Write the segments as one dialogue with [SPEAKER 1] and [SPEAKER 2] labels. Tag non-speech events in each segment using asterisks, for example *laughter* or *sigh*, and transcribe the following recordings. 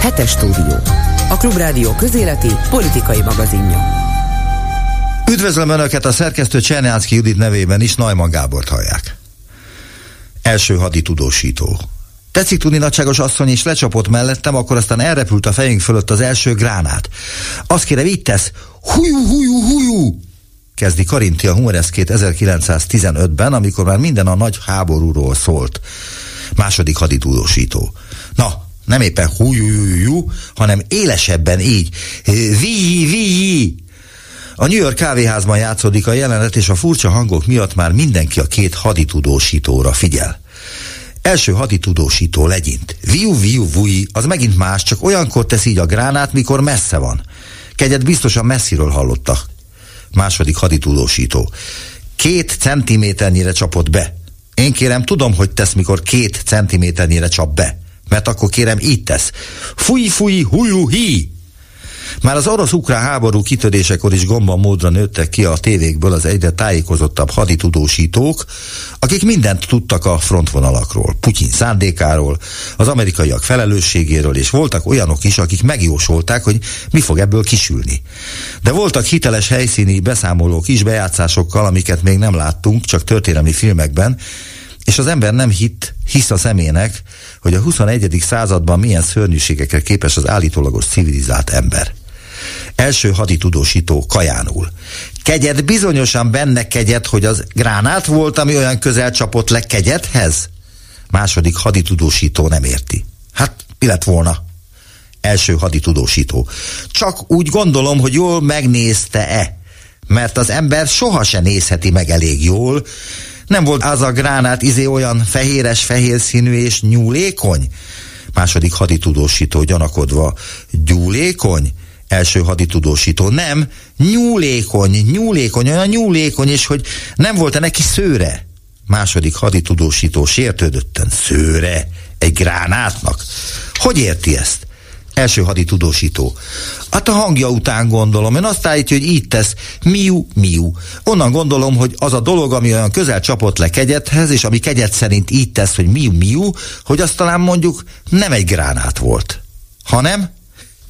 [SPEAKER 1] Hetes stúdió. A Klubrádió közéleti politikai magazinja.
[SPEAKER 2] Üdvözlöm Önöket a szerkesztő Csernyánszki Judit nevében is, Najman Gábort hallják. Első haditudósító. Tetszik tudni nagyságos asszony, és lecsapott mellettem, akkor aztán elrepült a fejünk fölött az első gránát. Azt kérem, így tesz, hujú, hujú, hujú, kezdi Karintia Humoreszkét 1915-ben, amikor már minden a nagy háborúról szólt. Második haditudósító. Na, nem éppen hújú, hanem élesebben így. Vi, vi. A New York kávéházban játszódik a jelenet, és a furcsa hangok miatt már mindenki a két haditudósítóra figyel. Első haditudósító legyint. Viu, viu, vui, az megint más, csak olyankor tesz így a gránát, mikor messze van. Kegyet biztosan messziről hallottak. Második haditudósító. Két centiméternyire csapott be. Én kérem, tudom, hogy tesz, mikor két centiméternyire csap be. Mert akkor kérem, így tesz. Fúj, fúj, hujú, hi. Már az orosz-ukrán háború kitörésekor is gomba módra nőttek ki a tévékből az egyre tájékozottabb haditudósítók, akik mindent tudtak a frontvonalakról, Putyin szándékáról, az amerikaiak felelősségéről, és voltak olyanok is, akik megjósolták, hogy mi fog ebből kisülni. De voltak hiteles helyszíni beszámolók is, bejátszásokkal, amiket még nem láttunk, csak történelmi filmekben, és az ember nem hitt, hisz a szemének, hogy a 21. században milyen szörnyűségekre képes az állítólagos civilizált ember. Első haditudósító kajánul. Kegyet bizonyosan benne kegyet, hogy az gránát volt, ami olyan közel csapott le kegyethez? Második haditudósító nem érti. Hát, mi lett volna? Első haditudósító. Csak úgy gondolom, hogy jól megnézte-e, mert az ember soha se nézheti meg elég jól, nem volt az a gránát izé olyan fehéres, fehér színű és nyúlékony? Második haditudósító gyanakodva, gyúlékony? Első haditudósító, nem, nyúlékony, nyúlékony, olyan nyúlékony, és hogy nem volt-e neki szőre? Második haditudósító sértődötten, szőre? Egy gránátnak? Hogy érti ezt? Első haditudósító. Hát a hangja után gondolom. Én azt állítja, hogy így tesz. Miu, miu. Onnan gondolom, hogy az a dolog, ami olyan közel csapott le kegyethez, és ami kegyet szerint így tesz, hogy miu, miu, hogy azt talán mondjuk nem egy gránát volt. Hanem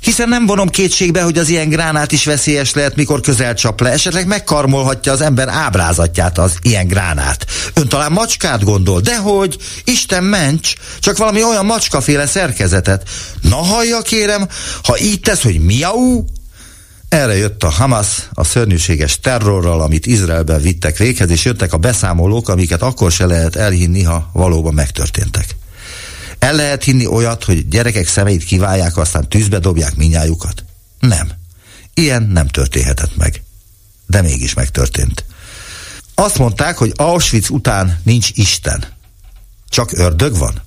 [SPEAKER 2] hiszen nem vonom kétségbe, hogy az ilyen gránát is veszélyes lehet, mikor közel csap le. Esetleg megkarmolhatja az ember ábrázatját az ilyen gránát. Ön talán macskát gondol, de hogy Isten ments, csak valami olyan macskaféle szerkezetet. Na hallja kérem, ha így tesz, hogy miau, erre jött a Hamas a szörnyűséges terrorral, amit Izraelben vittek véghez, és jöttek a beszámolók, amiket akkor se lehet elhinni, ha valóban megtörténtek. El lehet hinni olyat, hogy gyerekek szemeit kiválják, aztán tűzbe dobják minnyájukat? Nem. Ilyen nem történhetett meg. De mégis megtörtént. Azt mondták, hogy Auschwitz után nincs Isten. Csak ördög van?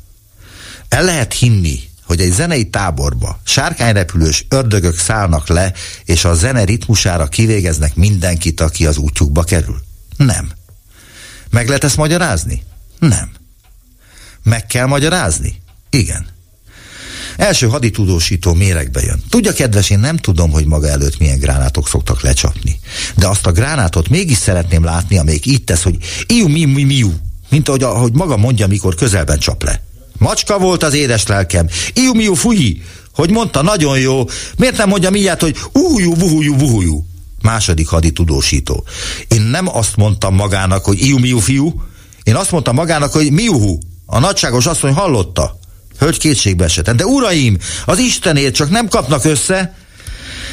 [SPEAKER 2] El lehet hinni, hogy egy zenei táborba sárkányrepülős ördögök szállnak le, és a zene ritmusára kivégeznek mindenkit, aki az útjukba kerül? Nem. Meg lehet ezt magyarázni? Nem. Meg kell magyarázni? Igen. Első haditudósító méregbe jön. Tudja, kedves, én nem tudom, hogy maga előtt milyen gránátok szoktak lecsapni. De azt a gránátot mégis szeretném látni, amelyik így tesz, hogy iu mi mi miu, mint ahogy, ahogy maga mondja, mikor közelben csap le. Macska volt az édes lelkem. Iu miu fuhi. Hogy mondta, nagyon jó. Miért nem mondja mindjárt, hogy uhujú, vuhujú, vuhujú? Második haditudósító. Én nem azt mondtam magának, hogy iu miu fiú. Én azt mondtam magának, hogy miuhu. A nagyságos asszony hallotta. Hölgy kétségbe esett. De uraim, az Istenért csak nem kapnak össze.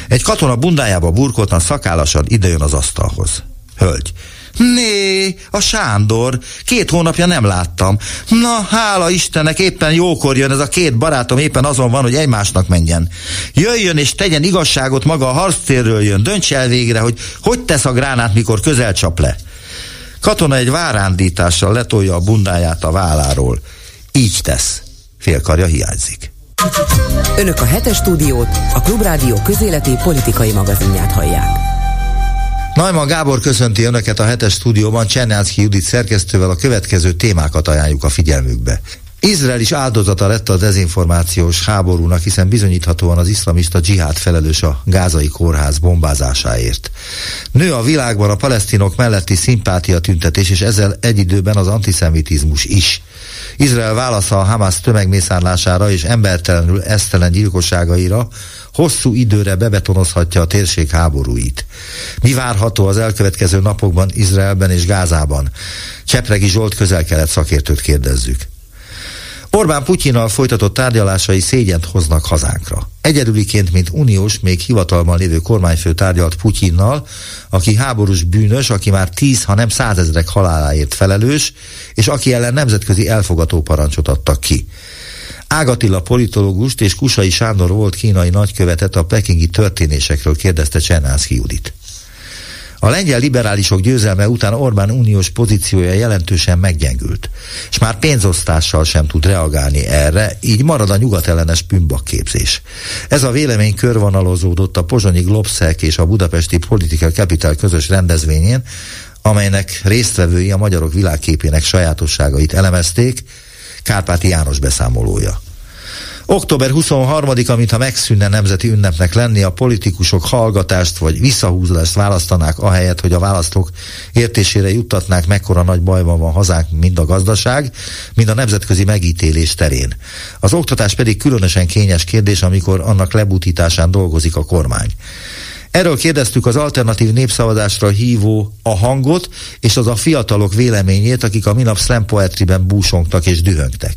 [SPEAKER 2] Egy katona bundájába burkoltan szakállasan idejön az asztalhoz. Hölgy. Né, a Sándor. Két hónapja nem láttam. Na, hála Istennek, éppen jókor jön ez a két barátom, éppen azon van, hogy egymásnak menjen. Jöjjön és tegyen igazságot maga a harctérről jön. Dönts el végre, hogy hogy tesz a gránát, mikor közel csap le. Katona egy várándítással letolja a bundáját a válláról. Így tesz félkarja hiányzik.
[SPEAKER 1] Önök a hetes stúdiót, a Klubrádió közéleti politikai magazinját hallják.
[SPEAKER 2] Najman Gábor köszönti Önöket a hetes stúdióban, Csernánszki Judit szerkesztővel a következő témákat ajánljuk a figyelmükbe. Izrael is áldozata lett a dezinformációs háborúnak, hiszen bizonyíthatóan az iszlamista dzsihád felelős a gázai kórház bombázásáért. Nő a világban a palesztinok melletti szimpátia tüntetés, és ezzel egy időben az antiszemitizmus is. Izrael válasza a Hamas tömegmészárlására és embertelenül esztelen gyilkosságaira hosszú időre bebetonozhatja a térség háborúit. Mi várható az elkövetkező napokban Izraelben és Gázában? Csepregi Zsolt közel-kelet szakértőt kérdezzük. Orbán Putyinnal folytatott tárgyalásai szégyent hoznak hazánkra. Egyedüliként, mint uniós, még hivatalban lévő kormányfő tárgyalt Putyinnal, aki háborús bűnös, aki már tíz, ha nem százezrek haláláért felelős, és aki ellen nemzetközi elfogató parancsot adtak ki. Ágatilla politológust és Kusai Sándor volt kínai nagykövetet a pekingi történésekről kérdezte Csernánszki Judit. A lengyel liberálisok győzelme után Orbán uniós pozíciója jelentősen meggyengült, és már pénzosztással sem tud reagálni erre, így marad a nyugatellenes képzés. Ez a vélemény körvonalozódott a Pozsonyi Globszek és a Budapesti Political Capital közös rendezvényén, amelynek résztvevői a magyarok világképének sajátosságait elemezték, Kárpáti János beszámolója. Október 23-a, mintha megszűnne nemzeti ünnepnek lenni, a politikusok hallgatást vagy visszahúzást választanák ahelyett, hogy a választók értésére juttatnák, mekkora nagy bajban van hazánk, mind a gazdaság, mind a nemzetközi megítélés terén. Az oktatás pedig különösen kényes kérdés, amikor annak lebutításán dolgozik a kormány. Erről kérdeztük az alternatív népszavazásra hívó a hangot, és az a fiatalok véleményét, akik a minap slam poetryben búsongtak és dühöngtek.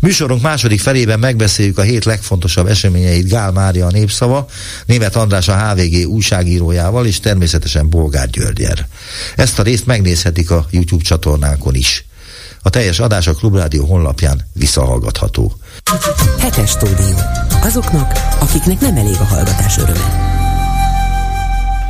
[SPEAKER 2] Műsorunk második felében megbeszéljük a hét legfontosabb eseményeit Gál Mária a Népszava, Német András a HVG újságírójával és természetesen Bolgár Györgyel. Ezt a részt megnézhetik a YouTube csatornánkon is. A teljes adás a Klubrádió honlapján visszahallgatható.
[SPEAKER 1] Hetes stúdió. Azoknak, akiknek nem elég a hallgatás öröme.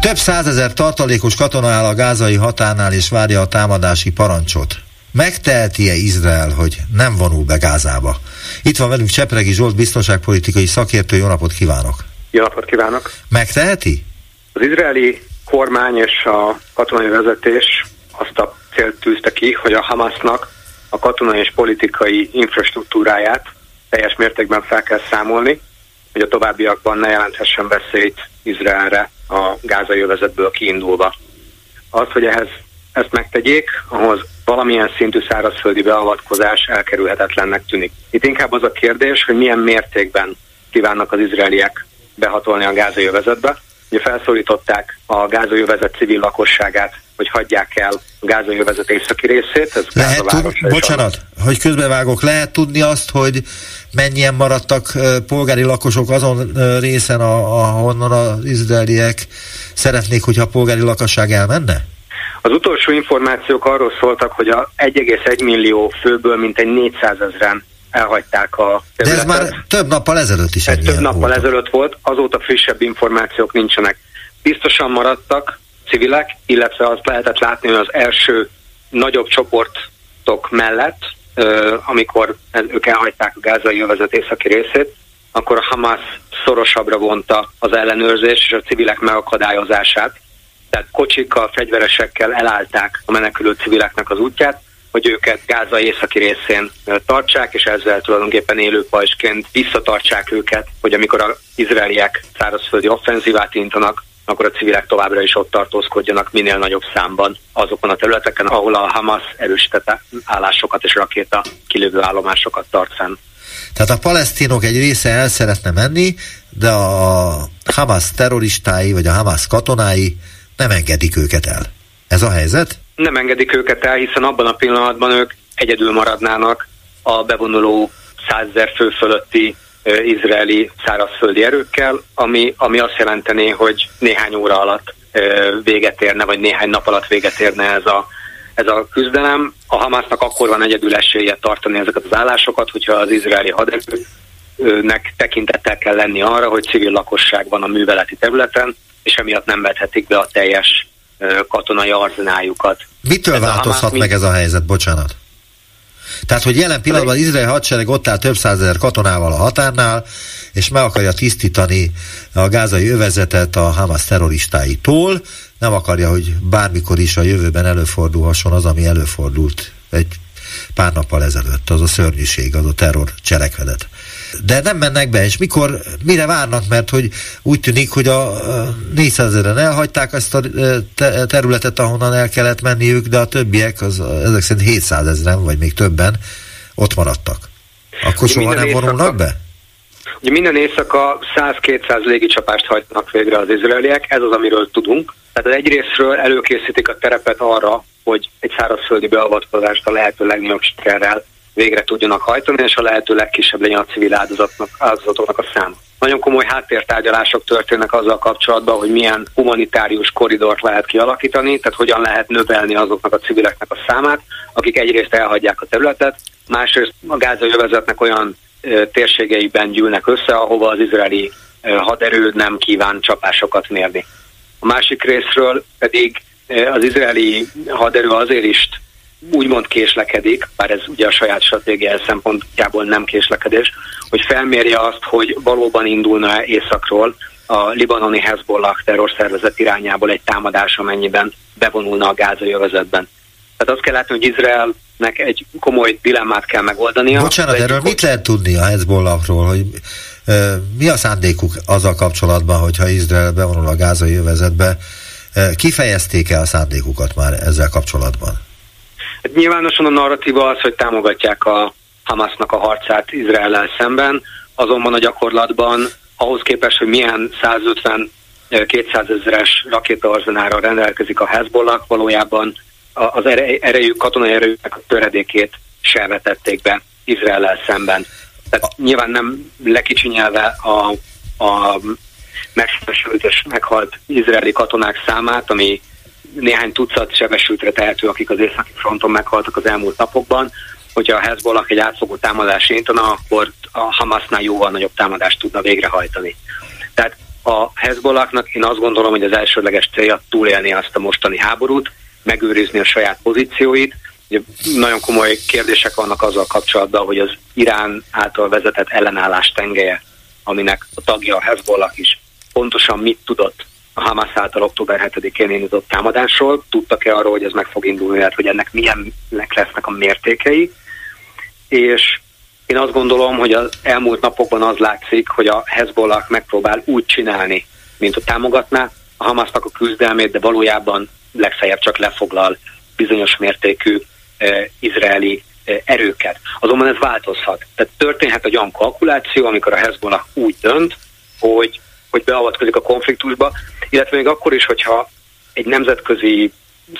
[SPEAKER 2] Több százezer tartalékos katona áll a gázai határnál és várja a támadási parancsot. Megteheti-e Izrael, hogy nem vonul be Gázába? Itt van velünk Csepregi Zsolt, biztonságpolitikai szakértő. Jó napot kívánok!
[SPEAKER 3] Jó napot kívánok!
[SPEAKER 2] Megteheti?
[SPEAKER 3] Az izraeli kormány és a katonai vezetés azt a célt tűzte ki, hogy a Hamasnak a katonai és politikai infrastruktúráját teljes mértékben fel kell számolni, hogy a továbbiakban ne jelenthessen veszélyt Izraelre a gázai övezetből kiindulva. Az, hogy ehhez ezt megtegyék, ahhoz valamilyen szintű szárazföldi beavatkozás elkerülhetetlennek tűnik. Itt inkább az a kérdés, hogy milyen mértékben kívánnak az izraeliek behatolni a gázai övezetbe. Ugye felszólították a gázai övezet civil lakosságát, hogy hagyják el a gázai övezet északi részét. Ez
[SPEAKER 2] lehet tud, bocsánat, a... hogy közbevágok, lehet tudni azt, hogy mennyien maradtak polgári lakosok azon részen, ahonnan az izraeliek szeretnék, hogyha a polgári lakosság elmenne?
[SPEAKER 3] Az utolsó információk arról szóltak, hogy a 1,1 millió főből mintegy 400 ezeren elhagyták a
[SPEAKER 2] területet. De ez már több nappal ezelőtt is
[SPEAKER 3] Ez több nappal volt. ezelőtt volt, azóta frissebb információk nincsenek. Biztosan maradtak civilek, illetve azt lehetett látni, hogy az első nagyobb csoportok mellett, amikor ők elhagyták a gázai övezet északi részét, akkor a Hamas szorosabbra vonta az ellenőrzés és a civilek megakadályozását, tehát kocsikkal, fegyveresekkel elállták a menekülő civileknek az útját, hogy őket Gáza északi részén tartsák, és ezzel tulajdonképpen élő pajsként visszatartsák őket, hogy amikor az izraeliek szárazföldi offenzívát intanak, akkor a civilek továbbra is ott tartózkodjanak minél nagyobb számban azokon a területeken, ahol a Hamas erősítette állásokat és rakéta kilövő állomásokat tart fenn.
[SPEAKER 2] Tehát a palesztinok egy része el szeretne menni, de a Hamas terroristái vagy a Hamas katonái nem engedik őket el. Ez a helyzet?
[SPEAKER 3] Nem engedik őket el, hiszen abban a pillanatban ők egyedül maradnának a bevonuló százezer fő fölötti izraeli szárazföldi erőkkel, ami, ami azt jelenteni, hogy néhány óra alatt véget érne, vagy néhány nap alatt véget érne ez a, ez a küzdelem. A Hamásznak akkor van egyedül esélye tartani ezeket az állásokat, hogyha az izraeli haderőnek tekintettel kell lenni arra, hogy civil lakosság van a műveleti területen, és emiatt nem vethetik be a teljes katonai arzenájukat.
[SPEAKER 2] Mitől ez változhat meg ez a helyzet, bocsánat? Tehát, hogy jelen pillanatban az izraeli hadsereg ott áll több százezer katonával a határnál, és meg akarja tisztítani a gázai övezetet a Hamas terroristáitól, nem akarja, hogy bármikor is a jövőben előfordulhasson az, ami előfordult egy pár nappal ezelőtt, az a szörnyűség, az a terror cselekedet. de nem mennek be, és mikor, mire várnak, mert hogy úgy tűnik, hogy a 400 ezeren elhagyták ezt a területet, ahonnan el kellett menniük, de a többiek, az, ezek szerint 700 ezeren, vagy még többen ott maradtak. Akkor soha nem vonulnak be?
[SPEAKER 3] Ugye minden éjszaka 100-200 légicsapást hajtanak végre az izraeliek, ez az, amiről tudunk. Tehát egyrésztről előkészítik a terepet arra, hogy egy szárazföldi beavatkozást a lehető legnagyobb sikerrel végre tudjanak hajtani, és a lehető legkisebb legyen a civil áldozatnak, áldozatoknak a szám. Nagyon komoly háttértárgyalások történnek azzal kapcsolatban, hogy milyen humanitárius koridort lehet kialakítani, tehát hogyan lehet növelni azoknak a civileknek a számát, akik egyrészt elhagyják a területet, másrészt a gázai övezetnek olyan térségeiben gyűlnek össze, ahova az izraeli haderő nem kíván csapásokat mérni. A másik részről pedig az izraeli haderő azért is úgymond késlekedik, bár ez ugye a saját stratégia szempontjából nem késlekedés, hogy felmérje azt, hogy valóban indulna északról a libanoni Hezbollah terrorszervezet irányából egy támadás, amennyiben bevonulna a gázai övezetben. Tehát azt kell látni, hogy Izraelnek egy komoly dilemmát kell megoldania.
[SPEAKER 2] Bocsánat, erről mit lehet tudni a Hezbollahról, hogy mi a szándékuk azzal kapcsolatban, hogyha Izrael bevonul a gázai övezetbe, kifejezték-e a szándékukat már ezzel kapcsolatban?
[SPEAKER 3] Hát nyilvánosan a narratíva az, hogy támogatják a Hamasnak a harcát Izrael szemben, azonban a gyakorlatban ahhoz képest, hogy milyen 150 200 ezeres rakétaarzenára rendelkezik a Hezbollah, valójában az erejük, katonai erejüknek a töredékét se vetették be Izrael szemben. Tehát nyilván nem lekicsinyelve a, a megsebesült és meghalt izraeli katonák számát, ami néhány tucat sebesültre tehető, akik az északi fronton meghaltak az elmúlt napokban. Hogyha a Hezbollah egy átfogó támadást intana, akkor a Hamasnál jóval nagyobb támadást tudna végrehajtani. Tehát a Hezbollahnak én azt gondolom, hogy az elsődleges célja túlélni azt a mostani háborút, megőrizni a saját pozícióit. Ugye nagyon komoly kérdések vannak azzal kapcsolatban, hogy az Irán által vezetett ellenállás tengelye, aminek a tagja a Hezbollah is, pontosan mit tudott a Hamas által október 7-én indított támadásról, tudtak-e arról, hogy ez meg fog indulni, illetve hogy ennek milyennek lesznek a mértékei, és én azt gondolom, hogy az elmúlt napokban az látszik, hogy a Hezbollah megpróbál úgy csinálni, mint a támogatná a Hamasnak a küzdelmét, de valójában legfeljebb csak lefoglal bizonyos mértékű eh, izraeli eh, erőket. Azonban ez változhat. Tehát történhet egy olyan kalkuláció, amikor a Hezbollah úgy dönt, hogy, hogy beavatkozik a konfliktusba, illetve még akkor is, hogyha egy nemzetközi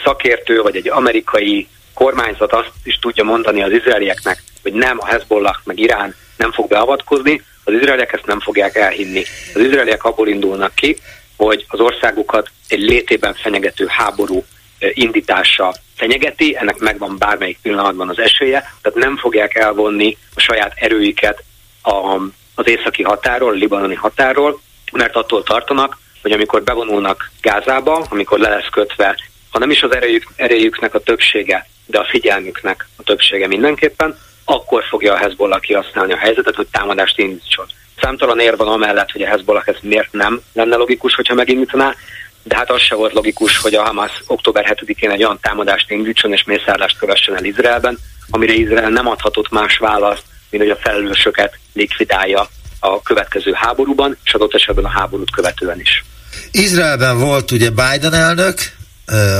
[SPEAKER 3] szakértő vagy egy amerikai kormányzat azt is tudja mondani az izraelieknek, hogy nem a Hezbollah meg Irán nem fog beavatkozni, az izraeliek ezt nem fogják elhinni. Az izraeliek abból indulnak ki, hogy az országukat egy létében fenyegető háború indítása fenyegeti, ennek megvan bármelyik pillanatban az esélye, tehát nem fogják elvonni a saját erőiket a, az északi határól, a libanoni határól, mert attól tartanak, hogy amikor bevonulnak Gázába, amikor le lesz kötve, ha nem is az erejük, erejüknek a többsége, de a figyelmüknek a többsége mindenképpen, akkor fogja a Hezbollah kihasználni a helyzetet, hogy támadást indítson. Számtalan ér van amellett, hogy a Hezbollah ez miért nem lenne logikus, hogyha megindítaná, de hát az se volt logikus, hogy a Hamas október 7-én egy olyan támadást indítson és mészárlást kövessen el Izraelben, amire Izrael nem adhatott más választ, mint hogy a felelősöket likvidálja a következő háborúban, és adott esetben a háborút követően is.
[SPEAKER 2] Izraelben volt ugye Biden elnök,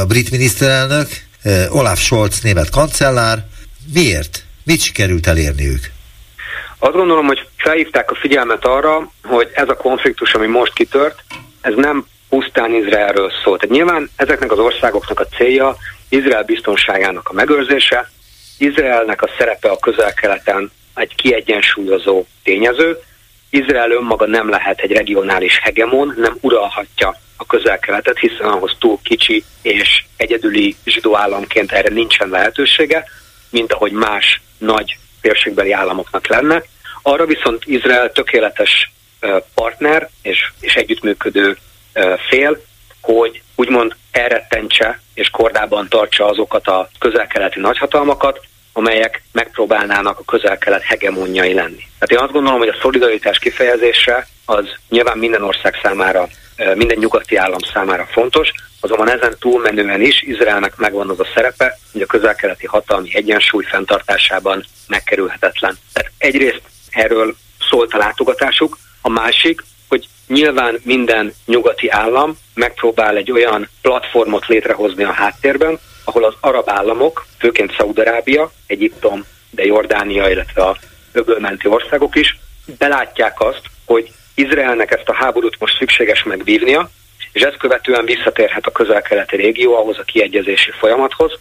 [SPEAKER 2] a brit miniszterelnök, Olaf Scholz német kancellár. Miért? Mit sikerült elérniük?
[SPEAKER 3] Azt gondolom, hogy felhívták a figyelmet arra, hogy ez a konfliktus, ami most kitört, ez nem pusztán Izraelről szól. Tehát nyilván ezeknek az országoknak a célja Izrael biztonságának a megőrzése, Izraelnek a szerepe a közel-keleten egy kiegyensúlyozó tényező, Izrael önmaga nem lehet egy regionális hegemon, nem uralhatja a közel-keletet, hiszen ahhoz túl kicsi és egyedüli zsidó államként erre nincsen lehetősége, mint ahogy más nagy térségbeli államoknak lenne. Arra viszont Izrael tökéletes partner és, és együttműködő fél, hogy úgymond elrettentse és kordában tartsa azokat a közel-keleti nagyhatalmakat, amelyek megpróbálnának a közel-kelet hegemonjai lenni. Tehát én azt gondolom, hogy a szolidaritás kifejezése az nyilván minden ország számára, minden nyugati állam számára fontos, azonban ezen túlmenően is Izraelnek megvan az a szerepe, hogy a közel-keleti hatalmi egyensúly fenntartásában megkerülhetetlen. Tehát egyrészt erről szólt a látogatásuk, a másik, hogy nyilván minden nyugati állam megpróbál egy olyan platformot létrehozni a háttérben, ahol az arab államok, főként Szaudarábia, Egyiptom, de Jordánia, illetve a öbölmenti országok is belátják azt, hogy Izraelnek ezt a háborút most szükséges megvívnia, és ezt követően visszatérhet a közel-keleti régió ahhoz a kiegyezési folyamathoz,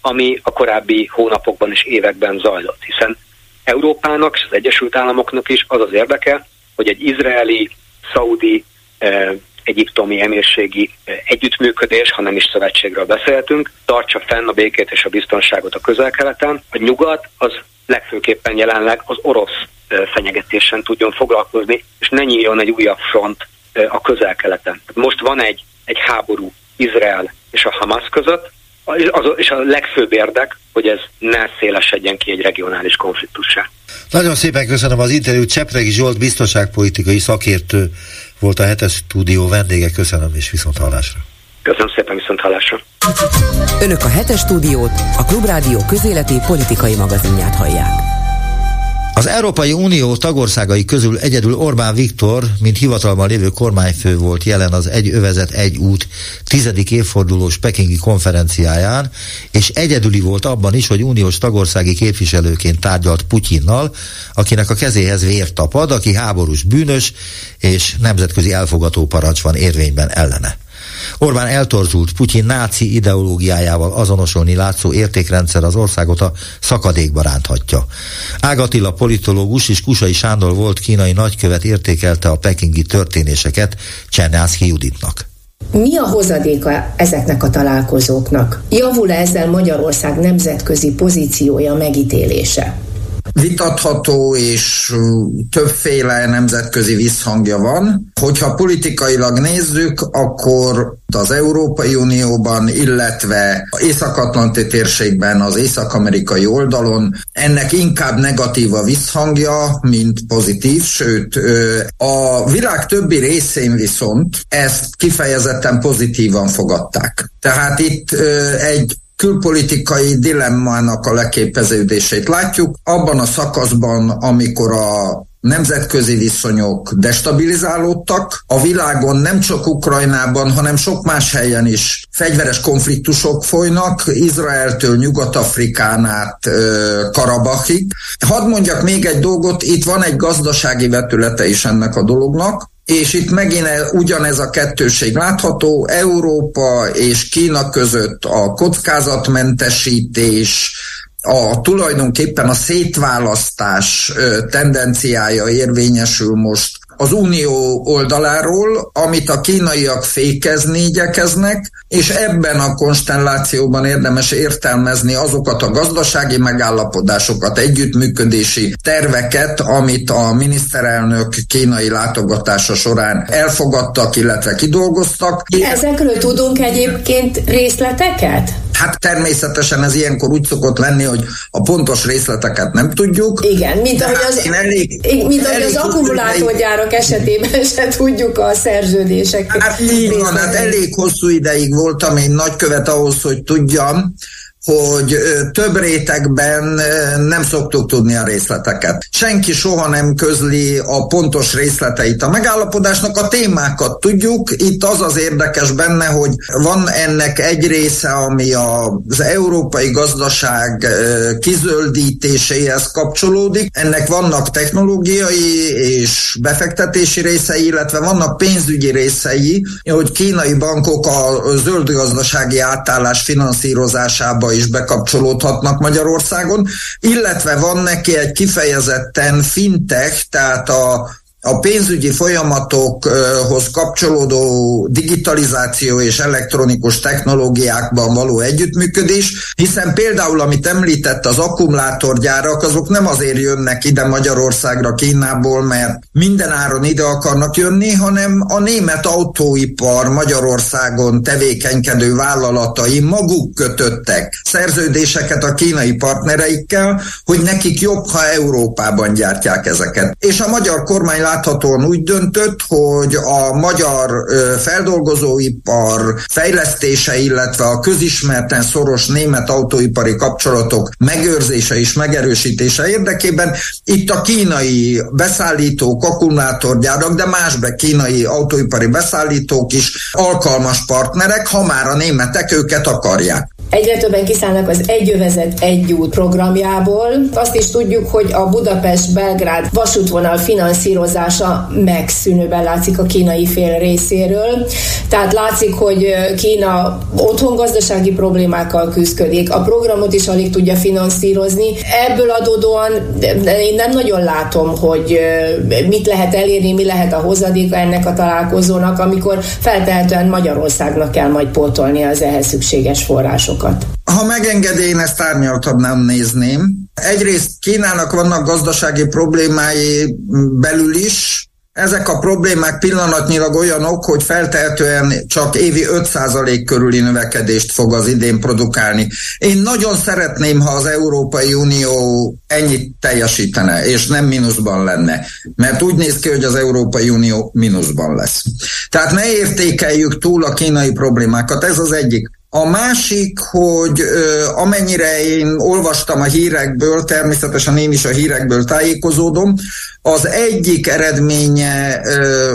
[SPEAKER 3] ami a korábbi hónapokban és években zajlott, hiszen Európának és az Egyesült Államoknak is az az érdeke, hogy egy izraeli, szaudi, eh, egyiptomi emírségi együttműködés, ha nem is szövetségről beszéltünk, tartsa fenn a békét és a biztonságot a közel-keleten. A nyugat az legfőképpen jelenleg az orosz fenyegetésen tudjon foglalkozni, és ne nyíljon egy újabb front a közel-keleten. Most van egy, egy háború Izrael és a Hamas között, az, és a legfőbb érdek, hogy ez ne szélesedjen ki egy regionális konfliktussá.
[SPEAKER 2] Nagyon szépen köszönöm az interjút. Csepregi Zsolt biztonságpolitikai szakértő volt a hetes stúdió vendége. Köszönöm és viszont hallásra.
[SPEAKER 3] Köszönöm szépen, viszont hallásra.
[SPEAKER 1] Önök a hetes stúdiót, a Klubrádió közéleti politikai magazinját hallják.
[SPEAKER 2] Az Európai Unió tagországai közül egyedül Orbán Viktor, mint hivatalban lévő kormányfő volt jelen az Egy övezet, egy út tizedik évfordulós pekingi konferenciáján, és egyedüli volt abban is, hogy uniós tagországi képviselőként tárgyalt Putyinnal, akinek a kezéhez vér tapad, aki háborús bűnös, és nemzetközi elfogató parancs van érvényben ellene. Orbán eltorzult Putyin náci ideológiájával azonosolni látszó értékrendszer az országot a szakadékba ránthatja. Ágatilla politológus és Kusai Sándor volt kínai nagykövet értékelte a pekingi történéseket Csernászki Juditnak.
[SPEAKER 4] Mi a hozadéka ezeknek a találkozóknak? Javul -e ezzel Magyarország nemzetközi pozíciója megítélése?
[SPEAKER 5] Vitatható és többféle nemzetközi visszhangja van. Hogyha politikailag nézzük, akkor az Európai Unióban, illetve Észak-Atlanti térségben, az észak-amerikai oldalon ennek inkább negatív a visszhangja, mint pozitív, sőt a világ többi részén viszont ezt kifejezetten pozitívan fogadták. Tehát itt egy külpolitikai dilemmának a leképeződését látjuk. Abban a szakaszban, amikor a nemzetközi viszonyok destabilizálódtak. A világon nem csak Ukrajnában, hanem sok más helyen is fegyveres konfliktusok folynak, Izraeltől Nyugat-Afrikán át Karabachig. Hadd mondjak még egy dolgot, itt van egy gazdasági vetülete is ennek a dolognak, és itt megint ugyanez a kettőség látható, Európa és Kína között a kockázatmentesítés, a tulajdonképpen a szétválasztás tendenciája érvényesül most az unió oldaláról, amit a kínaiak fékezni igyekeznek, és ebben a konstellációban érdemes értelmezni azokat a gazdasági megállapodásokat, együttműködési terveket, amit a miniszterelnök kínai látogatása során elfogadtak, illetve kidolgoztak.
[SPEAKER 4] Ezekről tudunk egyébként részleteket?
[SPEAKER 5] Hát természetesen ez ilyenkor úgy szokott lenni, hogy a pontos részleteket nem tudjuk.
[SPEAKER 4] Igen, mint ahogy hát az, elég, mint ahogy az akkumulátorgyárak esetében *laughs* se tudjuk a szerződések.
[SPEAKER 5] Hát így van, hát elég hosszú ideig voltam én nagykövet ahhoz, hogy tudjam, hogy több rétegben nem szoktuk tudni a részleteket. Senki soha nem közli a pontos részleteit a megállapodásnak, a témákat tudjuk. Itt az az érdekes benne, hogy van ennek egy része, ami az európai gazdaság kizöldítéséhez kapcsolódik. Ennek vannak technológiai és befektetési részei, illetve vannak pénzügyi részei, hogy kínai bankok a zöld gazdasági átállás finanszírozásába is bekapcsolódhatnak Magyarországon, illetve van neki egy kifejezetten fintech, tehát a a pénzügyi folyamatokhoz kapcsolódó digitalizáció és elektronikus technológiákban való együttműködés, hiszen például, amit említett, az akkumulátorgyárak, azok nem azért jönnek ide Magyarországra, Kínából, mert minden áron ide akarnak jönni, hanem a német autóipar Magyarországon tevékenykedő vállalatai maguk kötöttek szerződéseket a kínai partnereikkel, hogy nekik jobb, ha Európában gyártják ezeket. És a magyar kormány láthatóan úgy döntött, hogy a magyar feldolgozóipar fejlesztése, illetve a közismerten szoros német autóipari kapcsolatok megőrzése és megerősítése érdekében itt a kínai beszállítók, akkumulátorgyárak, de más be kínai autóipari beszállítók is alkalmas partnerek, ha már a németek őket akarják.
[SPEAKER 4] Egyre többen kiszállnak az Egyövezet Egy út programjából. Azt is tudjuk, hogy a Budapest-Belgrád vasútvonal finanszírozása megszűnőben látszik a kínai fél részéről. Tehát látszik, hogy Kína otthon gazdasági problémákkal küzdik, a programot is alig tudja finanszírozni. Ebből adódóan én nem nagyon látom, hogy mit lehet elérni, mi lehet a hozadéka ennek a találkozónak, amikor feltehetően Magyarországnak kell majd pótolni az ehhez szükséges forrásokat dolgokat.
[SPEAKER 5] Ha megengedi, én ezt nem nézném. Egyrészt Kínának vannak gazdasági problémái belül is, ezek a problémák pillanatnyilag olyanok, hogy feltehetően csak évi 5% körüli növekedést fog az idén produkálni. Én nagyon szeretném, ha az Európai Unió ennyit teljesítene, és nem mínuszban lenne. Mert úgy néz ki, hogy az Európai Unió mínuszban lesz. Tehát ne értékeljük túl a kínai problémákat, ez az egyik. A másik, hogy amennyire én olvastam a hírekből, természetesen én is a hírekből tájékozódom, az egyik eredménye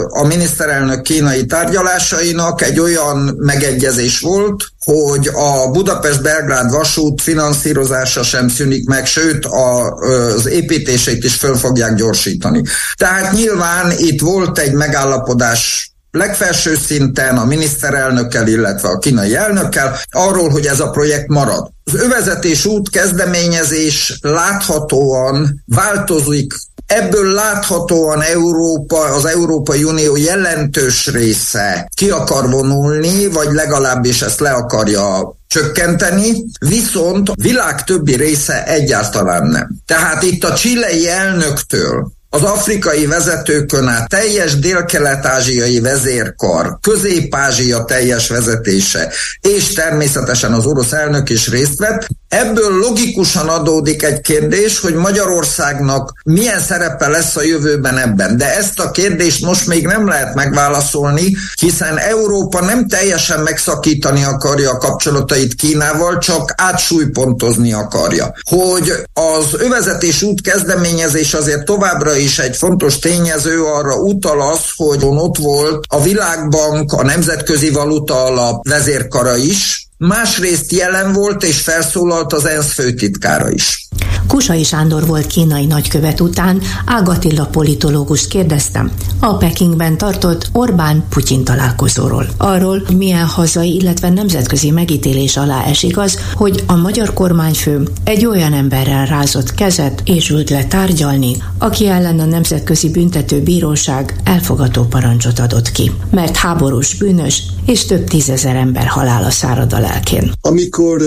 [SPEAKER 5] a miniszterelnök kínai tárgyalásainak egy olyan megegyezés volt, hogy a Budapest-Belgrád vasút finanszírozása sem szűnik meg, sőt az építését is föl fogják gyorsítani. Tehát nyilván itt volt egy megállapodás legfelső szinten a miniszterelnökkel, illetve a kínai elnökkel arról, hogy ez a projekt marad. Az övezetés út kezdeményezés láthatóan változik Ebből láthatóan Európa, az Európai Unió jelentős része ki akar vonulni, vagy legalábbis ezt le akarja csökkenteni, viszont világ többi része egyáltalán nem. Tehát itt a csilei elnöktől az afrikai vezetőkön át teljes dél-kelet-ázsiai vezérkar, közép-ázsia teljes vezetése, és természetesen az orosz elnök is részt vett. Ebből logikusan adódik egy kérdés, hogy Magyarországnak milyen szerepe lesz a jövőben ebben. De ezt a kérdést most még nem lehet megválaszolni, hiszen Európa nem teljesen megszakítani akarja a kapcsolatait Kínával, csak átsúlypontozni akarja. Hogy az övezetés út kezdeményezés azért továbbra is egy fontos tényező arra utal az, hogy ott volt a Világbank, a Nemzetközi Valuta Alap vezérkara is, másrészt jelen volt és felszólalt az ENSZ főtitkára is.
[SPEAKER 6] Kusai Sándor volt kínai nagykövet után, Ágatilla politológust kérdeztem a Pekingben tartott Orbán-Putyin találkozóról. Arról, milyen hazai, illetve nemzetközi megítélés alá esik az, hogy a magyar kormányfő egy olyan emberrel rázott kezet és ült le tárgyalni, aki ellen a Nemzetközi Büntető Bíróság elfogató parancsot adott ki, mert háborús bűnös és több tízezer ember halála szárad a lelkén.
[SPEAKER 7] Amikor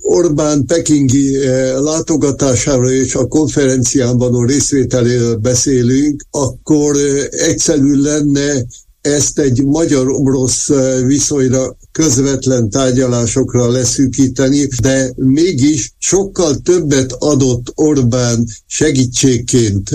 [SPEAKER 7] Orbán pekingi látogatására és a konferenciában a részvételéről beszélünk, akkor egyszerű lenne ezt egy magyar-orosz viszonyra közvetlen tárgyalásokra leszűkíteni, de mégis sokkal többet adott Orbán segítségként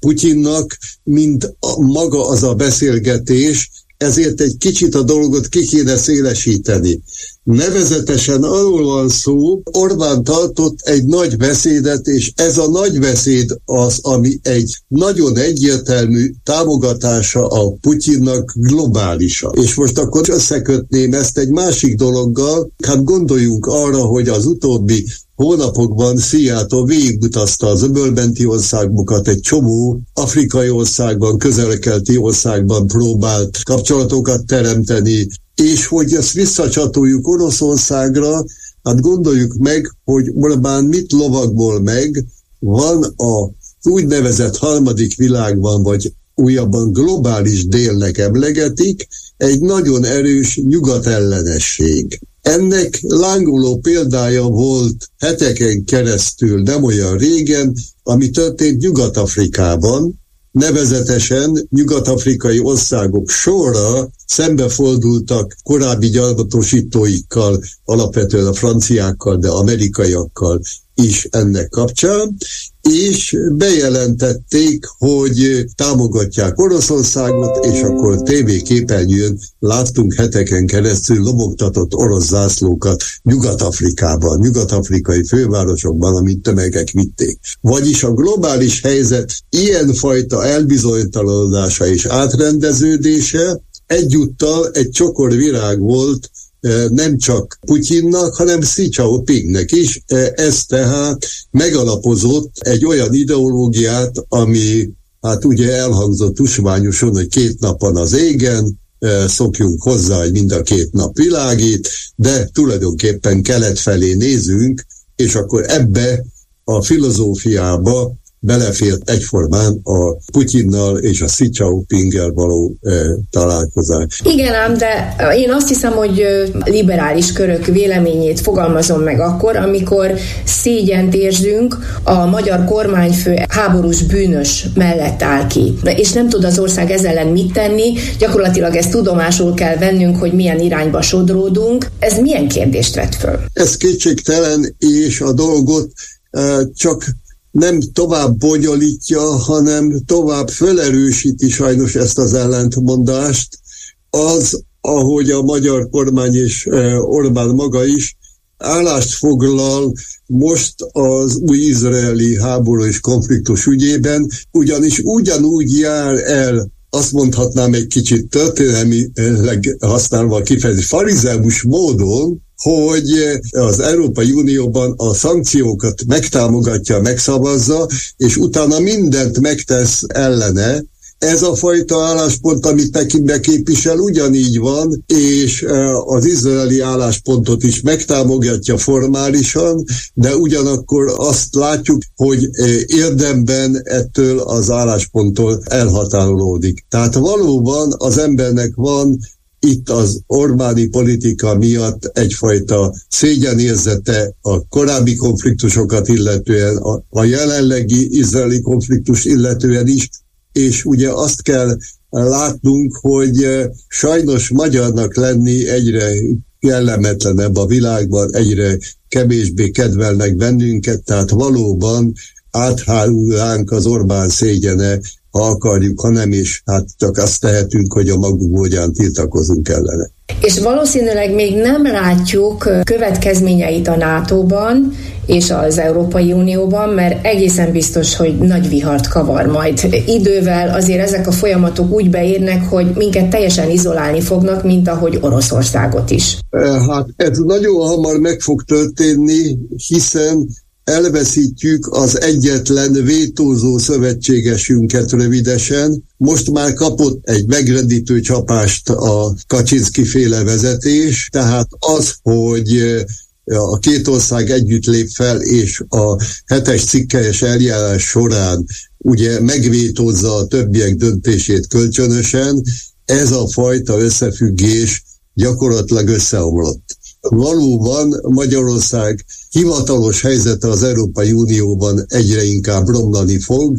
[SPEAKER 7] Putyinnak, mint a, maga az a beszélgetés, ezért egy kicsit a dolgot ki kéne szélesíteni. Nevezetesen arról van szó, Orbán tartott egy nagy beszédet, és ez a nagy beszéd az, ami egy nagyon egyértelmű támogatása a Putyinnak globálisan. És most akkor összekötném ezt egy másik dologgal, hát gondoljunk arra, hogy az utóbbi hónapokban Szijjától végigutazta az öbölbenti országokat, egy csomó afrikai országban, közelkelti országban próbált kapcsolatokat teremteni, és hogy ezt visszacsatoljuk Oroszországra, hát gondoljuk meg, hogy Orbán mit lovagból meg, van a úgynevezett harmadik világban, vagy újabban globális délnek emlegetik, egy nagyon erős nyugatellenesség. Ennek lángoló példája volt heteken keresztül, nem olyan régen, ami történt Nyugat-Afrikában, nevezetesen nyugat-afrikai országok sorra szembefordultak korábbi gyarmatosítóikkal, alapvetően a franciákkal, de amerikaiakkal is ennek kapcsán, és bejelentették, hogy támogatják Oroszországot, és akkor tévéképernyőn láttunk heteken keresztül lobogtatott orosz zászlókat Nyugat-Afrikában, nyugat-afrikai fővárosokban, amit tömegek vitték. Vagyis a globális helyzet ilyenfajta elbizonytalanodása és átrendeződése egyúttal egy csokor virág volt nem csak Putyinnak, hanem Xi Jinpingnek is. Ez tehát megalapozott egy olyan ideológiát, ami hát ugye elhangzott tusványosan, hogy két nap van az égen, szokjunk hozzá, hogy mind a két nap világít, de tulajdonképpen kelet felé nézünk, és akkor ebbe a filozófiába belefért egyformán a Putyinnal és a Xi Jinpinggel való e, találkozás.
[SPEAKER 4] Igen ám, de én azt hiszem, hogy liberális körök véleményét fogalmazom meg akkor, amikor szégyent érzünk a magyar kormányfő háborús bűnös mellett áll ki. És nem tud az ország ezzel ellen mit tenni, gyakorlatilag ezt tudomásul kell vennünk, hogy milyen irányba sodródunk. Ez milyen kérdést vet föl?
[SPEAKER 7] Ez kétségtelen, és a dolgot csak nem tovább bonyolítja, hanem tovább felerősíti sajnos ezt az ellentmondást, az, ahogy a magyar kormány és Orbán maga is állást foglal most az új izraeli háború és konfliktus ügyében, ugyanis ugyanúgy jár el azt mondhatnám egy kicsit történelmileg használva a kifejezés farizeus módon, hogy az Európai Unióban a szankciókat megtámogatja, megszavazza, és utána mindent megtesz ellene, ez a fajta álláspont, amit Pekingbe képvisel, ugyanígy van, és e, az izraeli álláspontot is megtámogatja formálisan, de ugyanakkor azt látjuk, hogy e, érdemben ettől az állásponttól elhatárolódik. Tehát valóban az embernek van itt az Orbáni politika miatt egyfajta szégyenérzete a korábbi konfliktusokat illetően, a, a jelenlegi izraeli konfliktus illetően is, és ugye azt kell látnunk, hogy eh, sajnos magyarnak lenni egyre kellemetlenebb a világban, egyre kevésbé kedvelnek bennünket, tehát valóban áthárul ránk az Orbán szégyene, ha akarjuk, ha nem is, hát csak azt tehetünk, hogy a magunk módján tiltakozunk ellene.
[SPEAKER 4] És valószínűleg még nem látjuk következményeit a NATO-ban és az Európai Unióban, mert egészen biztos, hogy nagy vihart kavar majd. Idővel azért ezek a folyamatok úgy beérnek, hogy minket teljesen izolálni fognak, mint ahogy Oroszországot is.
[SPEAKER 7] Hát ez nagyon hamar meg fog történni, hiszen elveszítjük az egyetlen vétózó szövetségesünket rövidesen. Most már kapott egy megrendítő csapást a Kaczynszki féle vezetés, tehát az, hogy eh, a két ország együtt lép fel, és a hetes cikkelyes eljárás során ugye megvétózza a többiek döntését kölcsönösen, ez a fajta összefüggés gyakorlatilag összeomlott valóban Magyarország hivatalos helyzete az Európai Unióban egyre inkább romlani fog,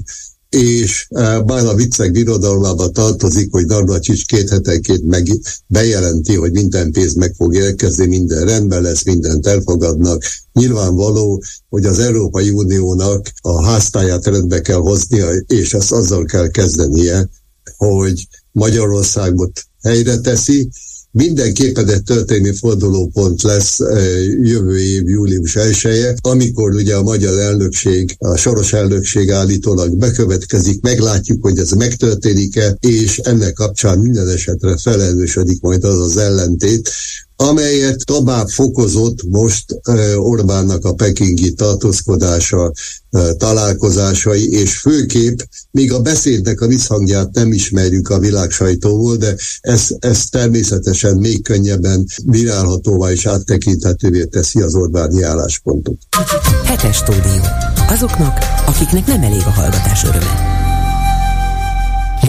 [SPEAKER 7] és e, bár a viccek birodalmába tartozik, hogy Navracsics két hetenként meg bejelenti, hogy minden pénz meg fog érkezni, minden rendben lesz, mindent elfogadnak. Nyilvánvaló, hogy az Európai Uniónak a háztáját rendbe kell hoznia, és ezt azzal kell kezdenie, hogy Magyarországot helyre teszi, mindenképpen egy történelmi fordulópont lesz eh, jövő év július 1 -e, amikor ugye a magyar elnökség, a soros elnökség állítólag bekövetkezik, meglátjuk, hogy ez megtörténik-e, és ennek kapcsán minden esetre felelősödik majd az az ellentét, amelyet tovább fokozott most Orbánnak a pekingi tartózkodása, találkozásai, és főképp még a beszédnek a visszhangját nem ismerjük a világ sajtóból, de ez, ez természetesen még könnyebben virálhatóvá és áttekinthetővé teszi az Orbáni álláspontot.
[SPEAKER 1] Hetes stúdió. Azoknak, akiknek nem elég a hallgatás öröme.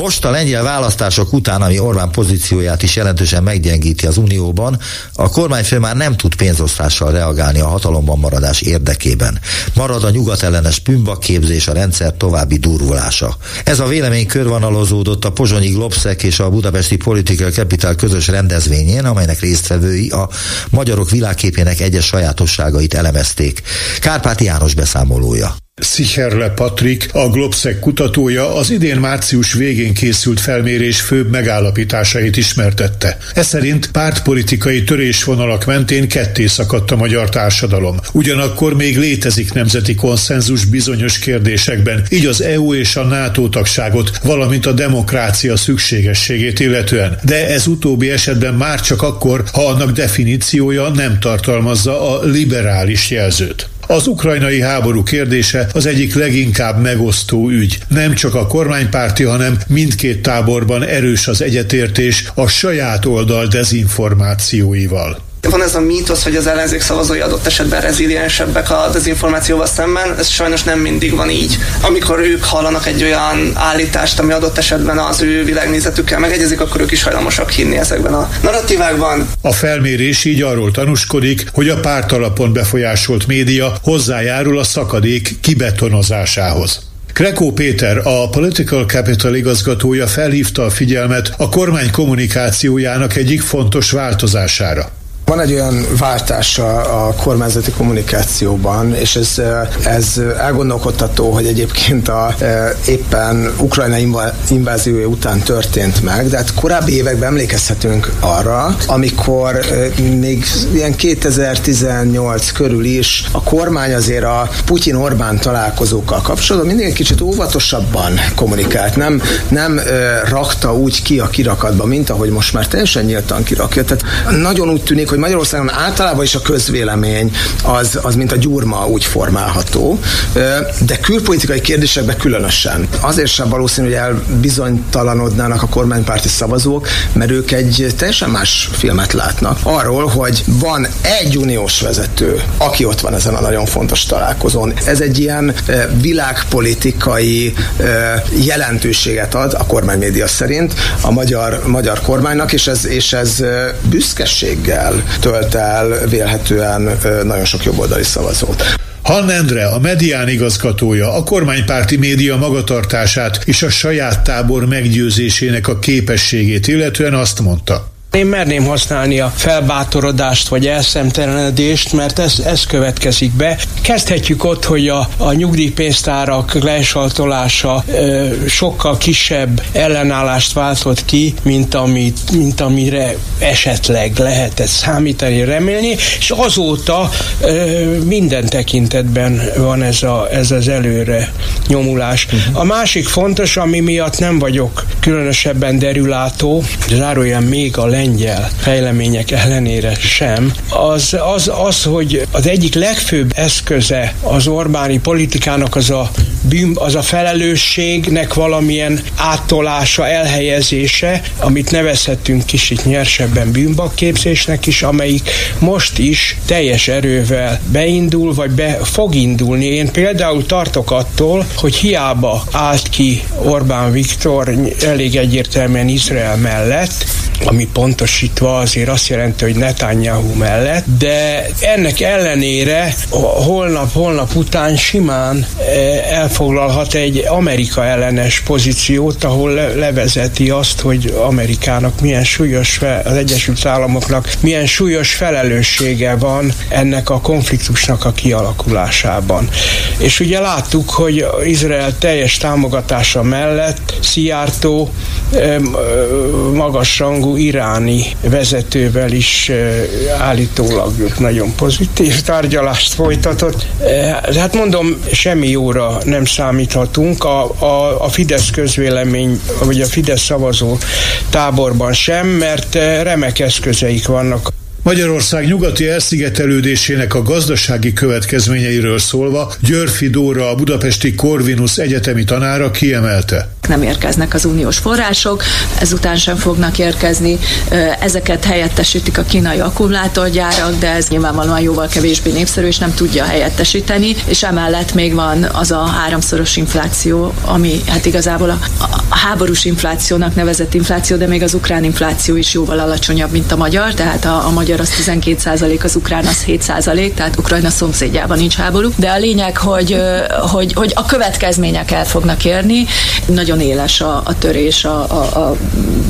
[SPEAKER 2] Most a lengyel választások után, ami Orbán pozícióját is jelentősen meggyengíti az Unióban, a kormányfő már nem tud pénzosztással reagálni a hatalomban maradás érdekében. Marad a nyugatellenes képzés a rendszer további durvulása. Ez a vélemény körvonalozódott a Pozsonyi Globszek és a Budapesti Political Capital közös rendezvényén, amelynek résztvevői a magyarok világképének egyes sajátosságait elemezték. Kárpáti János beszámolója.
[SPEAKER 8] Szicherle Patrik, a Globsec kutatója az idén március végén készült felmérés főbb megállapításait ismertette. Ez szerint pártpolitikai törésvonalak mentén ketté szakadt a magyar társadalom. Ugyanakkor még létezik nemzeti konszenzus bizonyos kérdésekben, így az EU és a NATO tagságot, valamint a demokrácia szükségességét illetően. De ez utóbbi esetben már csak akkor, ha annak definíciója nem tartalmazza a liberális jelzőt. Az ukrajnai háború kérdése az egyik leginkább megosztó ügy. Nem csak a kormánypárti, hanem mindkét táborban erős az egyetértés a saját oldal dezinformációival.
[SPEAKER 9] Van ez a mítosz, hogy az ellenzék szavazói adott esetben reziliensebbek a dezinformációval szemben, ez sajnos nem mindig van így. Amikor ők hallanak egy olyan állítást, ami adott esetben az ő világnézetükkel megegyezik, akkor ők is hajlamosak hinni ezekben a narratívákban.
[SPEAKER 8] A felmérés így arról tanúskodik, hogy a pártalapon befolyásolt média hozzájárul a szakadék kibetonozásához. Krekó Péter, a Political Capital igazgatója felhívta a figyelmet a kormány kommunikációjának egyik fontos változására.
[SPEAKER 10] Van egy olyan váltás a, a kormányzati kommunikációban, és ez, ez elgondolkodtató, hogy egyébként a, éppen Ukrajna inváziója után történt meg, de hát korábbi években emlékezhetünk arra, amikor még ilyen 2018 körül is a kormány azért a Putyin-Orbán találkozókkal kapcsolatban mindig egy kicsit óvatosabban kommunikált, nem, nem rakta úgy ki a kirakatba, mint ahogy most már teljesen nyíltan kirakja. Tehát nagyon úgy tűnik, hogy Magyarországon általában is a közvélemény az, az mint a gyurma úgy formálható, de külpolitikai kérdésekben különösen. Azért sem valószínű, hogy elbizonytalanodnának a kormánypárti szavazók, mert ők egy teljesen más filmet látnak. Arról, hogy van egy uniós vezető, aki ott van ezen a nagyon fontos találkozón. Ez egy ilyen világpolitikai jelentőséget ad a kormánymédia szerint a magyar, magyar kormánynak, és ez, és ez büszkeséggel tölt el vélhetően nagyon sok jobboldali szavazót.
[SPEAKER 8] Han Endre, a medián igazgatója, a kormánypárti média magatartását és a saját tábor meggyőzésének a képességét illetően azt mondta.
[SPEAKER 11] Én merném használni a felbátorodást vagy elszemtelenedést, mert ez, ez következik be. Kezdhetjük ott, hogy a, a nyugdíjpénztárak lesaltolása ö, sokkal kisebb ellenállást váltott ki, mint, amit, mint amire esetleg lehetett számítani, remélni, és azóta ö, minden tekintetben van ez, a, ez az előre nyomulás. Uh-huh. A másik fontos, ami miatt nem vagyok különösebben derülátó, zárójel még a lengyel fejlemények ellenére sem, az, az, az, hogy az egyik legfőbb eszköze az Orbáni politikának az a, bűn, az a felelősségnek valamilyen áttolása, elhelyezése, amit nevezhetünk kicsit nyersebben bűnbakképzésnek is, amelyik most is teljes erővel beindul, vagy be fog indulni. Én például tartok attól, hogy hiába állt ki Orbán Viktor elég egyértelműen Izrael mellett, ami pontosítva azért azt jelenti, hogy Netanyahu mellett, de ennek ellenére holnap, holnap után simán eh, elfoglalhat egy Amerika ellenes pozíciót, ahol levezeti azt, hogy Amerikának milyen súlyos, az Egyesült Államoknak milyen súlyos felelőssége van ennek a konfliktusnak a kialakulásában. És ugye láttuk, hogy Izrael teljes támogatása mellett Szijjártó eh, magasrangú iráni vezetővel is állítólag nagyon pozitív tárgyalást folytatott. Hát mondom, semmi jóra nem számíthatunk. A, a, a Fidesz közvélemény, vagy a Fidesz szavazó táborban sem, mert remek eszközeik vannak
[SPEAKER 8] Magyarország nyugati elszigetelődésének a gazdasági következményeiről szólva Györfi Dóra, a budapesti Corvinus egyetemi tanára kiemelte.
[SPEAKER 12] Nem érkeznek az uniós források, ezután sem fognak érkezni. Ezeket helyettesítik a kínai akkumulátorgyárak, de ez nyilvánvalóan jóval kevésbé népszerű, és nem tudja helyettesíteni. És emellett még van az a háromszoros infláció, ami hát igazából a, háborús inflációnak nevezett infláció, de még az ukrán infláció is jóval alacsonyabb, mint a magyar, tehát a, a magyar az 12 százalék, az ukrán az 7 százalék, tehát Ukrajna szomszédjában nincs háború. De a lényeg, hogy, hogy, hogy a következmények el fognak érni. Nagyon nagyon éles a, a törés a, a, a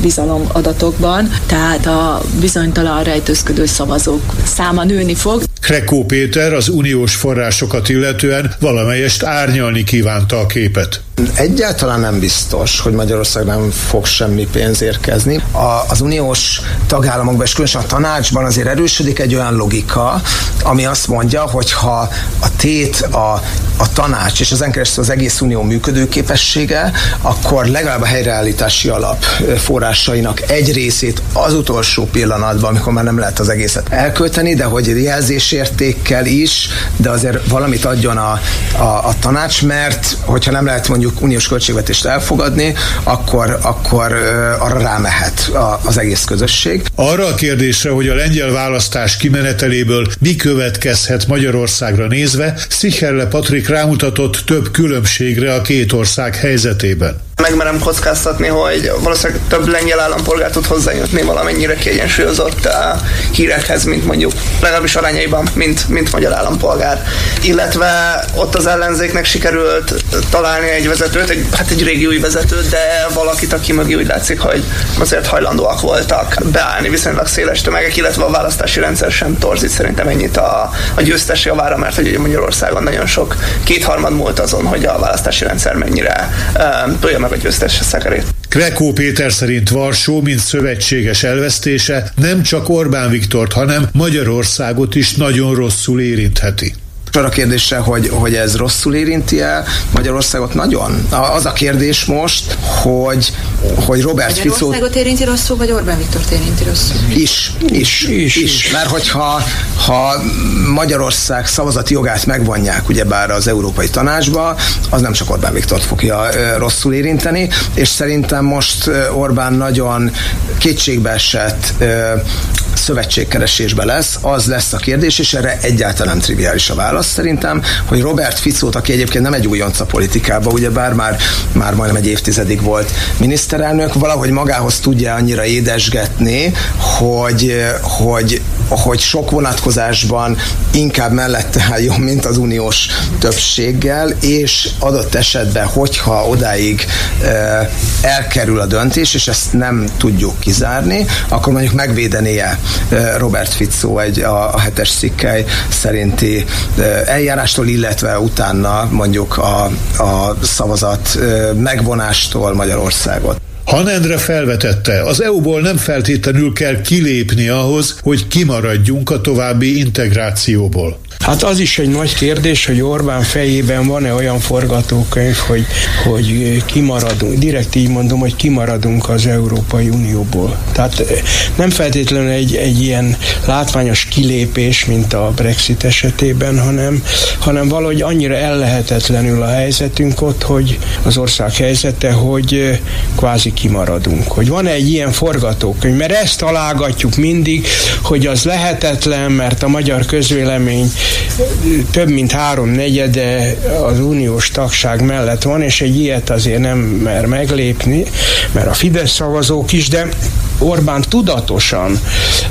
[SPEAKER 12] bizalom adatokban, tehát a bizonytalan rejtőzködő szavazók száma nőni fog.
[SPEAKER 8] Krekó Péter az uniós forrásokat illetően valamelyest árnyalni kívánta a képet.
[SPEAKER 10] Egyáltalán nem biztos, hogy Magyarország nem fog semmi pénz érkezni. A, az uniós tagállamokban és különösen a tanácsban azért erősödik egy olyan logika, ami azt mondja, hogy ha a tét, a, a tanács és az keresztül az egész unió működőképessége, akkor legalább a helyreállítási alap forrásainak egy részét az utolsó pillanatban, amikor már nem lehet az egészet elkölteni, de hogy jelzésértékkel is, de azért valamit adjon a, a, a tanács, mert hogyha nem lehet mondjuk mondjuk uniós költségvetést elfogadni, akkor, akkor arra rámehet az egész közösség.
[SPEAKER 8] Arra a kérdésre, hogy a lengyel választás kimeneteléből mi következhet Magyarországra nézve, Szicherle Patrik rámutatott több különbségre a két ország helyzetében
[SPEAKER 9] megmerem kockáztatni, hogy valószínűleg több lengyel állampolgár tud hozzájutni valamennyire kiegyensúlyozott uh, hírekhez, mint mondjuk legalábbis arányaiban, mint, mint magyar állampolgár. Illetve ott az ellenzéknek sikerült találni egy vezetőt, egy, hát egy régi új vezetőt, de valakit, aki mögé úgy látszik, hogy azért hajlandóak voltak beállni viszonylag széles tömegek, illetve a választási rendszer sem torzít szerintem ennyit a, a győztes javára, mert hogy Magyarországon nagyon sok kétharmad múlt azon, hogy a választási rendszer mennyire tolja meg a győztes szekerét.
[SPEAKER 8] Krekó Péter szerint Varsó, mint szövetséges elvesztése nem csak Orbán Viktort, hanem Magyarországot is nagyon rosszul érintheti
[SPEAKER 10] arra kérdésre, hogy, hogy ez rosszul érinti el Magyarországot nagyon. Az a kérdés most, hogy, hogy Robert
[SPEAKER 12] Fico... Magyarországot érinti rosszul, vagy Orbán Viktort érinti rosszul?
[SPEAKER 10] Is, is, is. is. Mert hogyha ha Magyarország szavazati jogát megvonják ugyebár az Európai Tanácsba, az nem csak Orbán Viktort fogja rosszul érinteni, és szerintem most Orbán nagyon kétségbeesett szövetségkeresésbe lesz, az lesz a kérdés, és erre egyáltalán triviális a válasz szerintem, hogy Robert Ficót, aki egyébként nem egy újonc a politikában, ugye bár már, már majdnem egy évtizedig volt miniszterelnök, valahogy magához tudja annyira édesgetni, hogy, hogy, hogy sok vonatkozásban inkább mellette álljon, mint az uniós többséggel, és adott esetben, hogyha odáig e, elkerül a döntés, és ezt nem tudjuk kizárni, akkor mondjuk megvédenie Robert Fico egy a, a hetes szikkely szerinti eljárástól, illetve utána mondjuk a, a szavazat megvonástól Magyarországot.
[SPEAKER 8] Hanendre felvetette, az EU-ból nem feltétlenül kell kilépni ahhoz, hogy kimaradjunk a további integrációból.
[SPEAKER 11] Hát az is egy nagy kérdés, hogy Orbán fejében van-e olyan forgatókönyv, hogy, hogy kimaradunk, direkt így mondom, hogy kimaradunk az Európai Unióból. Tehát eh, nem feltétlenül egy, egy ilyen látványos kilépés, mint a Brexit esetében, hanem, hanem valahogy annyira ellehetetlenül a helyzetünk ott, hogy az ország helyzete, hogy kvázi kimaradunk. Hogy van-e egy ilyen forgatókönyv, mert ezt találgatjuk mindig, hogy az lehetetlen, mert a magyar közvélemény több mint három negyede az uniós tagság mellett van, és egy ilyet azért nem mer meglépni, mert a Fidesz szavazók is, de Orbán tudatosan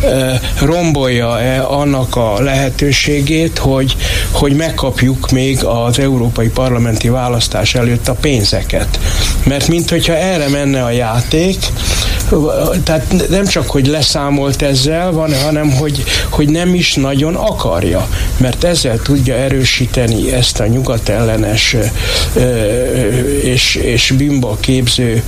[SPEAKER 11] e, rombolja-e annak a lehetőségét, hogy, hogy megkapjuk még az európai parlamenti választás előtt a pénzeket. Mert mint hogyha erre menne a játék, tehát nem csak, hogy leszámolt ezzel, van, hanem hogy, hogy nem is nagyon akarja, mert ezzel tudja erősíteni ezt a nyugat ellenes és, és bimba képző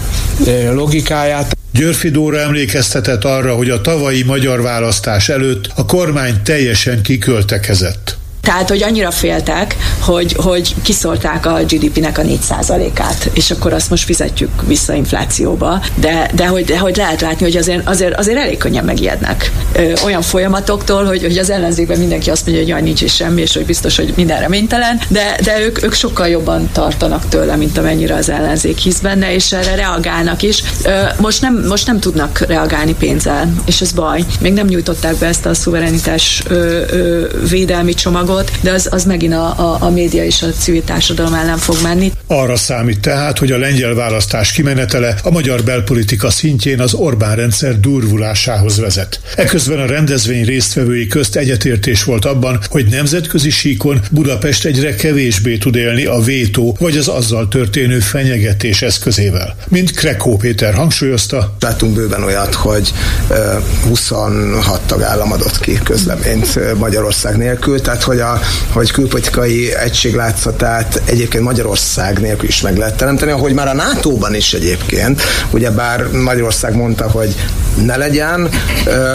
[SPEAKER 11] logikáját.
[SPEAKER 8] Györfi Dóra emlékeztetett arra, hogy a tavalyi magyar választás előtt a kormány teljesen kiköltekezett.
[SPEAKER 12] Tehát, hogy annyira féltek, hogy, hogy kiszolták a GDP-nek a 4%-át, és akkor azt most fizetjük vissza inflációba. De, de, hogy, de hogy lehet látni, hogy azért, azért, azért elég könnyen megijednek ö, olyan folyamatoktól, hogy, hogy az ellenzékben mindenki azt mondja, hogy jaj, nincs is semmi, és hogy biztos, hogy minden reménytelen, de, de ők, ők sokkal jobban tartanak tőle, mint amennyire az ellenzék hisz benne, és erre reagálnak is. Ö, most, nem, most nem tudnak reagálni pénzzel, és ez baj. Még nem nyújtották be ezt a szuverenitás ö, ö, védelmi csomagot, volt, de az, az megint a, a, a média és a civil társadalom ellen fog menni.
[SPEAKER 8] Arra számít tehát, hogy a lengyel választás kimenetele a magyar belpolitika szintjén az Orbán rendszer durvulásához vezet. Eközben a rendezvény résztvevői közt egyetértés volt abban, hogy nemzetközi síkon Budapest egyre kevésbé tud élni a vétó vagy az azzal történő fenyegetés eszközével. Mint Krekó Péter hangsúlyozta.
[SPEAKER 10] Látunk bőven olyat, hogy 26 tagállam adott ki közleményt Magyarország nélkül, tehát hogy a hogy külpolitikai egység látszatát egyébként Magyarország nélkül is meg lehet teremteni, ahogy már a NATO-ban is egyébként, ugyebár Magyarország mondta, hogy ne legyen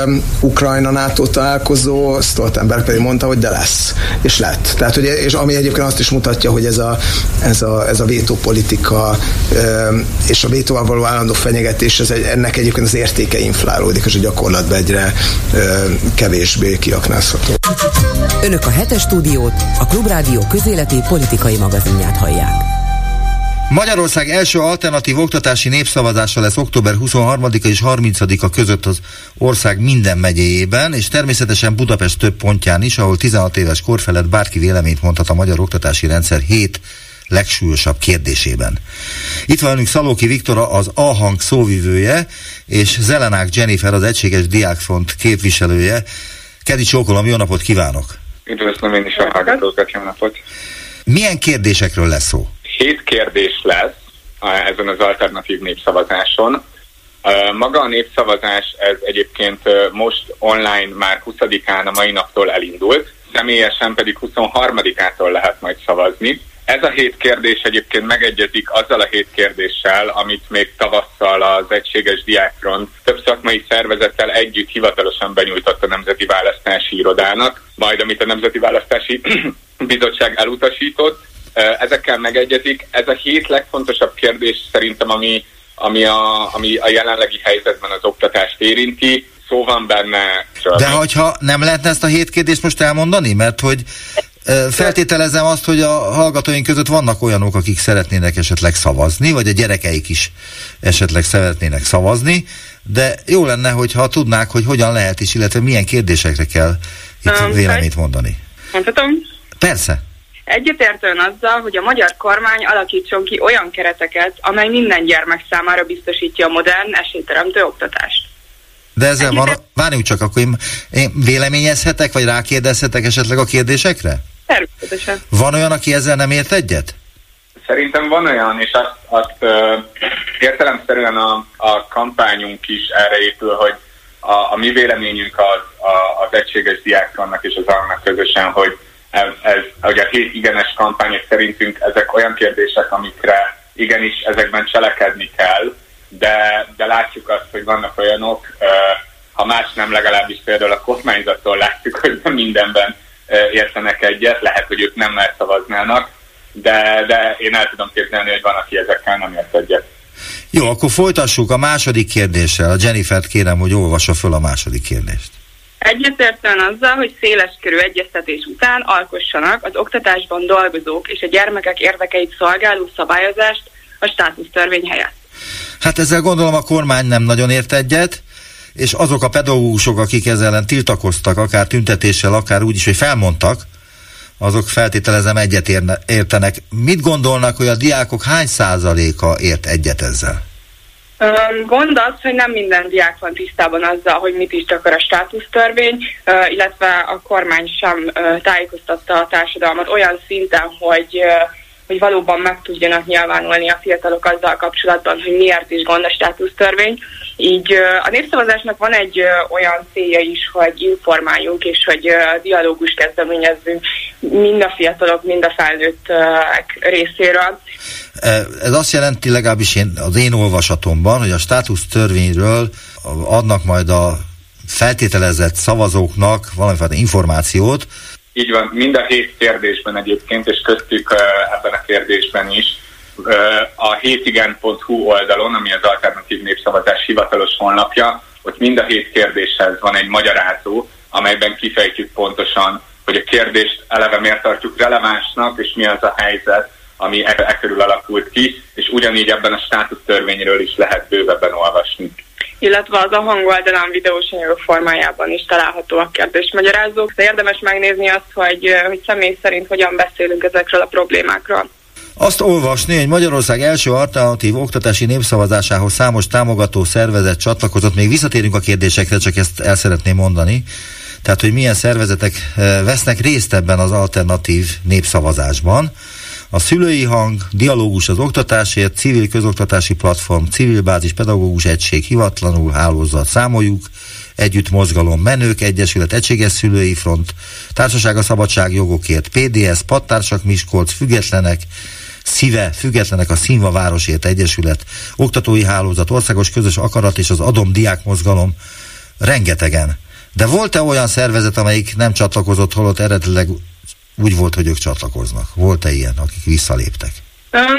[SPEAKER 10] um, Ukrajna NATO találkozó, Stoltenberg pedig mondta, hogy de lesz, és lett. Tehát, hogy, és ami egyébként azt is mutatja, hogy ez a, ez a, ez a vétópolitika um, és a vétóval való állandó fenyegetés, ez egy, ennek egyébként az értéke inflálódik, és a gyakorlatban egyre um, kevésbé kiaknázható.
[SPEAKER 1] Önök a hetes stúdiót, a Klubrádió közéleti politikai magazinját hallják.
[SPEAKER 2] Magyarország első alternatív oktatási népszavazása lesz október 23-a és 30-a között az ország minden megyéjében, és természetesen Budapest több pontján is, ahol 16 éves kor felett bárki véleményt mondhat a magyar oktatási rendszer 7 legsúlyosabb kérdésében. Itt van velünk Szalóki Viktora, az A-hang szóvivője, és Zelenák Jennifer, az Egységes Diákfront képviselője. Kedi Csókolom, jó napot kívánok!
[SPEAKER 13] Üdvözlöm én is a hallgatókat, jó napot!
[SPEAKER 2] Milyen kérdésekről lesz szó?
[SPEAKER 13] Hét kérdés lesz ezen az alternatív népszavazáson. Maga a népszavazás ez egyébként most online már 20-án a mai naptól elindult, személyesen pedig 23-ától lehet majd szavazni. Ez a hét kérdés egyébként megegyezik azzal a hét kérdéssel, amit még tavasszal az Egységes Diákfront több szakmai szervezettel együtt hivatalosan benyújtott a Nemzeti Választási Irodának, majd amit a Nemzeti Választási *clears throat* Bizottság elutasított. Ezekkel megegyezik. Ez a hét legfontosabb kérdés szerintem, ami, ami, a, ami a jelenlegi helyzetben az oktatást érinti szó van benne.
[SPEAKER 2] De hogyha nem lehetne ezt a hét kérdést most elmondani? Mert hogy Feltételezem azt, hogy a hallgatóink között vannak olyanok, akik szeretnének esetleg szavazni, vagy a gyerekeik is esetleg szeretnének szavazni, de jó lenne, hogyha tudnák, hogy hogyan lehet is, illetve milyen kérdésekre kell itt um, véleményt mondani.
[SPEAKER 14] Mondhatom?
[SPEAKER 2] Persze.
[SPEAKER 14] Egyetértően azzal, hogy a magyar kormány alakítson ki olyan kereteket, amely minden gyermek számára biztosítja a modern, esélyteremtő oktatást.
[SPEAKER 2] De ezzel van, várjunk csak, akkor én, én véleményezhetek, vagy rákérdezhetek esetleg a kérdésekre?
[SPEAKER 14] Természetesen.
[SPEAKER 2] Van olyan, aki ezzel nem ért egyet?
[SPEAKER 13] Szerintem van olyan, és azt, azt uh, értelemszerűen a, a kampányunk is erre épül, hogy a, a mi véleményünk az, a, az egységes diákronnak és az annak közösen, hogy ez, ez ugye a hét igenes kampányok szerintünk ezek olyan kérdések, amikre igenis ezekben cselekedni kell, de, de látjuk azt, hogy vannak olyanok, ha más nem, legalábbis például a kormányzattól látjuk, hogy nem mindenben értenek egyet, lehet, hogy ők nem már szavaznának, de, de én el tudom képzelni, hogy van, aki ezekkel nem ért egyet.
[SPEAKER 2] Jó, akkor folytassuk a második kérdéssel. A Jennifer kérem, hogy olvassa föl a második kérdést.
[SPEAKER 14] Egyetértően azzal, hogy széles körű egyeztetés után alkossanak az oktatásban dolgozók és a gyermekek érdekeit szolgáló szabályozást a státusztörvény helyett.
[SPEAKER 2] Hát ezzel gondolom a kormány nem nagyon ért egyet és azok a pedagógusok, akik ezzel ellen tiltakoztak, akár tüntetéssel, akár úgy is, hogy felmondtak, azok feltételezem egyet értenek. Mit gondolnak, hogy a diákok hány százaléka ért egyet ezzel?
[SPEAKER 14] Gond az, hogy nem minden diák van tisztában azzal, hogy mit is akar a státusztörvény, illetve a kormány sem tájékoztatta a társadalmat olyan szinten, hogy hogy valóban meg tudjanak nyilvánulni a fiatalok azzal kapcsolatban, hogy miért is gond a státusztörvény. Így a népszavazásnak van egy olyan célja is, hogy informáljunk és hogy dialógus kezdeményezzünk mind a fiatalok, mind a felnőttek részéről.
[SPEAKER 2] Ez azt jelenti legalábbis én, az én olvasatomban, hogy a státusztörvényről adnak majd a feltételezett szavazóknak valamiféle információt,
[SPEAKER 13] így van, mind a hét kérdésben egyébként, és köztük ebben a kérdésben is, a hétigen.hu oldalon, ami az alternatív népszavazás hivatalos honlapja, ott mind a hét kérdéshez van egy magyarázó, amelyben kifejtjük pontosan, hogy a kérdést eleve miért tartjuk relevánsnak, és mi az a helyzet, ami e, e körül alakult ki, és ugyanígy ebben a státusz törvényről is lehet bővebben olvasni.
[SPEAKER 14] Illetve az a hangoldalán videós anyagok formájában is találhatóak kérdésmagyarázók. De érdemes megnézni azt, hogy, hogy személy szerint hogyan beszélünk ezekről a problémákról.
[SPEAKER 2] Azt olvasni, hogy Magyarország első alternatív oktatási népszavazásához számos támogató szervezet csatlakozott. Még visszatérünk a kérdésekre, csak ezt el szeretném mondani. Tehát, hogy milyen szervezetek vesznek részt ebben az alternatív népszavazásban. A szülői hang, dialógus az oktatásért, civil közoktatási platform, civil bázis, pedagógus egység, hivatlanul hálózat, számoljuk, együtt mozgalom, menők, egyesület, egységes szülői front, társaság a szabadság jogokért, PDS, pattársak Miskolc, függetlenek, Szíve, függetlenek a Színva Városért Egyesület, Oktatói Hálózat, Országos Közös Akarat és az Adom Diák Mozgalom, rengetegen. De volt-e olyan szervezet, amelyik nem csatlakozott, holott eredetileg úgy volt, hogy ők csatlakoznak? Volt-e ilyen, akik visszaléptek?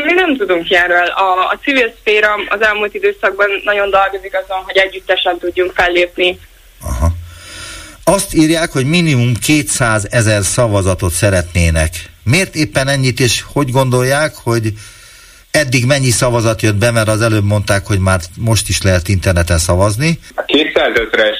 [SPEAKER 14] Mi nem tudunk ilyenről. A, a civil szféra az elmúlt időszakban nagyon dolgozik azon, hogy együttesen tudjunk fellépni.
[SPEAKER 2] Aha. Azt írják, hogy minimum 200 ezer szavazatot szeretnének. Miért éppen ennyit, és hogy gondolják, hogy eddig mennyi szavazat jött be, mert az előbb mondták, hogy már most is lehet interneten szavazni.
[SPEAKER 13] A 200 ezeres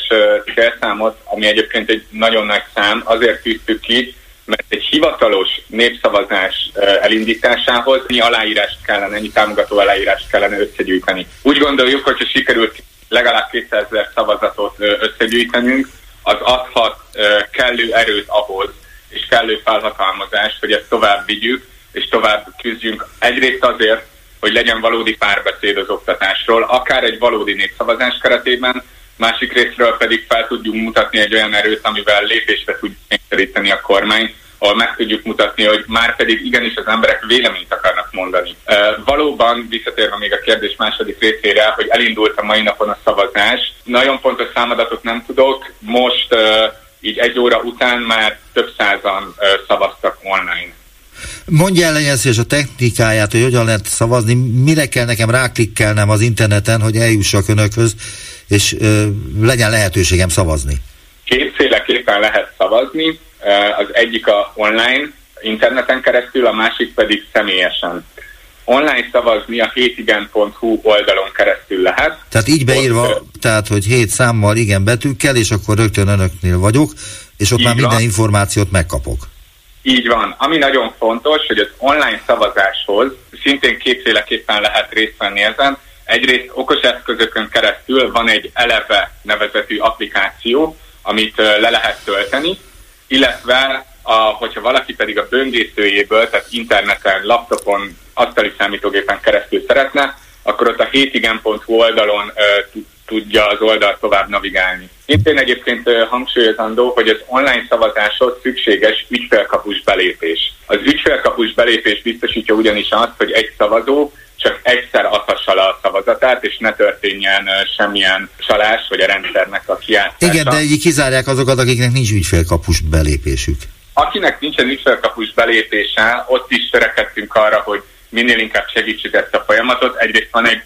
[SPEAKER 13] célszámot, ami egyébként egy nagyon nagy szám, azért tűztük ki, mert egy hivatalos népszavazás elindításához ennyi aláírást kellene, ennyi támogató aláírást kellene összegyűjteni. Úgy gondoljuk, hogyha sikerült legalább 200 ezer szavazatot összegyűjtenünk, az adhat kellő erőt ahhoz, és kellő felhatalmazást, hogy ezt tovább vigyük, és tovább küzdjünk. Egyrészt azért, hogy legyen valódi párbeszéd az oktatásról, akár egy valódi népszavazás keretében, másik részről pedig fel tudjunk mutatni egy olyan erőt, amivel lépésre tudjuk kényszeríteni a kormány, ahol meg tudjuk mutatni, hogy már pedig igenis az emberek véleményt akarnak mondani. Uh, valóban, visszatérve még a kérdés második részére, hogy elindult a mai napon a szavazás. Nagyon pontos számadatot nem tudok. Most uh, így egy óra után már több százan uh, szavaztak online.
[SPEAKER 2] Mondja el és a technikáját, hogy hogyan lehet szavazni, mire kell nekem ráklikkelnem az interneten, hogy eljussak önökhöz, és legyen lehetőségem szavazni.
[SPEAKER 13] Kétféleképpen lehet szavazni, az egyik a online, interneten keresztül, a másik pedig személyesen. Online szavazni a hétigen.hu oldalon keresztül lehet.
[SPEAKER 2] Tehát így beírva, ott, tehát hogy hét számmal igen betűkkel, és akkor rögtön önöknél vagyok, és ott már van. minden információt megkapok.
[SPEAKER 13] Így van. Ami nagyon fontos, hogy az online szavazáshoz szintén kétféleképpen lehet részt venni ezen. Egyrészt okos eszközökön keresztül van egy eleve nevezetű applikáció, amit le lehet tölteni, illetve a, hogyha valaki pedig a böngészőjéből, tehát interneten, laptopon, asztali számítógépen keresztül szeretne, akkor ott a hétigen.hu oldalon tudja az oldalt tovább navigálni. Szintén egyébként hangsúlyozandó, hogy az online szavazáshoz szükséges ügyfélkapus belépés. Az ügyfélkapus belépés biztosítja ugyanis azt, hogy egy szavazó csak egyszer adhassa le a szavazatát, és ne történjen semmilyen csalás, vagy a rendszernek a kiátszása.
[SPEAKER 2] Igen, de így kizárják azokat, akiknek nincs ügyfélkapus belépésük.
[SPEAKER 13] Akinek nincsen ügyfélkapus belépése, ott is törekedtünk arra, hogy minél inkább segítsük ezt a folyamatot. Egyrészt van egy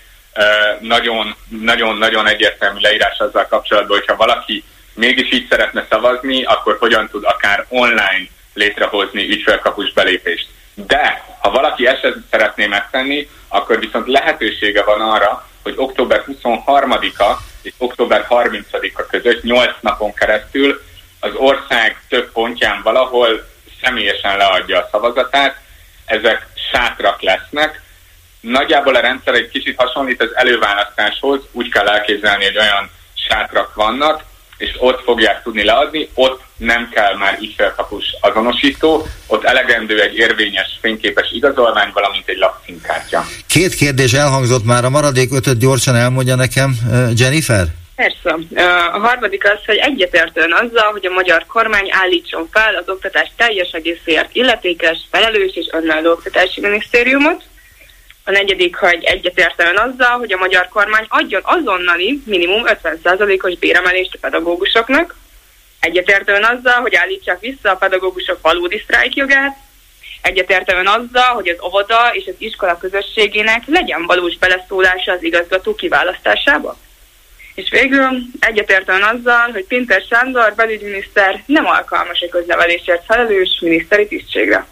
[SPEAKER 13] nagyon-nagyon egyértelmű leírás azzal kapcsolatban, hogyha valaki mégis így szeretne szavazni, akkor hogyan tud akár online létrehozni ügyfélkapus belépést. De ha valaki ezt szeretné megtenni, akkor viszont lehetősége van arra, hogy október 23-a és október 30-a között 8 napon keresztül az ország több pontján valahol személyesen leadja a szavazatát. Ezek sátrak lesznek, Nagyjából a rendszer egy kicsit hasonlít az előválasztáshoz, úgy kell elképzelni, hogy olyan sátrak vannak, és ott fogják tudni leadni, ott nem kell már ügyfélkapus azonosító, ott elegendő egy érvényes fényképes igazolvány, valamint egy lapcímkártya.
[SPEAKER 2] Két kérdés elhangzott már, a maradék ötöt gyorsan elmondja nekem Jennifer?
[SPEAKER 14] Persze. A harmadik az, hogy egyetértően azzal, hogy a magyar kormány állítson fel az oktatás teljes egészért illetékes, felelős és önálló oktatási minisztériumot, a negyedik, hogy egyetértően azzal, hogy a magyar kormány adjon azonnali minimum 50%-os béremelést a pedagógusoknak, egyetértően azzal, hogy állítsák vissza a pedagógusok valódi sztrájkjogát, egyetértően azzal, hogy az óvoda és az iskola közösségének legyen valós beleszólása az igazgató kiválasztásába. És végül egyetértően azzal, hogy Pinter Sándor belügyminiszter nem alkalmas a közlevelésért felelős miniszteri tisztségre.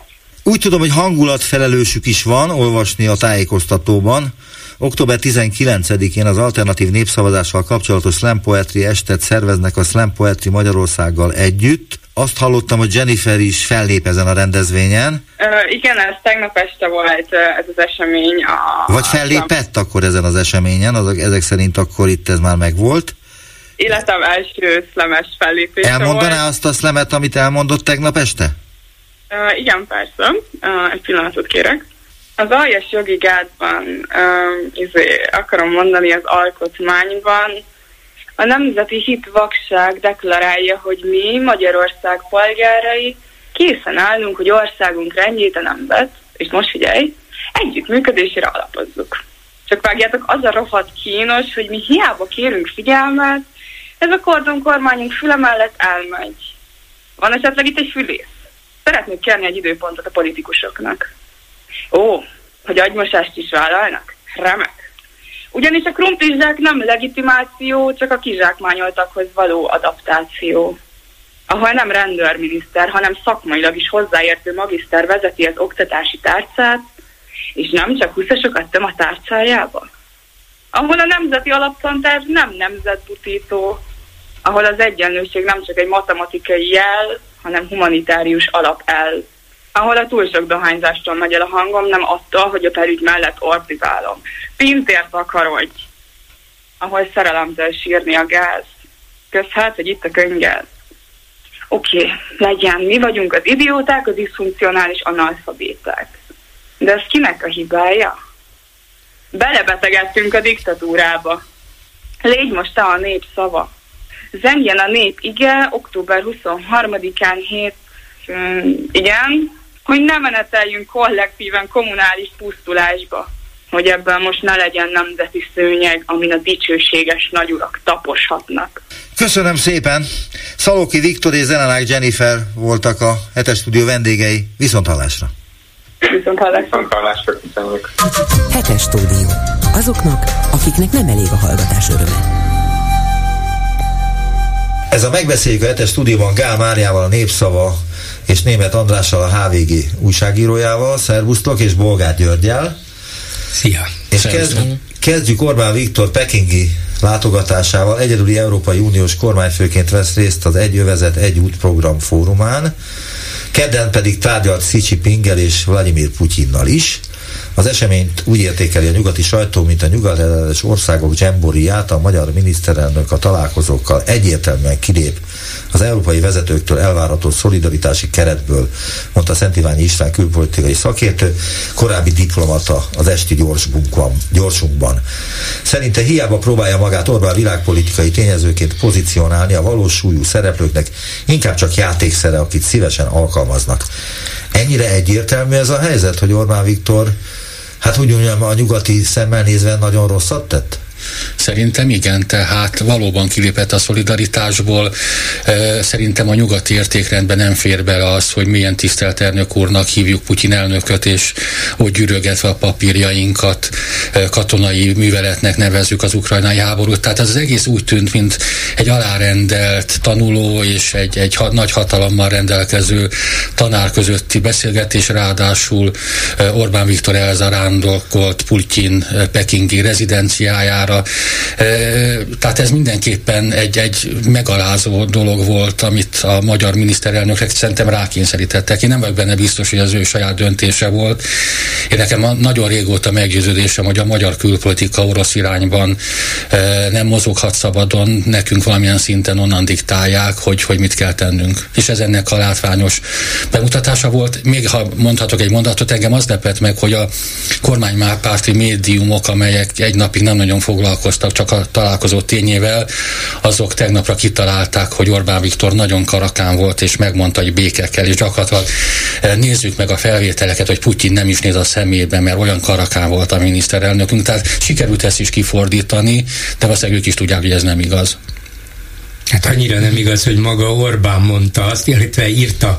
[SPEAKER 2] Úgy tudom, hogy hangulatfelelősük is van, olvasni a tájékoztatóban. Október 19-én az alternatív népszavazással kapcsolatos slam poetry estet szerveznek a Slam Poetry Magyarországgal együtt. Azt hallottam, hogy Jennifer is fellép ezen a rendezvényen.
[SPEAKER 14] Uh, igen, ez tegnap este volt ez az esemény. A,
[SPEAKER 2] Vagy fellépett akkor ezen az eseményen, azok, ezek szerint akkor itt ez már megvolt.
[SPEAKER 14] Életem első szlemes fellépése
[SPEAKER 2] Elmondaná
[SPEAKER 14] volt.
[SPEAKER 2] azt a szlemet, amit elmondott tegnap este?
[SPEAKER 14] Uh, igen, persze. Uh, egy pillanatot kérek. Az aljas jogi gátban uh, izé, akarom mondani az alkotmányban, a nemzeti hit vakság deklarálja, hogy mi, Magyarország polgárai, készen állunk, hogy országunk rendjét a nemzet, és most figyelj, együttműködésére alapozzuk. Csak vágjátok, az a rohadt kínos, hogy mi hiába kérünk figyelmet, ez a kordon kormányunk füle mellett elmegy. Van esetleg itt egy fülész? Szeretnék kérni egy időpontot a politikusoknak. Ó, hogy agymosást is vállalnak? Remek. Ugyanis a krumplizsák nem legitimáció, csak a kizsákmányoltakhoz való adaptáció. Ahol nem rendőrminiszter, hanem szakmailag is hozzáértő magiszter vezeti az oktatási tárcát, és nem csak húszasokat töm a tárcájába. Ahol a nemzeti alaptanterv nem nemzetbutító, ahol az egyenlőség nem csak egy matematikai jel, hanem humanitárius alap el. Ahol a túl sok dohányzástól megy el a hangom, nem attól, hogy a perügy mellett ordibálom. Pintért akarodj! Ahol szerelemtől sírni a gáz. Közhet, hogy itt a könyvgáz. Oké, okay, legyen, mi vagyunk az idióták, az diszfunkcionális analfabéták. De ez kinek a hibája? Belebetegedtünk a diktatúrába. Légy most te a nép szava. Zengjen a nép ige, október 23-án hét, um, igen, hogy ne meneteljünk kollektíven kommunális pusztulásba, hogy ebből most ne legyen nemzeti szőnyeg, amin a dicsőséges nagyurak taposhatnak.
[SPEAKER 2] Köszönöm szépen! Szalóki Viktor és Zenelák Jennifer voltak a hetes stúdió vendégei. Viszont hallásra!
[SPEAKER 14] Viszont hallásra!
[SPEAKER 13] Viszont hallásra, köszönjük!
[SPEAKER 1] Hetes stúdió. Azoknak, akiknek nem elég a hallgatás öröme.
[SPEAKER 2] Ez a megbeszéljük a hetes stúdióban Gál Máriával, a Népszava és Német Andrással, a HVG újságírójával, szervusztok, és Bolgár Györgyel.
[SPEAKER 15] Szia!
[SPEAKER 2] És kezd, kezdjük Orbán Viktor pekingi látogatásával. Egyedüli Európai Uniós kormányfőként vesz részt az Egyövezet Egy út program fórumán. Kedden pedig tárgyalt Xi Jinpinggel és Vladimir Putyinnal is. Az eseményt úgy értékeli a nyugati sajtó, mint a nyugat országok dzsemboriát, a magyar miniszterelnök a találkozókkal egyértelműen kilép az európai vezetőktől elvárható szolidaritási keretből, mondta Szent Iványi István külpolitikai szakértő, korábbi diplomata az esti gyorsunkban. gyorsunkban. Szerinte hiába próbálja magát Orbán világpolitikai tényezőként pozícionálni a valós súlyú szereplőknek, inkább csak játékszere, akit szívesen alkalmaznak. Ennyire egyértelmű ez a helyzet, hogy Orbán Viktor Hát úgy mondjam, a nyugati szemmel nézve nagyon rosszat tett?
[SPEAKER 15] Szerintem igen, tehát valóban kilépett a szolidaritásból. Szerintem a nyugati értékrendben nem fér bele az, hogy milyen tisztelt elnök úrnak hívjuk Putyin elnököt, és hogy gyűrögetve a papírjainkat katonai műveletnek nevezzük az ukrajnai háborút. Tehát az egész úgy tűnt, mint egy alárendelt tanuló és egy, egy nagy hatalommal rendelkező tanár közötti beszélgetés, ráadásul Orbán Viktor elzarándokolt Putyin pekingi rezidenciájára. Tehát ez mindenképpen egy, egy megalázó dolog volt, amit a magyar miniszterelnöknek szerintem rákényszerítettek. Én nem vagyok benne biztos, hogy az ő saját döntése volt. Én nekem nagyon régóta meggyőződésem, hogy a magyar külpolitika orosz irányban nem mozoghat szabadon, nekünk valamilyen szinten onnan diktálják, hogy, hogy mit kell tennünk. És ez ennek a látványos bemutatása volt. Még ha mondhatok egy mondatot, engem az lepett meg, hogy a kormánymárpárti médiumok, amelyek egy napig nem nagyon foglalkoztak csak a találkozó tényével, azok tegnapra kitalálták, hogy Orbán Viktor nagyon karakán volt, és megmondta, hogy béke kell, és gyakorlatilag. Eh, nézzük meg a felvételeket, hogy Putyin nem is néz a szemébe, mert olyan karakán volt a miniszterelnökünk, tehát sikerült ezt is kifordítani, de valószínűleg ők is tudják, hogy ez nem igaz.
[SPEAKER 16] Hát annyira nem igaz, hogy maga Orbán mondta azt, illetve írta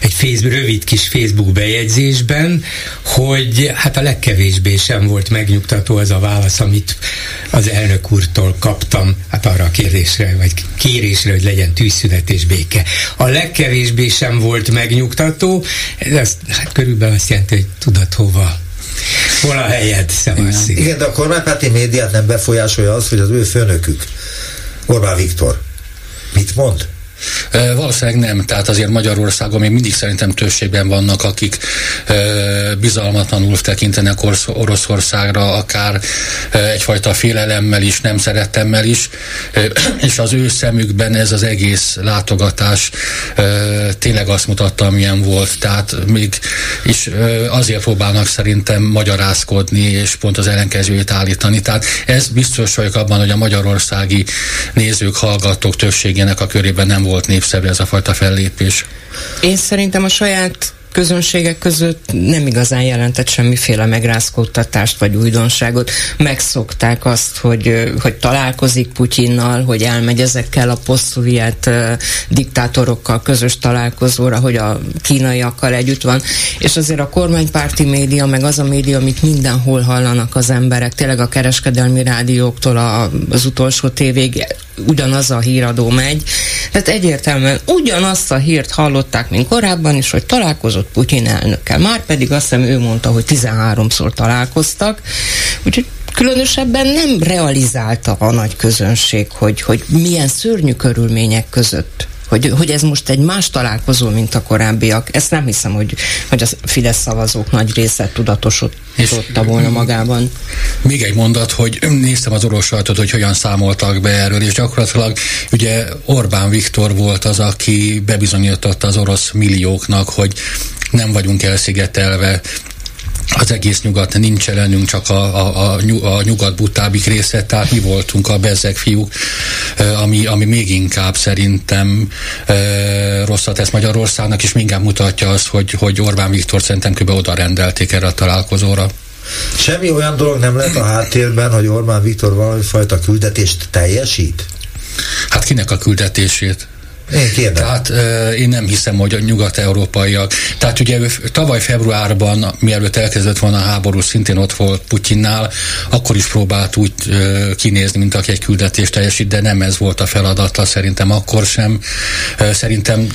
[SPEAKER 16] egy Facebook, rövid kis Facebook bejegyzésben, hogy hát a legkevésbé sem volt megnyugtató az a válasz, amit az elnök úrtól kaptam, hát arra a kérdésre, vagy kérésre, hogy legyen tűzszünet és béke. A legkevésbé sem volt megnyugtató, ez hát körülbelül azt jelenti, hogy tudod hova Hol a helyed,
[SPEAKER 2] Igen. Igen, de a kormánypárti médiát nem befolyásolja az, hogy az ő főnökük, Orbán Viktor, mit mond?
[SPEAKER 15] Valószínűleg nem, tehát azért Magyarországon még mindig szerintem többségben vannak, akik bizalmatlanul tekintenek Oroszországra, akár egyfajta félelemmel is, nem szeretemmel is, és az ő szemükben ez az egész látogatás tényleg azt mutatta, milyen volt, tehát még is azért próbálnak szerintem magyarázkodni, és pont az ellenkezőjét állítani. Tehát ez biztos vagyok abban, hogy a magyarországi nézők, hallgatók többségének a körében nem volt népszerű ez a fajta fellépés?
[SPEAKER 17] Én szerintem a saját közönségek között nem igazán jelentett semmiféle megrázkódtatást vagy újdonságot. Megszokták azt, hogy, hogy találkozik Putyinnal, hogy elmegy ezekkel a posztszovjet diktátorokkal közös találkozóra, hogy a kínaiakkal együtt van. És azért a kormánypárti média, meg az a média, amit mindenhol hallanak az emberek, tényleg a kereskedelmi rádióktól a, az utolsó tévég ugyanaz a híradó megy. Tehát egyértelműen ugyanazt a hírt hallották, mint korábban is, hogy találkozott Putyin elnökkel. Már pedig azt hiszem ő mondta, hogy 13-szor találkoztak. Úgyhogy különösebben nem realizálta a nagy közönség, hogy, hogy milyen szörnyű körülmények között hogy, hogy ez most egy más találkozó, mint a korábbiak. Ezt nem hiszem, hogy, hogy a Fidesz szavazók nagy része tudatosította volna magában.
[SPEAKER 15] Még egy mondat, hogy néztem az orosz sajtot, hogy hogyan számoltak be erről, és gyakorlatilag ugye Orbán Viktor volt az, aki bebizonyította az orosz millióknak, hogy nem vagyunk elszigetelve, az egész nyugat nincs ellenünk, csak a, a, a, a nyugat butábik része, tehát mi voltunk a bezzeg fiúk, ami, ami még inkább szerintem rosszat tesz Magyarországnak, és minkább mutatja azt, hogy, hogy Orbán Viktor szerintem kb. oda rendelték erre a találkozóra.
[SPEAKER 2] Semmi olyan dolog nem lett a háttérben, hogy Orbán Viktor valami fajta küldetést teljesít?
[SPEAKER 15] Hát kinek a küldetését?
[SPEAKER 2] Én.
[SPEAKER 15] Tehát én nem hiszem, hogy a nyugat-európaiak. Tehát ugye ő tavaly februárban, mielőtt elkezdett volna a háború, szintén ott volt Putyinnál, akkor is próbált úgy kinézni, mint aki egy küldetést teljesít, de nem ez volt a feladata, szerintem akkor sem. Szerintem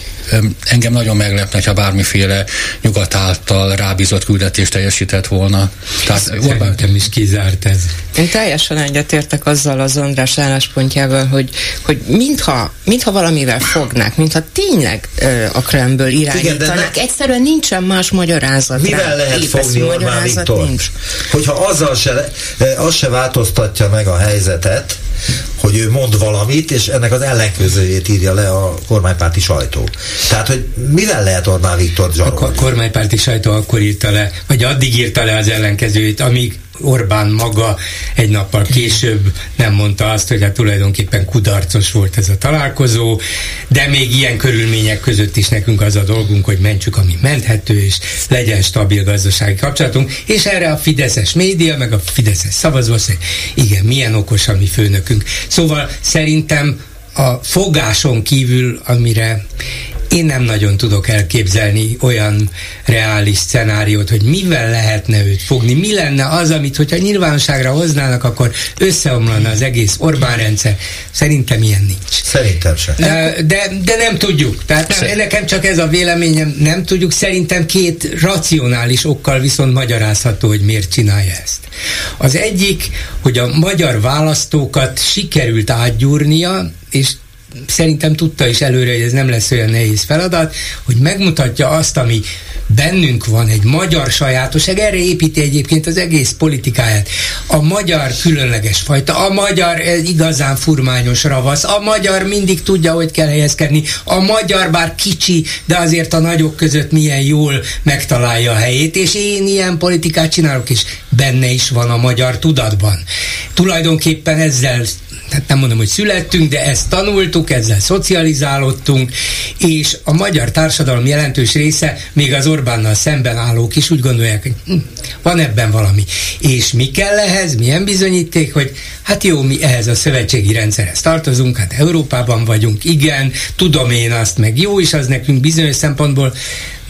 [SPEAKER 15] engem nagyon meglepne, ha bármiféle nyugat által rábízott küldetést teljesített volna.
[SPEAKER 16] Tehát Szerintem is kizárt ez.
[SPEAKER 17] Én teljesen egyetértek azzal az András álláspontjával, hogy, hogy mintha, mintha valamivel fognák, mintha tényleg ö, a Kremből irányítanák. Igen, Egyszerűen nincsen más magyarázat.
[SPEAKER 2] Mivel rá. lehet fogni Orbán Viktor? Nincs. Hogyha azzal se, az se változtatja meg a helyzetet, hogy ő mond valamit, és ennek az ellenkezőjét írja le a kormánypárti sajtó. Tehát, hogy mivel lehet Orbán Viktor zsarolni?
[SPEAKER 16] A kormánypárti sajtó akkor írta le, vagy addig írta le az ellenkezőjét, amíg Orbán maga egy nappal később nem mondta azt, hogy hát tulajdonképpen kudarcos volt ez a találkozó, de még ilyen körülmények között is nekünk az a dolgunk, hogy mentsük, ami menthető, és legyen stabil gazdasági kapcsolatunk, és erre a Fideszes média, meg a Fideszes szavazó hogy igen, milyen okos a mi főnökünk. Szóval szerintem a fogáson kívül, amire én nem nagyon tudok elképzelni olyan reális szenáriót, hogy mivel lehetne őt fogni, mi lenne az, amit, hogyha nyilvánosságra hoznának, akkor összeomlana az egész Orbán rendszer. Szerintem ilyen nincs.
[SPEAKER 2] Szerintem sem.
[SPEAKER 16] De, de, de nem tudjuk. Tehát nem, nekem csak ez a véleményem, nem tudjuk. Szerintem két racionális okkal viszont magyarázható, hogy miért csinálja ezt. Az egyik, hogy a magyar választókat sikerült átgyúrnia, és szerintem tudta is előre, hogy ez nem lesz olyan nehéz feladat, hogy megmutatja azt, ami bennünk van, egy magyar sajátosság, erre építi egyébként az egész politikáját. A magyar különleges fajta, a magyar igazán furmányos ravasz, a magyar mindig tudja, hogy kell helyezkedni, a magyar bár kicsi, de azért a nagyok között milyen jól megtalálja a helyét, és én ilyen politikát csinálok, és benne is van a magyar tudatban. Tulajdonképpen ezzel tehát nem mondom, hogy születtünk, de ezt tanultuk, ezzel szocializálódtunk, és a magyar társadalom jelentős része, még az Orbánnal szemben állók is úgy gondolják, hogy hm, van ebben valami. És mi kell ehhez, milyen bizonyíték, hogy hát jó, mi ehhez a szövetségi rendszerhez tartozunk, hát Európában vagyunk, igen, tudom én azt, meg jó is az nekünk bizonyos szempontból,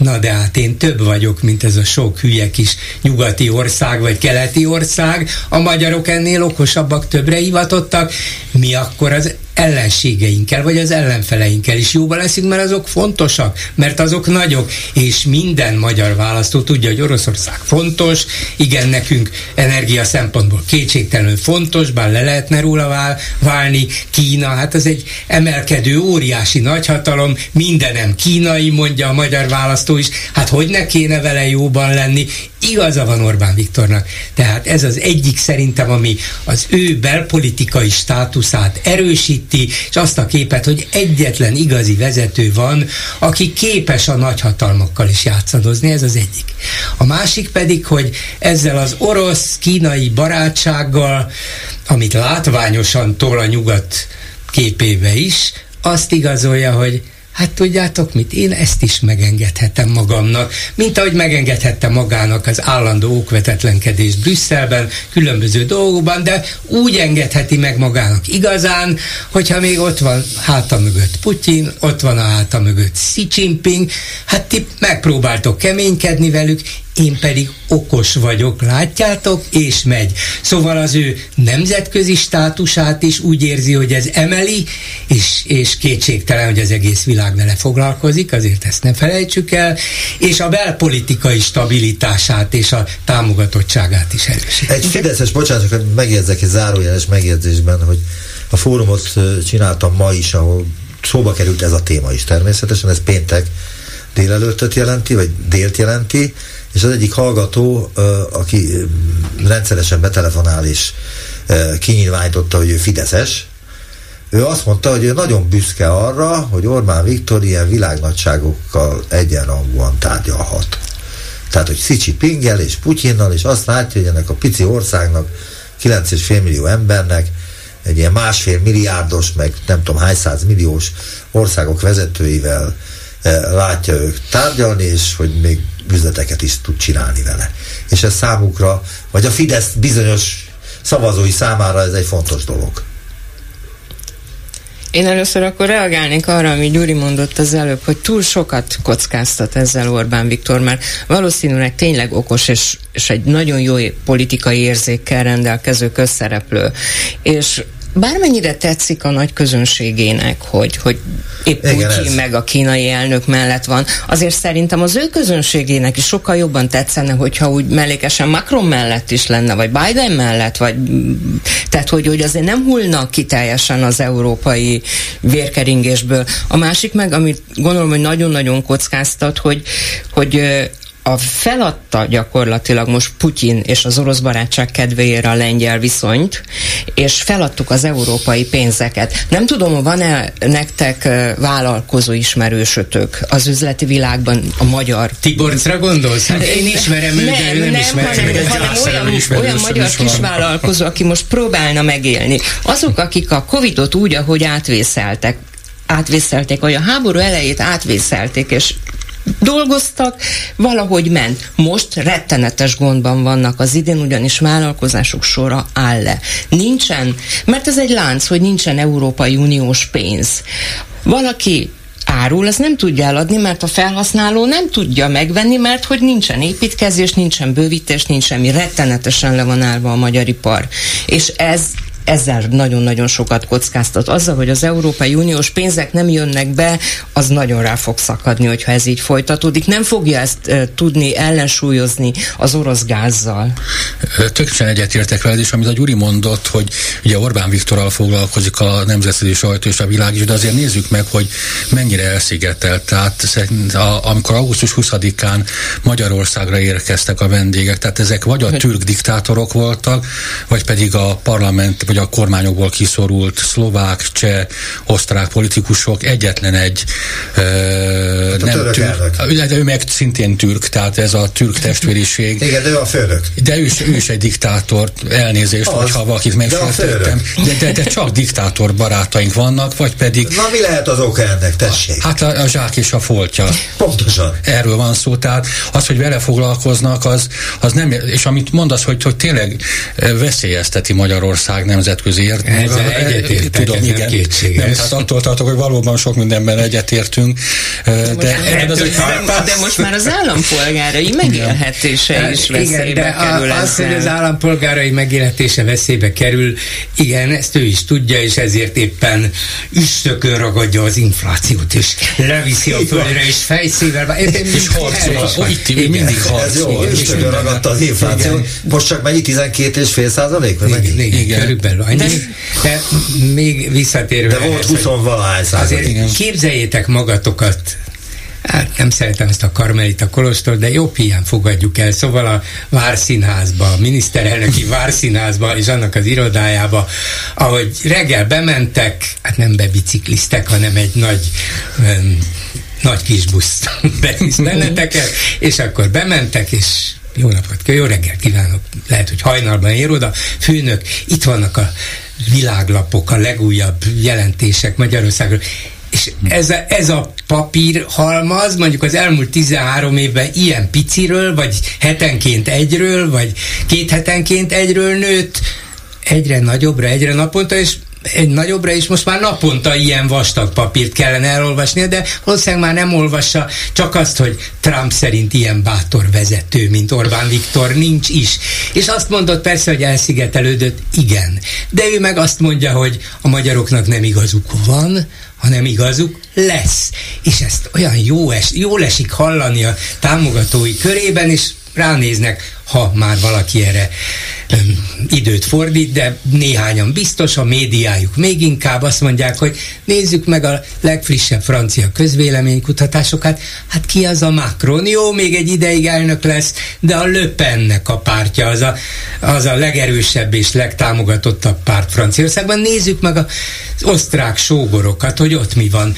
[SPEAKER 16] Na de hát én több vagyok, mint ez a sok hülye kis nyugati ország vagy keleti ország. A magyarok ennél okosabbak, többre hivatottak. Mi akkor az ellenségeinkkel, vagy az ellenfeleinkkel is jóban leszünk, mert azok fontosak, mert azok nagyok, és minden magyar választó tudja, hogy Oroszország fontos, igen, nekünk energia szempontból kétségtelenül fontos, bár le lehetne róla válni, Kína, hát ez egy emelkedő, óriási nagyhatalom, mindenem kínai, mondja a magyar választó is, hát hogy ne kéne vele jóban lenni, igaza van Orbán Viktornak. Tehát ez az egyik szerintem, ami az ő belpolitikai státuszát erősíti, és azt a képet, hogy egyetlen igazi vezető van, aki képes a nagyhatalmakkal is játszadozni, ez az egyik. A másik pedig, hogy ezzel az orosz-kínai barátsággal, amit látványosan tol a nyugat képébe is, azt igazolja, hogy Hát tudjátok mit, én ezt is megengedhetem magamnak, mint ahogy megengedhette magának az állandó okvetetlenkedés Brüsszelben, különböző dolgokban, de úgy engedheti meg magának igazán, hogyha még ott van háta mögött Putyin, ott van a háta mögött Xi Jinping, hát ti megpróbáltok keménykedni velük, én pedig okos vagyok, látjátok, és megy. Szóval az ő nemzetközi státusát is úgy érzi, hogy ez emeli, és, és kétségtelen, hogy az egész világ vele foglalkozik, azért ezt ne felejtsük el, és a belpolitikai stabilitását és a támogatottságát is erősíti.
[SPEAKER 2] Egy Fideszes, bocsánat, megjegyzek egy zárójeles megjegyzésben, hogy a fórumot csináltam ma is, ahol szóba került ez a téma is természetesen, ez péntek délelőttet jelenti, vagy délt jelenti, és az egyik hallgató, aki rendszeresen betelefonál és kinyilvánította, hogy ő Fideszes, ő azt mondta, hogy ő nagyon büszke arra, hogy Orbán Viktor ilyen világnagyságokkal egyenrangúan tárgyalhat. Tehát, hogy Szicsi Pingel és Putyinnal, és azt látja, hogy ennek a pici országnak, 9,5 millió embernek, egy ilyen másfél milliárdos, meg nem tudom hány milliós országok vezetőivel látja ők tárgyalni, és hogy még üzleteket is tud csinálni vele. És ez számukra, vagy a Fidesz bizonyos szavazói számára ez egy fontos dolog.
[SPEAKER 17] Én először akkor reagálnék arra, ami Gyuri mondott az előbb, hogy túl sokat kockáztat ezzel Orbán Viktor, mert valószínűleg tényleg okos és, és egy nagyon jó politikai érzékkel rendelkező közszereplő. És bármennyire tetszik a nagy közönségének, hogy, hogy épp Igen, Putyin ez. meg a kínai elnök mellett van, azért szerintem az ő közönségének is sokkal jobban tetszene, hogyha úgy mellékesen Macron mellett is lenne, vagy Biden mellett, vagy tehát, hogy, hogy azért nem hullnak ki teljesen az európai vérkeringésből. A másik meg, amit gondolom, hogy nagyon-nagyon kockáztat, hogy, hogy a feladta gyakorlatilag most Putyin és az orosz barátság kedvéért a lengyel viszonyt, és feladtuk az európai pénzeket. Nem tudom, van-e nektek vállalkozó ismerősötök az üzleti világban a magyar?
[SPEAKER 16] Tiborcra gondolsz? Hát én ismerem őt, de ő nem, nem ismerem.
[SPEAKER 17] Hanem, hanem olyan, olyan magyar kisvállalkozó, aki most próbálna megélni. Azok, akik a Covidot úgy, ahogy átvészeltek, átvészelték, vagy a háború elejét átvészelték, és dolgoztak, valahogy ment. Most rettenetes gondban vannak az idén, ugyanis vállalkozások sora áll le. Nincsen, mert ez egy lánc, hogy nincsen Európai Uniós pénz. Valaki árul, az nem tudja eladni, mert a felhasználó nem tudja megvenni, mert hogy nincsen építkezés, nincsen bővítés, nincs semmi. Rettenetesen le van állva a magyar ipar. És ez ezzel nagyon-nagyon sokat kockáztat. Azzal, hogy az Európai Uniós pénzek nem jönnek be, az nagyon rá fog szakadni, hogyha ez így folytatódik. Nem fogja ezt e, tudni ellensúlyozni az orosz gázzal.
[SPEAKER 15] Tökéletesen egyetértek veled, és amit a Gyuri mondott, hogy ugye Orbán Viktorral foglalkozik a nemzetközi sajtó és a világ is, de azért nézzük meg, hogy mennyire elszigetelt. Tehát a, amikor augusztus 20-án Magyarországra érkeztek a vendégek, tehát ezek vagy a türk diktátorok voltak, vagy pedig a parlament, vagy a kormányokból kiszorult szlovák, cseh, osztrák politikusok, egyetlen egy uh, nem türk, de ő meg szintén türk, tehát ez a türk testvériség. *laughs*
[SPEAKER 2] Igen, de ő a főnök.
[SPEAKER 15] De ő is, ő is egy diktátor, elnézést, az, hogyha valakit megsértettem, de, de, de csak diktátor barátaink vannak, vagy pedig...
[SPEAKER 2] Na mi lehet az oka ennek, tessék?
[SPEAKER 15] Hát a, a zsák és a foltja.
[SPEAKER 2] Pontosan.
[SPEAKER 15] Erről van szó, tehát az, hogy vele foglalkoznak, az, az nem, és amit mondasz, hogy, hogy tényleg veszélyezteti Magyarország nem nemzetközi ért.
[SPEAKER 16] Ezzel egyetértek,
[SPEAKER 15] Tudom,
[SPEAKER 16] ez
[SPEAKER 15] igen.
[SPEAKER 16] nem kétséges.
[SPEAKER 15] Nem, tehát attól tartok, hogy valóban sok mindenben egyetértünk. De,
[SPEAKER 17] De,
[SPEAKER 15] ebben az egy
[SPEAKER 17] de most már az állampolgárai megélhetése is
[SPEAKER 16] Igen,
[SPEAKER 17] veszélybe
[SPEAKER 16] de a,
[SPEAKER 17] kerül
[SPEAKER 16] az, hogy az állampolgárai megélhetése veszélybe kerül, igen, ezt ő is tudja, és ezért éppen üstökön ragadja az inflációt, és leviszi a földre, és fejszével.
[SPEAKER 15] És harcol, itt mindig
[SPEAKER 2] Ez
[SPEAKER 15] harcol. minden-
[SPEAKER 2] ragadta az infláció.
[SPEAKER 16] Igen.
[SPEAKER 2] Most csak mennyi? 12 és fél százalék? Vagy mennyi?
[SPEAKER 16] Igen, igen,
[SPEAKER 15] Igen.
[SPEAKER 16] Körülbelül annyi. De, még visszatérve.
[SPEAKER 2] De volt
[SPEAKER 16] ehhez, hogy
[SPEAKER 2] 20 valahány.
[SPEAKER 16] Azért képzeljétek magatokat Hát nem szeretem ezt a Karmelita Kolostor, de jobb hiány fogadjuk el. Szóval a Várszínházba, a miniszterelnöki Várszínházba és annak az irodájába, ahogy reggel bementek, hát nem bebicikliztek, hanem egy nagy um, nagy kis busz *laughs* bevisz benneteket, és akkor bementek, és jó napot, jó reggelt kívánok, lehet, hogy hajnalban ér oda, főnök, itt vannak a világlapok, a legújabb jelentések Magyarországról, és ez a, ez a papír halmaz, mondjuk az elmúlt 13 évben ilyen piciről, vagy hetenként egyről, vagy két hetenként egyről nőtt, egyre nagyobbra, egyre naponta, és egy nagyobbra, és most már naponta ilyen vastag papírt kellene elolvasnia, de valószínűleg már nem olvassa, csak azt, hogy Trump szerint ilyen bátor vezető, mint Orbán Viktor nincs is. És azt mondott persze, hogy elszigetelődött, igen. De ő meg azt mondja, hogy a magyaroknak nem igazuk van, hanem igazuk lesz. És ezt olyan jó es, jól esik hallani a támogatói körében, és ránéznek, ha már valaki erre időt fordít, de néhányan biztos, a médiájuk még inkább azt mondják, hogy nézzük meg a legfrissebb francia közvéleménykutatásokat, hát ki az a Macron? Jó, még egy ideig elnök lesz, de a Le Pennek a pártja az a, az a legerősebb és legtámogatottabb párt Franciaországban. Nézzük meg az osztrák sógorokat, hogy ott mi van.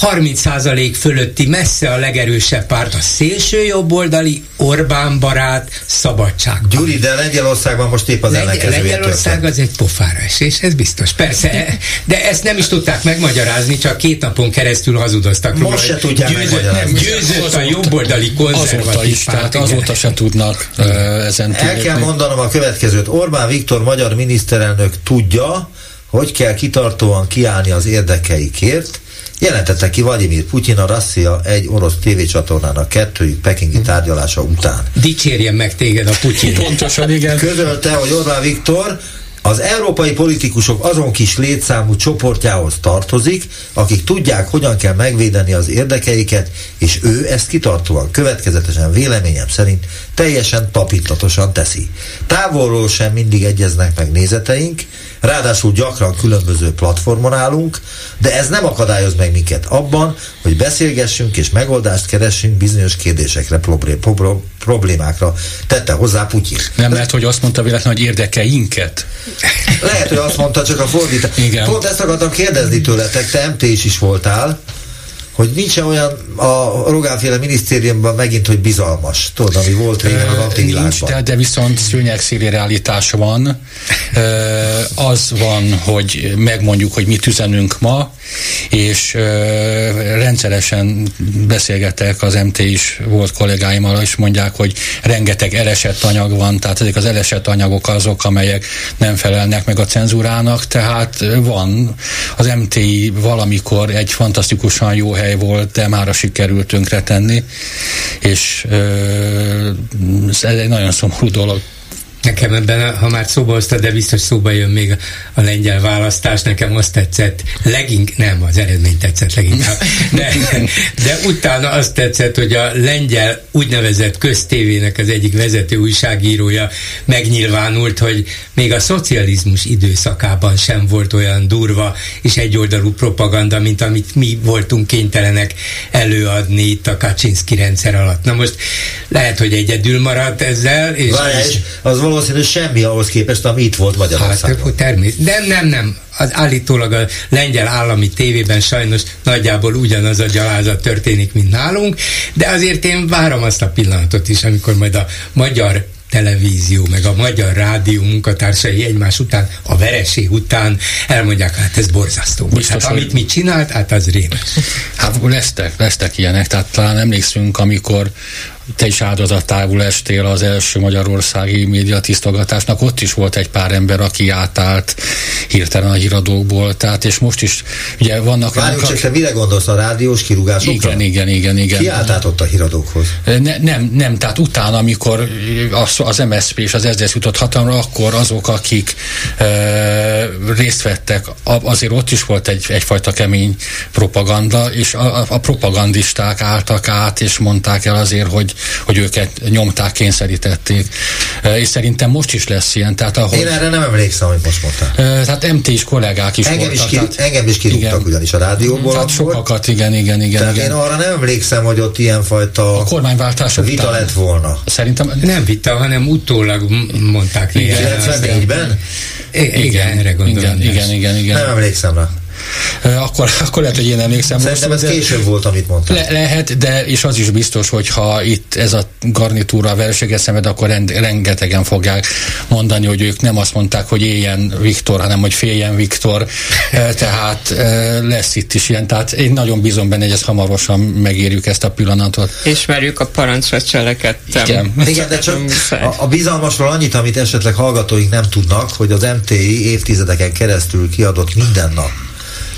[SPEAKER 16] 30% fölötti messze a legerősebb párt a szélső jobboldali Orbán barát szabadság.
[SPEAKER 2] Gyuri, de Lengyelországban most épp az
[SPEAKER 16] Legy-
[SPEAKER 2] ellenkezője
[SPEAKER 16] Lengyelország
[SPEAKER 2] történt.
[SPEAKER 16] az egy pofára esés, ez biztos. Persze, *laughs* de ezt nem is tudták megmagyarázni, csak két napon keresztül hazudoztak. róla,
[SPEAKER 2] Most se
[SPEAKER 16] hogy
[SPEAKER 2] tudják
[SPEAKER 16] győzött,
[SPEAKER 2] megmagyarázni.
[SPEAKER 16] nem, győzött a jobboldali konzervatív
[SPEAKER 15] Azóta is,
[SPEAKER 16] párt,
[SPEAKER 15] tehát
[SPEAKER 16] igen.
[SPEAKER 15] azóta se tudnak uh, ezen
[SPEAKER 2] El kell mondanom a következőt. Orbán Viktor magyar miniszterelnök tudja, hogy kell kitartóan kiállni az érdekeikért, jelentette ki Vladimir Putyin a Rasszia egy orosz tévécsatornának kettőjük pekingi tárgyalása után.
[SPEAKER 16] Dicsérjen meg téged a Putyin. *laughs*
[SPEAKER 15] Pontosan, igen.
[SPEAKER 2] Közölte, hogy Orbán Viktor az európai politikusok azon kis létszámú csoportjához tartozik, akik tudják, hogyan kell megvédeni az érdekeiket, és ő ezt kitartóan, következetesen véleményem szerint teljesen tapintatosan teszi. Távolról sem mindig egyeznek meg nézeteink, ráadásul gyakran különböző platformon állunk, de ez nem akadályoz meg minket abban, hogy beszélgessünk és megoldást keressünk bizonyos kérdésekre, problém, problém, problémákra, tette hozzá Putyin.
[SPEAKER 15] Nem lehet, hogy azt mondta véletlenül, hogy érdekeinket.
[SPEAKER 2] Lehet, hogy azt mondta, csak a fordítás.
[SPEAKER 15] Igen.
[SPEAKER 2] Pont ezt akartam kérdezni tőletek, te MT is is voltál, hogy nincs olyan a Rogánféle minisztériumban megint, hogy bizalmas. Tudod, ami volt régen az antivilágban.
[SPEAKER 15] Nincs, de, de viszont szőnyegszéli állítás van. Az van, hogy megmondjuk, hogy mit üzenünk ma, és rendszeresen beszélgetek az MT is volt kollégáimmal, és mondják, hogy rengeteg elesett anyag van, tehát ezek az elesett anyagok azok, amelyek nem felelnek meg a cenzúrának, tehát van. Az MT valamikor egy fantasztikusan jó hely volt, de mára sikerült tönkretenni, és ez egy nagyon szomorú dolog.
[SPEAKER 16] Nekem ebben, ha már szóba hoztad, de biztos szóba jön még a, lengyel választás, nekem azt tetszett, legink, nem, az eredmény tetszett leginkább, *laughs* de, de utána azt tetszett, hogy a lengyel úgynevezett köztévének az egyik vezető újságírója megnyilvánult, hogy még a szocializmus időszakában sem volt olyan durva és egyoldalú propaganda, mint amit mi voltunk kénytelenek előadni itt a Kaczynszki rendszer alatt. Na most lehet, hogy egyedül maradt ezzel, és, és
[SPEAKER 2] az valószínű semmi ahhoz képest, ami itt volt Magyarországon.
[SPEAKER 16] Hát, természetesen. De nem, nem. Az állítólag a lengyel állami tévében sajnos nagyjából ugyanaz a gyalázat történik, mint nálunk, de azért én várom azt a pillanatot is, amikor majd a magyar televízió, meg a magyar rádió munkatársai egymás után, a vereség után elmondják, hát ez borzasztó.
[SPEAKER 15] Biztos,
[SPEAKER 16] hát, amit mit csinált, hát az rémes.
[SPEAKER 15] Hát lesztek, lesztek ilyenek, tehát talán emlékszünk, amikor te is áldozatául estél az első magyarországi médiatisztogatásnak, ott is volt egy pár ember, aki átállt hirtelen a híradókból, tehát és most is, ugye vannak...
[SPEAKER 2] Várjuk csak, te mire gondolsz a rádiós kirúgásokra?
[SPEAKER 15] Igen, igen, igen, igen.
[SPEAKER 2] Ki állt át ott a híradókhoz?
[SPEAKER 15] Ne, nem, nem, tehát utána, amikor az, az MSZP és az SZDSZ jutott hatalomra, akkor azok, akik e, részt vettek, azért ott is volt egy, egyfajta kemény propaganda, és a, a propagandisták álltak át, és mondták el azért, hogy, hogy őket nyomták, kényszerítették. E, és szerintem most is lesz ilyen. Tehát, ahogy,
[SPEAKER 2] Én erre nem emlékszem, hogy most mondtál.
[SPEAKER 15] E, tehát MT is kollégák is
[SPEAKER 2] engem
[SPEAKER 15] voltak.
[SPEAKER 2] Is ki,
[SPEAKER 15] tehát,
[SPEAKER 2] engem is kirúgtak igen. ugyanis a rádióból.
[SPEAKER 15] Tehát sokakat, igen, igen, igen.
[SPEAKER 2] Tehát
[SPEAKER 15] igen.
[SPEAKER 2] én arra nem emlékszem, hogy ott ilyenfajta
[SPEAKER 15] a kormányváltás
[SPEAKER 2] vita után. lett volna.
[SPEAKER 15] Szerintem
[SPEAKER 16] nem vita, hanem utólag mondták.
[SPEAKER 2] 94-ben?
[SPEAKER 16] Igen, igen, erre gondolom.
[SPEAKER 15] Igen, igen, igen, igen.
[SPEAKER 2] Nem emlékszem rá.
[SPEAKER 15] Akkor, *laughs* akkor lehet, hogy én emlékszem.
[SPEAKER 2] Szerintem ez később volt, amit mondtam.
[SPEAKER 15] Le, lehet, de és az is biztos, hogy ha itt ez a garnitúra a verséget szemed, akkor rend, rengetegen fogják mondani, hogy ők nem azt mondták, hogy éljen Viktor, hanem hogy féljen Viktor. Tehát lesz itt is ilyen. Tehát én nagyon bízom benne, hogy ezt hamarosan megérjük ezt a pillanatot.
[SPEAKER 17] Ismerjük a parancsra cselekedtem.
[SPEAKER 2] Igen. Igen, de csak a, a bizalmasról annyit, amit esetleg hallgatóink nem tudnak, hogy az MTI évtizedeken keresztül kiadott minden nap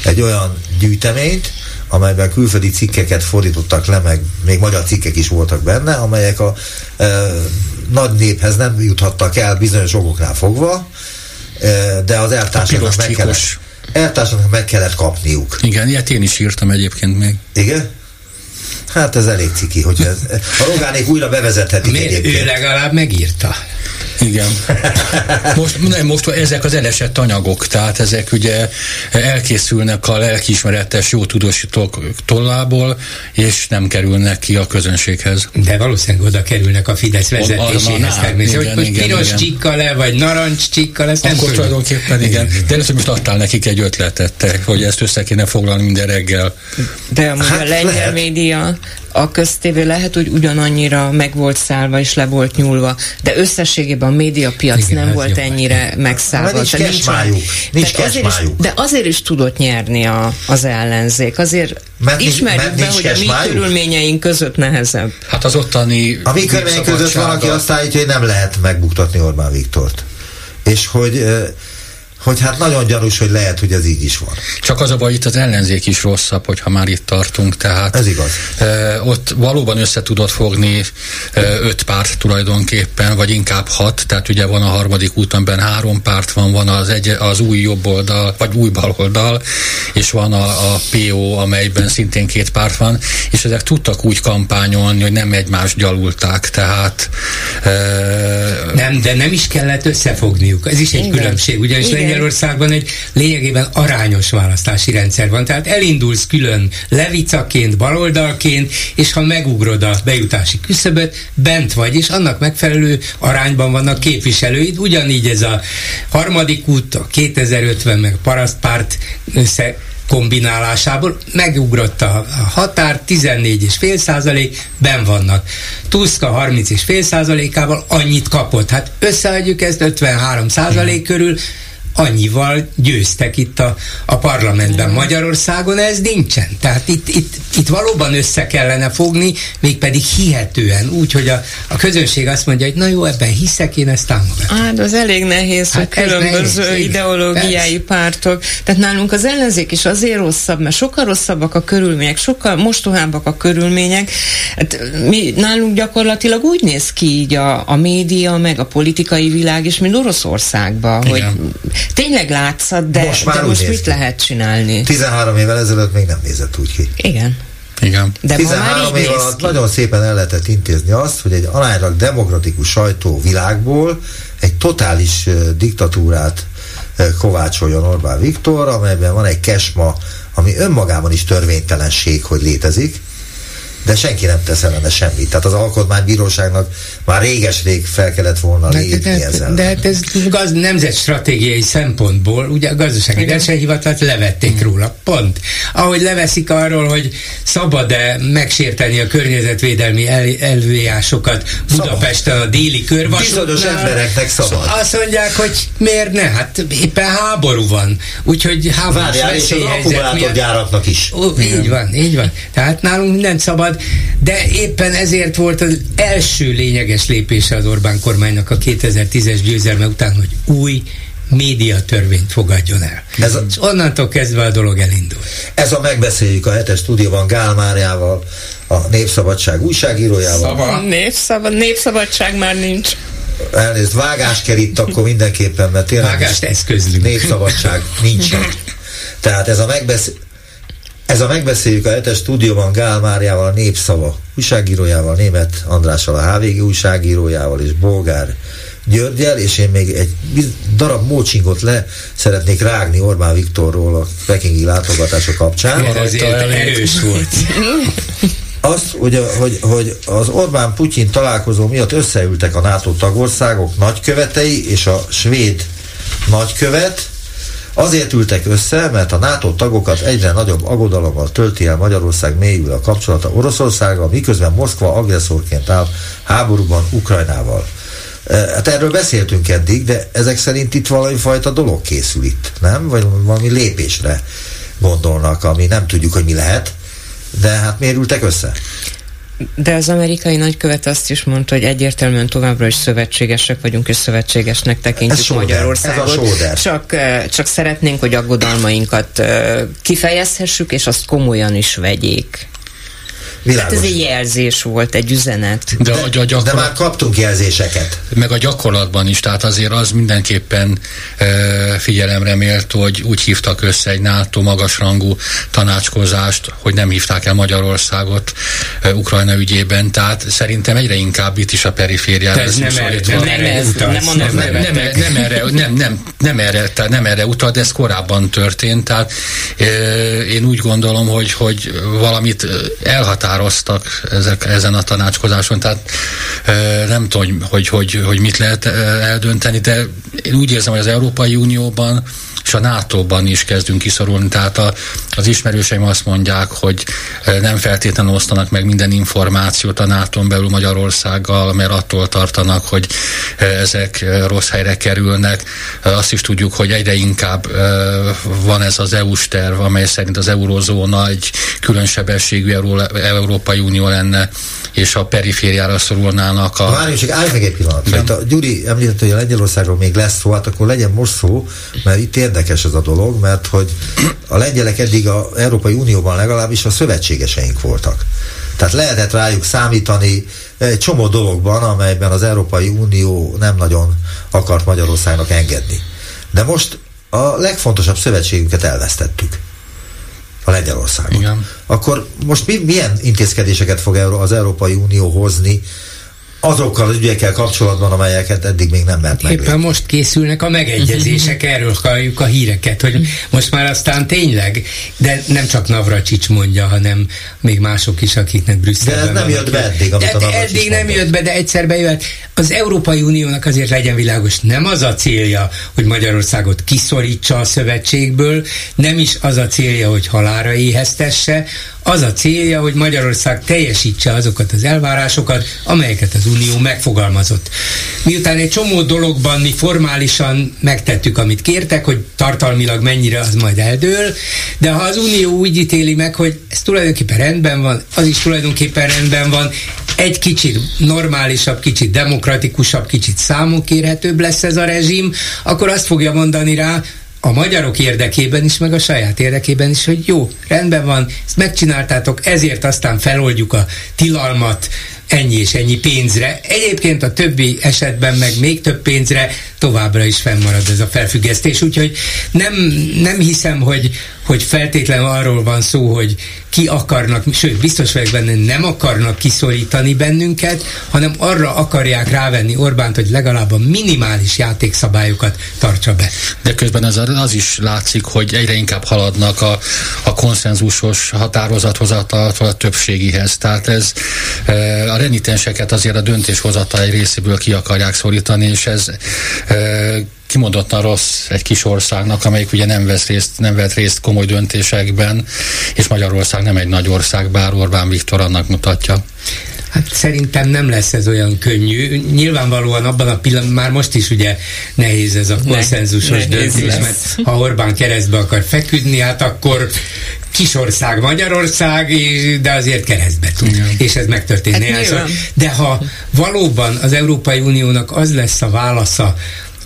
[SPEAKER 2] egy olyan gyűjteményt, amelyben külföldi cikkeket fordítottak le, meg még magyar cikkek is voltak benne, amelyek a e, nagy néphez nem juthattak el bizonyos okoknál fogva, e, de az eltársaknak meg kellett, eltársaknak meg kellett kapniuk.
[SPEAKER 15] Igen, ilyet én is írtam egyébként még.
[SPEAKER 2] Igen? Hát ez elég ciki, hogy ez, a rogánék újra bevezethetik
[SPEAKER 16] Miért
[SPEAKER 2] egyébként.
[SPEAKER 16] ő legalább megírta?
[SPEAKER 15] Igen. Most, nem, most ezek az elesett anyagok, tehát ezek ugye elkészülnek a lelkiismeretes jó tudósítók tollából, és nem kerülnek ki a közönséghez.
[SPEAKER 16] De valószínűleg oda kerülnek a Fidesz vezetéséhez természetesen. Hogy most piros csikkal le, vagy narancs csikkal, ezt nem
[SPEAKER 15] Akkor tulajdonképpen igen. De hogy most adtál nekik egy ötletet, te, hogy ezt össze kéne foglalni minden reggel.
[SPEAKER 17] De amúgy hát a lengyel lehet. média a köztévé lehet, hogy ugyanannyira meg volt szállva és le volt nyúlva, de összességében a médiapiac Igen, nem volt ennyire jó. megszállva.
[SPEAKER 2] Nincs. Nincs
[SPEAKER 17] azért is, de azért is tudott nyerni a, az ellenzék. Azért mert, ismerjük mert be, hogy a mi körülményeink között nehezebb.
[SPEAKER 15] Hát az ottani...
[SPEAKER 2] A mi körülményeink között valaki azt állítja, hogy nem lehet megbuktatni Orbán Viktort. És hogy hogy hát nagyon gyanús, hogy lehet, hogy ez így is van.
[SPEAKER 15] Csak az a baj, itt az ellenzék is rosszabb, hogyha már itt tartunk, tehát
[SPEAKER 2] ez igaz.
[SPEAKER 15] E, ott valóban össze tudott fogni e, öt párt tulajdonképpen, vagy inkább hat, tehát ugye van a harmadik útonben három párt van, van az, egy, az új jobb oldal, vagy új bal oldal, és van a, a PO, amelyben szintén két párt van, és ezek tudtak úgy kampányolni, hogy nem egymást gyalulták, tehát e,
[SPEAKER 16] nem, de nem is kellett összefogniuk. Ez is egy Igen. különbség, ugyanis Igen. Magyarországban egy lényegében arányos választási rendszer van. Tehát elindulsz külön levicaként, baloldalként, és ha megugrod a bejutási küszöböt, bent vagy, és annak megfelelő arányban vannak képviselőid. Ugyanígy ez a harmadik út, a 2050 meg a parasztpárt össze kombinálásából megugrott a határ, 14,5 százalék, ben vannak. Tuska 30 és fél százalékával annyit kapott. Hát összeadjuk ezt 53 százalék körül, annyival győztek itt a, a parlamentben. Magyarországon ez nincsen. Tehát itt, itt, itt valóban össze kellene fogni, mégpedig hihetően, úgy, hogy a, a közönség azt mondja, hogy na jó, ebben hiszek, én ezt támogatom.
[SPEAKER 17] Hát az elég nehéz, hát hogy különböző nehéz, ideológiai persze. pártok. Tehát nálunk az ellenzék is azért rosszabb, mert sokkal rosszabbak a körülmények, sokkal mostohábbak a körülmények. Hát mi nálunk gyakorlatilag úgy néz ki így a, a média, meg a politikai világ, és mint Oroszországban, hogy tényleg látszat, de most, de most mit ki. lehet csinálni?
[SPEAKER 2] 13 évvel ezelőtt még nem nézett úgy ki.
[SPEAKER 17] Igen.
[SPEAKER 15] Igen.
[SPEAKER 17] De
[SPEAKER 2] 13 év alatt nagyon szépen el lehetett intézni azt, hogy egy aránylag demokratikus sajtó világból egy totális uh, diktatúrát uh, kovácsoljon Orbán Viktor, amelyben van egy kesma, ami önmagában is törvénytelenség, hogy létezik, de senki nem tesz ellene semmit. Tehát az alkotmánybíróságnak már réges-rég fel kellett volna lépni
[SPEAKER 16] de,
[SPEAKER 2] ezzel.
[SPEAKER 16] De hát ez gaz, stratégiai szempontból, ugye a gazdasági versenyhivatalt levették hmm. róla, pont. ahogy leveszik arról, hogy szabad-e megsérteni a környezetvédelmi el, előírásokat Budapesten a déli körvasútnál.
[SPEAKER 2] Bizonyos embereknek szabad.
[SPEAKER 16] Azt mondják, hogy miért ne? Hát éppen háború van. Úgyhogy háborús
[SPEAKER 2] Várjál, és az
[SPEAKER 16] veszélyhelyzet miatt
[SPEAKER 2] akkumulátorgyáraknak is.
[SPEAKER 16] Ó, így van, így van. Tehát nálunk minden szabad, de éppen ezért volt az első lényeges lépése az Orbán kormánynak a 2010-es győzelme után, hogy új médiatörvényt fogadjon el. Ez a, És onnantól kezdve a dolog elindul.
[SPEAKER 2] Ez a megbeszéljük a hetes stúdióban Gál Máriával, a Népszabadság újságírójával.
[SPEAKER 17] Szava. Népszabad, népszabadság már nincs.
[SPEAKER 2] Elnézést, vágás kell itt akkor mindenképpen, mert tényleg
[SPEAKER 16] Vágást eszközlünk.
[SPEAKER 2] népszabadság nincsen. Tehát ez a megbesz... Ez a megbeszéljük a hetes stúdióban Gál Máriával, a Népszava újságírójával, Német Andrással, a HVG újságírójával és Bolgár Györgyel, és én még egy darab mócsingot le szeretnék rágni Orbán Viktorról a pekingi látogatása kapcsán.
[SPEAKER 16] Ez azért erős volt.
[SPEAKER 2] Azt, hogy, a, hogy, hogy az Orbán-Putyin találkozó miatt összeültek a NATO tagországok nagykövetei és a svéd nagykövet, Azért ültek össze, mert a NATO tagokat egyre nagyobb aggodalommal tölti el Magyarország mélyül a kapcsolata Oroszországgal, miközben Moszkva agresszorként áll háborúban Ukrajnával. Hát erről beszéltünk eddig, de ezek szerint itt valami fajta dolog készül itt, nem? Vagy valami lépésre gondolnak, ami nem tudjuk, hogy mi lehet, de hát miért ültek össze?
[SPEAKER 17] De az amerikai nagykövet azt is mondta, hogy egyértelműen továbbra is szövetségesek vagyunk, és szövetségesnek tekintjük
[SPEAKER 2] Ez sóder,
[SPEAKER 17] Magyarországot.
[SPEAKER 2] ez sóder.
[SPEAKER 17] Csak, eh, csak szeretnénk, hogy aggodalmainkat kifejezhessük, és azt komolyan is vegyék. Hát ez egy jelzés volt, egy üzenet.
[SPEAKER 15] De, a, gyakor...
[SPEAKER 2] De már kaptunk jelzéseket.
[SPEAKER 15] Meg a gyakorlatban is, tehát azért az mindenképpen e, figyelemre méltó, hogy úgy hívtak össze egy NATO magasrangú tanácskozást, hogy nem hívták el Magyarországot e, Ukrajna ügyében, tehát szerintem egyre inkább itt is a perifériára
[SPEAKER 16] ez nem, erre, nem, nem,
[SPEAKER 15] ez, nem, nem, nem, nem, nem, erre, nem, nem, nem, erre, tehát nem erre utal, de ez korábban történt, tehát e, én úgy gondolom, hogy, hogy valamit elhatár határoztak ezek, ezen a tanácskozáson, tehát nem tudom, hogy, hogy, hogy mit lehet eldönteni, de én úgy érzem, hogy az Európai Unióban és a NATO-ban is kezdünk kiszorulni. Tehát a, az ismerőseim azt mondják, hogy nem feltétlenül osztanak meg minden információt a nato belül Magyarországgal, mert attól tartanak, hogy ezek rossz helyre kerülnek. Azt is tudjuk, hogy egyre inkább van ez az EU-s terv, amely szerint az eurozóna egy különsebességű Európai Unió lenne, és a perifériára szorulnának a...
[SPEAKER 2] Várj, csak állj meg egy pillanat, mert a Gyuri említette, hogy a Lengyelországról még lesz szó, hát akkor legyen most szó, mert itt érdekes ez a dolog, mert hogy a lengyelek eddig a Európai Unióban legalábbis a szövetségeseink voltak. Tehát lehetett rájuk számítani egy csomó dologban, amelyben az Európai Unió nem nagyon akart Magyarországnak engedni. De most a legfontosabb szövetségünket elvesztettük a Lengyelországot. Igen. Akkor most mi, milyen intézkedéseket fog az Európai Unió hozni azokkal az ügyekkel kapcsolatban, amelyeket eddig még nem mert
[SPEAKER 16] Éppen meg. most készülnek a megegyezések, *laughs* erről halljuk a híreket, hogy most már aztán tényleg, de nem csak Navracsics mondja, hanem még mások is, akiknek Brüsszelben
[SPEAKER 2] De ez nem jött be eddig,
[SPEAKER 16] amit de, a Eddig nem jött be, de egyszer bejött. Az Európai Uniónak azért legyen világos, nem az a célja, hogy Magyarországot kiszorítsa a szövetségből, nem is az a célja, hogy halára éheztesse, az a célja, hogy Magyarország teljesítse azokat az elvárásokat, amelyeket az Unió megfogalmazott. Miután egy csomó dologban mi formálisan megtettük, amit kértek, hogy tartalmilag mennyire az majd eldől, de ha az Unió úgy ítéli meg, hogy ez tulajdonképpen rendben van, az is tulajdonképpen rendben van, egy kicsit normálisabb, kicsit demokratikusabb, kicsit számokérhetőbb lesz ez a rezsim, akkor azt fogja mondani rá, a magyarok érdekében is, meg a saját érdekében is, hogy jó, rendben van, ezt megcsináltátok, ezért aztán feloldjuk a tilalmat, ennyi és ennyi pénzre. Egyébként a többi esetben meg még több pénzre továbbra is fennmarad ez a felfüggesztés, úgyhogy nem, nem hiszem, hogy, hogy feltétlenül arról van szó, hogy ki akarnak, sőt, biztos vagyok benne, nem akarnak kiszorítani bennünket, hanem arra akarják rávenni Orbánt, hogy legalább a minimális játékszabályokat tartsa be.
[SPEAKER 15] De közben az, az is látszik, hogy egyre inkább haladnak a, a konszenzusos határozathozatal a többségihez. Tehát ez e, a renitenseket azért a döntéshozatal részéből ki akarják szorítani, és ez e, kimondottan rossz egy kis országnak, amelyik ugye nem vesz részt, nem vett részt komoly döntésekben, és Magyarország nem egy nagy ország, bár Orbán Viktor annak mutatja.
[SPEAKER 16] Hát szerintem nem lesz ez olyan könnyű. Nyilvánvalóan abban a pillanatban, már most is ugye nehéz ez a konszenzusos ne, döntés, lesz. mert ha Orbán keresztbe akar feküdni, hát akkor kisország Magyarország, de azért keresztbe tud. Igen. És ez megtörténne. Hát de ha valóban az Európai Uniónak az lesz a válasza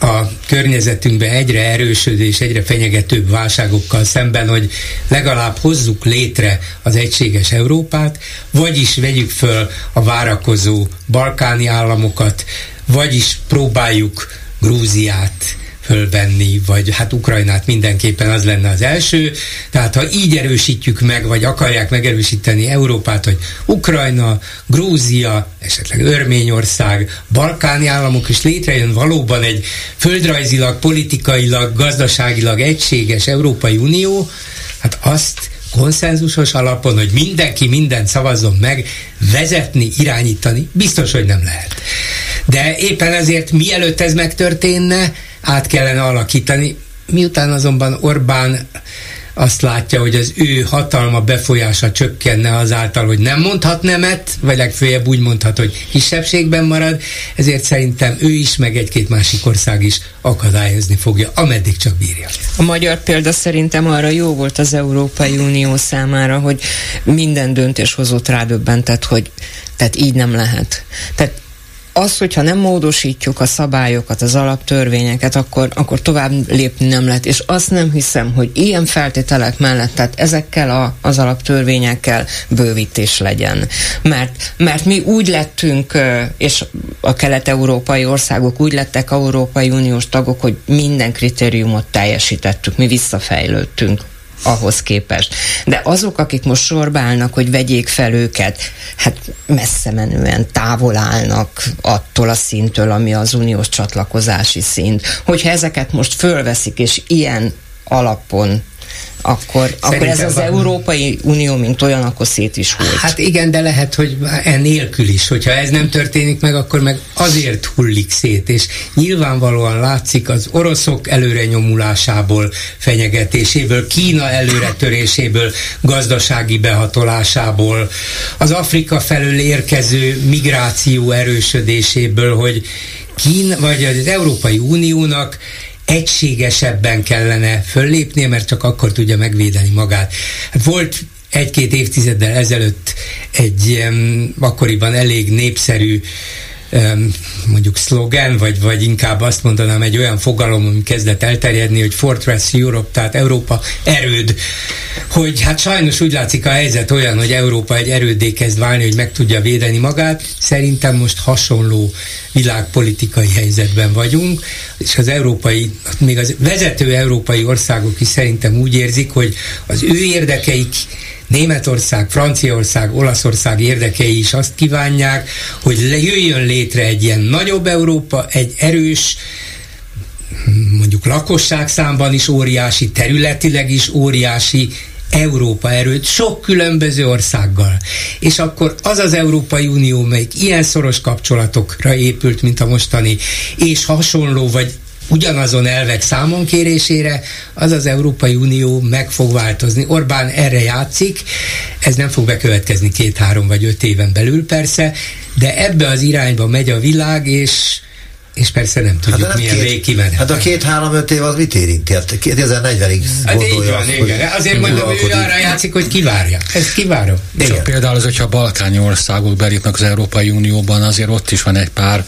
[SPEAKER 16] a környezetünkbe egyre erősödő és egyre fenyegetőbb válságokkal szemben, hogy legalább hozzuk létre az egységes Európát, vagyis vegyük föl a várakozó balkáni államokat, vagyis próbáljuk Grúziát, fölvenni, vagy hát Ukrajnát mindenképpen az lenne az első. Tehát ha így erősítjük meg, vagy akarják megerősíteni Európát, hogy Ukrajna, Grúzia, esetleg Örményország, balkáni államok is létrejön valóban egy földrajzilag, politikailag, gazdaságilag egységes Európai Unió, hát azt konszenzusos alapon, hogy mindenki mindent szavazzon meg, vezetni, irányítani, biztos, hogy nem lehet. De éppen ezért mielőtt ez megtörténne, át kellene alakítani. Miután azonban Orbán azt látja, hogy az ő hatalma befolyása csökkenne azáltal, hogy nem mondhat nemet, vagy legfőjebb úgy mondhat, hogy kisebbségben marad, ezért szerintem ő is, meg egy-két másik ország is akadályozni fogja, ameddig csak bírja.
[SPEAKER 17] A magyar példa szerintem arra jó volt az Európai Unió számára, hogy minden döntéshozót rádöbbentett, hogy tehát így nem lehet. Tehát az, hogyha nem módosítjuk a szabályokat, az alaptörvényeket, akkor, akkor tovább lépni nem lehet. És azt nem hiszem, hogy ilyen feltételek mellett, tehát ezekkel a, az alaptörvényekkel bővítés legyen. Mert, mert mi úgy lettünk, és a kelet-európai országok úgy lettek Európai Uniós tagok, hogy minden kritériumot teljesítettük, mi visszafejlődtünk ahhoz képest. De azok, akik most sorba állnak, hogy vegyék fel őket, hát messze menően távol állnak attól a szintől, ami az uniós csatlakozási szint. Hogyha ezeket most fölveszik, és ilyen alapon akkor, akkor ez az van. Európai Unió, mint olyan, akkor szét is volt.
[SPEAKER 16] Hát igen, de lehet, hogy enélkül is, hogyha ez nem történik meg, akkor meg azért hullik szét, és nyilvánvalóan látszik az oroszok előre nyomulásából, fenyegetéséből, Kína előretöréséből, gazdasági behatolásából, az Afrika felől érkező migráció erősödéséből, hogy Kína, vagy az Európai Uniónak egységesebben kellene föllépnie, mert csak akkor tudja megvédeni magát. Hát volt egy-két évtizeddel ezelőtt egy um, akkoriban elég népszerű mondjuk szlogen, vagy, vagy inkább azt mondanám egy olyan fogalom, ami kezdett elterjedni, hogy Fortress Europe, tehát Európa erőd, hogy hát sajnos úgy látszik a helyzet olyan, hogy Európa egy erődé kezd válni, hogy meg tudja védeni magát. Szerintem most hasonló világpolitikai helyzetben vagyunk, és az európai, még az vezető európai országok is szerintem úgy érzik, hogy az ő érdekeik Németország, Franciaország, Olaszország érdekei is azt kívánják, hogy jöjjön létre egy ilyen nagyobb Európa, egy erős, mondjuk lakosság számban is óriási, területileg is óriási Európa erőt sok különböző országgal. És akkor az az Európai Unió, melyik ilyen szoros kapcsolatokra épült, mint a mostani, és hasonló vagy ugyanazon elvek számon kérésére, az az Európai Unió meg fog változni. Orbán erre játszik, ez nem fog bekövetkezni két-három vagy öt éven belül persze, de ebbe az irányba megy a világ, és és persze nem tudjuk, hát milyen végkimenet.
[SPEAKER 2] Hát a két-három-öt év az mit érinti? Hát 2040-ig hát gondolja.
[SPEAKER 16] Van, igen. Azért mondom, hogy arra játszik, hogy kivárja. Ez kivárom.
[SPEAKER 15] Csak például az, hogyha a balkáni országok belépnek az Európai Unióban, azért ott is van egy pár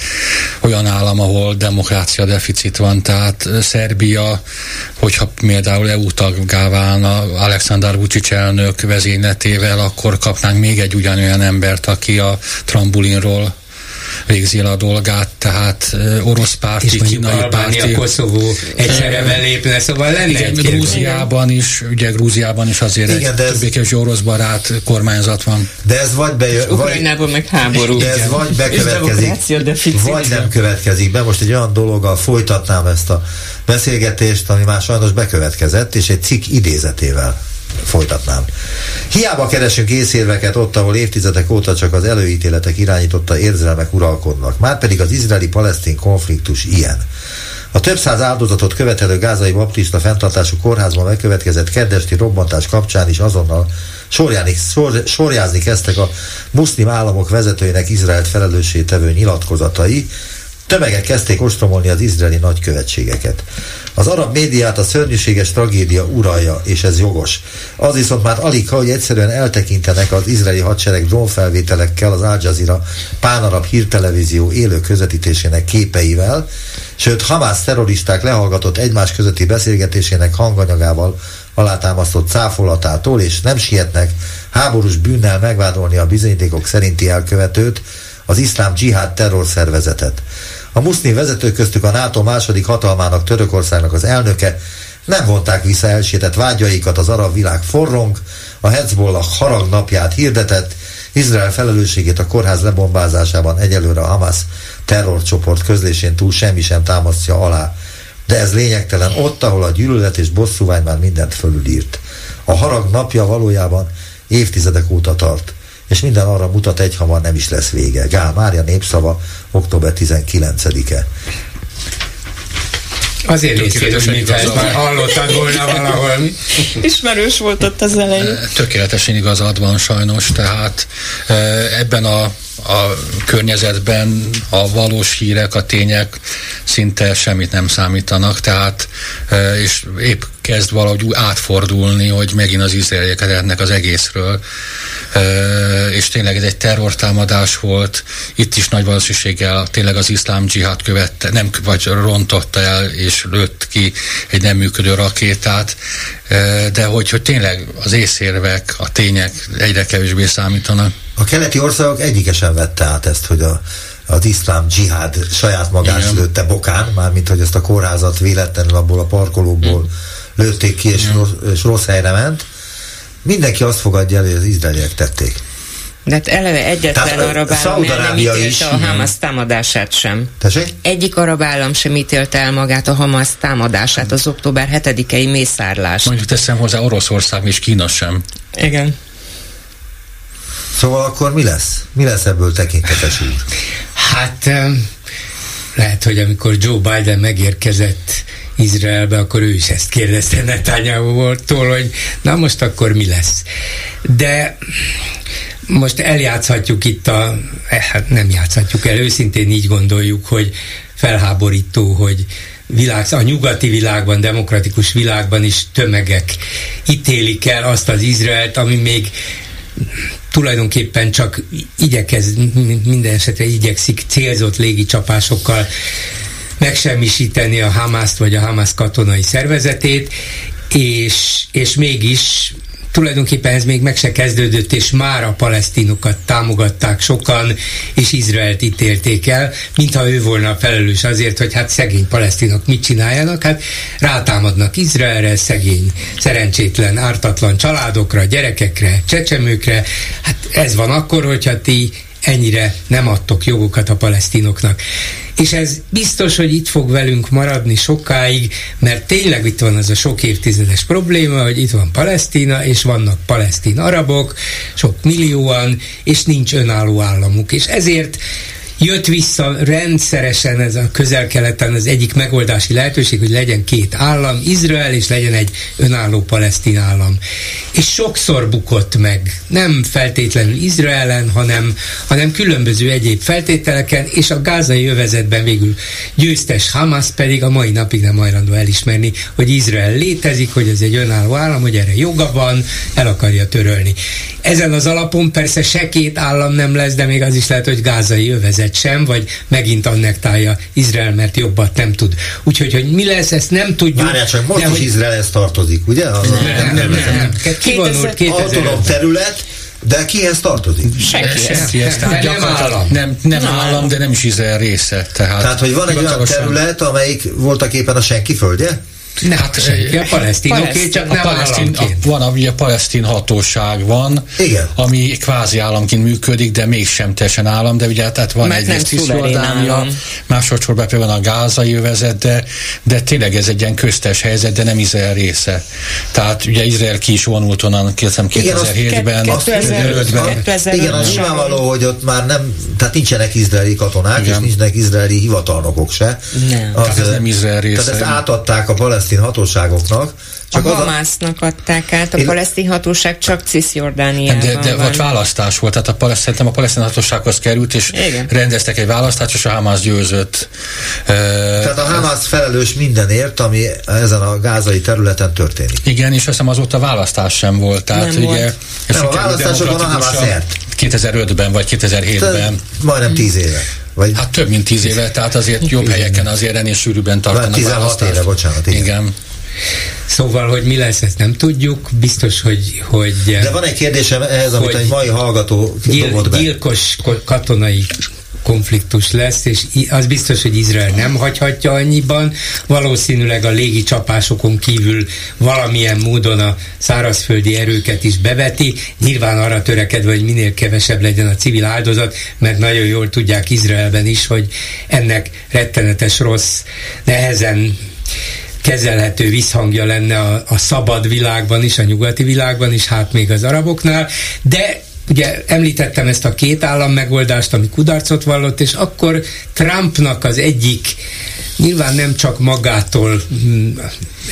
[SPEAKER 15] olyan állam, ahol demokrácia deficit van, tehát Szerbia, hogyha például EU taggá válna Alexander Vucic elnök vezényletével, akkor kapnánk még egy ugyanolyan embert, aki a trambulinról végzi el a dolgát, tehát orosz párti, és kínai párti.
[SPEAKER 16] Koszovó egyszerre belépne, szóval lenne
[SPEAKER 15] igen, egy Grúziában is, ugye Grúziában is azért igen, egy ez, többé orosz barát kormányzat van.
[SPEAKER 2] De ez vagy bejön,
[SPEAKER 17] vagy, Ukrajnában meg háború.
[SPEAKER 2] De ez vagy bekövetkezik, vagy nem következik be. Most egy olyan dologgal folytatnám ezt a beszélgetést, ami már sajnos bekövetkezett, és egy cikk idézetével folytatnám. Hiába keresünk észérveket ott, ahol évtizedek óta csak az előítéletek irányította érzelmek uralkodnak. Márpedig az izraeli-palesztin konfliktus ilyen. A több száz áldozatot követelő gázai baptista fenntartású kórházban megkövetkezett keddesti robbantás kapcsán is azonnal sorjáni, sor, sorjázni kezdtek a muszlim államok vezetőinek Izraelt felelőssé tevő nyilatkozatai, Tömegek kezdték ostromolni az izraeli nagykövetségeket. Az arab médiát a szörnyűséges tragédia uralja, és ez jogos. Az viszont már alig, hogy egyszerűen eltekintenek az izraeli hadsereg drónfelvételekkel az Al Jazeera pánarab hírtelevízió élő közvetítésének képeivel, sőt Hamász terroristák lehallgatott egymás közötti beszélgetésének hanganyagával alátámasztott cáfolatától, és nem sietnek háborús bűnnel megvádolni a bizonyítékok szerinti elkövetőt, az iszlám dzsihád terrorszervezetet. A muszlim vezetők köztük a NATO második hatalmának Törökországnak az elnöke nem vonták vissza elsétett vágyaikat, az arab világ forrong, a Hezbollah harag napját hirdetett, Izrael felelősségét a kórház lebombázásában egyelőre a Hamas terrorcsoport közlésén túl semmi sem támasztja alá. De ez lényegtelen ott, ahol a gyűlölet és bosszúvány már mindent fölülírt. A harag napja valójában évtizedek óta tart és minden arra mutat, egyhamar nem is lesz vége. Gál Mária népszava, október 19-e.
[SPEAKER 16] Azért néztél úgy, mintha ezt már hallottad volna *laughs* valahol.
[SPEAKER 12] Ismerős volt ott az elején.
[SPEAKER 15] Tökéletesen igazad van sajnos, tehát ebben a, a környezetben a valós hírek, a tények szinte semmit nem számítanak, tehát és épp kezd valahogy átfordulni, hogy megint az izraelieket ennek az egészről és tényleg ez egy terrortámadás volt. Itt is nagy valószínűséggel tényleg az iszlám dzsihád követte, nem, vagy rontotta el és lőtt ki egy nem működő rakétát, de hogy, hogy tényleg az észérvek, a tények egyre kevésbé számítanak.
[SPEAKER 2] A keleti országok egyikesen vette át ezt, hogy a az iszlám dzsihád saját magát lőtte bokán, mármint hogy ezt a kórházat véletlenül abból a parkolóból hmm. lőtték ki, és rossz, és rossz helyre ment. Mindenki azt fogadja el, hogy az izraeliek tették.
[SPEAKER 17] De hát eleve egyetlen arab állam nem ítélte a Hamas támadását sem.
[SPEAKER 2] Tessék?
[SPEAKER 17] Egyik arab állam sem ítélte el magát a Hamas támadását, az október 7-i mészárlást.
[SPEAKER 15] Mondjuk teszem hozzá Oroszország és Kína sem.
[SPEAKER 17] Igen.
[SPEAKER 2] Szóval akkor mi lesz? Mi lesz ebből tekintetes úr?
[SPEAKER 16] Hát lehet, hogy amikor Joe Biden megérkezett Izraelbe, akkor ő is ezt kérdezte Netanyahu-tól, hogy na most akkor mi lesz. De most eljátszhatjuk itt a, eh, hát nem játszhatjuk el, őszintén így gondoljuk, hogy felháborító, hogy világ, a nyugati világban, demokratikus világban is tömegek ítélik el azt az Izraelt, ami még tulajdonképpen csak igyekez, minden esetre igyekszik célzott légicsapásokkal megsemmisíteni a Hamaszt vagy a Hamas katonai szervezetét, és, és mégis tulajdonképpen ez még meg se kezdődött, és már a palesztinokat támogatták sokan, és Izraelt ítélték el, mintha ő volna a felelős azért, hogy hát szegény palesztinok mit csináljanak, hát rátámadnak Izraelre, szegény, szerencsétlen, ártatlan családokra, gyerekekre, csecsemőkre, hát ez van akkor, hogyha ti ennyire nem adtok jogokat a palesztinoknak. És ez biztos, hogy itt fog velünk maradni sokáig, mert tényleg itt van az a sok évtizedes probléma, hogy itt van Palesztina, és vannak palesztin arabok, sok millióan, és nincs önálló államuk. És ezért jött vissza rendszeresen ez a közel-keleten az egyik megoldási lehetőség, hogy legyen két állam, Izrael, és legyen egy önálló palesztin állam. És sokszor bukott meg, nem feltétlenül Izraelen, hanem, hanem különböző egyéb feltételeken, és a gázai övezetben végül győztes Hamas pedig a mai napig nem hajlandó elismerni, hogy Izrael létezik, hogy ez egy önálló állam, hogy erre joga van, el akarja törölni. Ezen az alapon persze se két állam nem lesz, de még az is lehet, hogy gázai övezet sem, vagy megint annektálja Izrael, mert jobbat nem tud. Úgyhogy, hogy mi lesz, ezt nem tudjuk.
[SPEAKER 2] Várjál csak, most
[SPEAKER 16] de,
[SPEAKER 2] is
[SPEAKER 16] hogy...
[SPEAKER 2] Izraelhez tartozik, ugye? Az
[SPEAKER 16] nem, nem, nem, nem, nem. Kivonult 2000.
[SPEAKER 2] Autonóm terület, de kihez tartozik?
[SPEAKER 15] Senkihez. Tehát nem állam. Nem, nem, nem állam, de nem is Izrael része. Tehát,
[SPEAKER 2] tehát hogy van egy olyan terület, amelyik voltak éppen a senki földje?
[SPEAKER 16] Nem, hát, senki, a palesztinoké, csak a nem palesztin,
[SPEAKER 15] a, van, ugye a palesztin hatóság van,
[SPEAKER 2] Igen.
[SPEAKER 15] ami kvázi államként működik, de mégsem teljesen állam, de ugye tehát van
[SPEAKER 17] Mert
[SPEAKER 15] egyrészt Cisjordánia, másodszorban például van a gázai övezet, de, de tényleg ez egy ilyen köztes helyzet, de nem Izrael része. Tehát ugye Izrael ki is vonult onnan, kérdezem 2007-ben,
[SPEAKER 2] 2005-ben. Igen, az nyilvánvaló, hogy ott már nem, tehát nincsenek izraeli katonák, Igen. és nincsenek izraeli hivatalnokok se.
[SPEAKER 15] Nem. Az, tehát ez nem Izrael része.
[SPEAKER 2] Tehát ezt átadták a palesztin hatóságoknak,
[SPEAKER 17] csak a Hamásznak a... adták át, a Én... palesztin hatóság csak Cisjordániában
[SPEAKER 15] De, de vagy választás volt, tehát a palesztin, szerintem a palesztin hatósághoz került, és Igen. rendeztek egy választást, és a Hamász győzött.
[SPEAKER 2] Tehát a Hamász felelős mindenért, ami ezen a gázai területen történik.
[SPEAKER 15] Igen, és azt hiszem azóta választás sem volt. Tehát
[SPEAKER 2] Nem ugye, volt. Nem, a választásokon a Hamász nyert.
[SPEAKER 15] 2005-ben vagy 2007-ben.
[SPEAKER 2] Majdnem 10 éve. Vagy...
[SPEAKER 15] Hát több mint 10 éve, tehát azért jobb helyeken azért ennél sűrűbben tartanak
[SPEAKER 2] 16 választást. éve, bocsánat.
[SPEAKER 15] Igen. igen.
[SPEAKER 16] Szóval, hogy mi lesz, ezt nem tudjuk. Biztos, hogy... hogy
[SPEAKER 2] De van egy kérdésem ehhez, amit egy mai hallgató
[SPEAKER 16] gyil, dobott be. Gyilkos katonai konfliktus lesz, és az biztos, hogy Izrael nem hagyhatja annyiban. Valószínűleg a légi csapásokon kívül valamilyen módon a szárazföldi erőket is beveti, nyilván arra törekedve, hogy minél kevesebb legyen a civil áldozat, mert nagyon jól tudják Izraelben is, hogy ennek rettenetes rossz, nehezen kezelhető visszhangja lenne a, a szabad világban is, a nyugati világban is, hát még az araboknál, de ugye említettem ezt a két állam megoldást, ami kudarcot vallott, és akkor Trumpnak az egyik nyilván nem csak magától mm,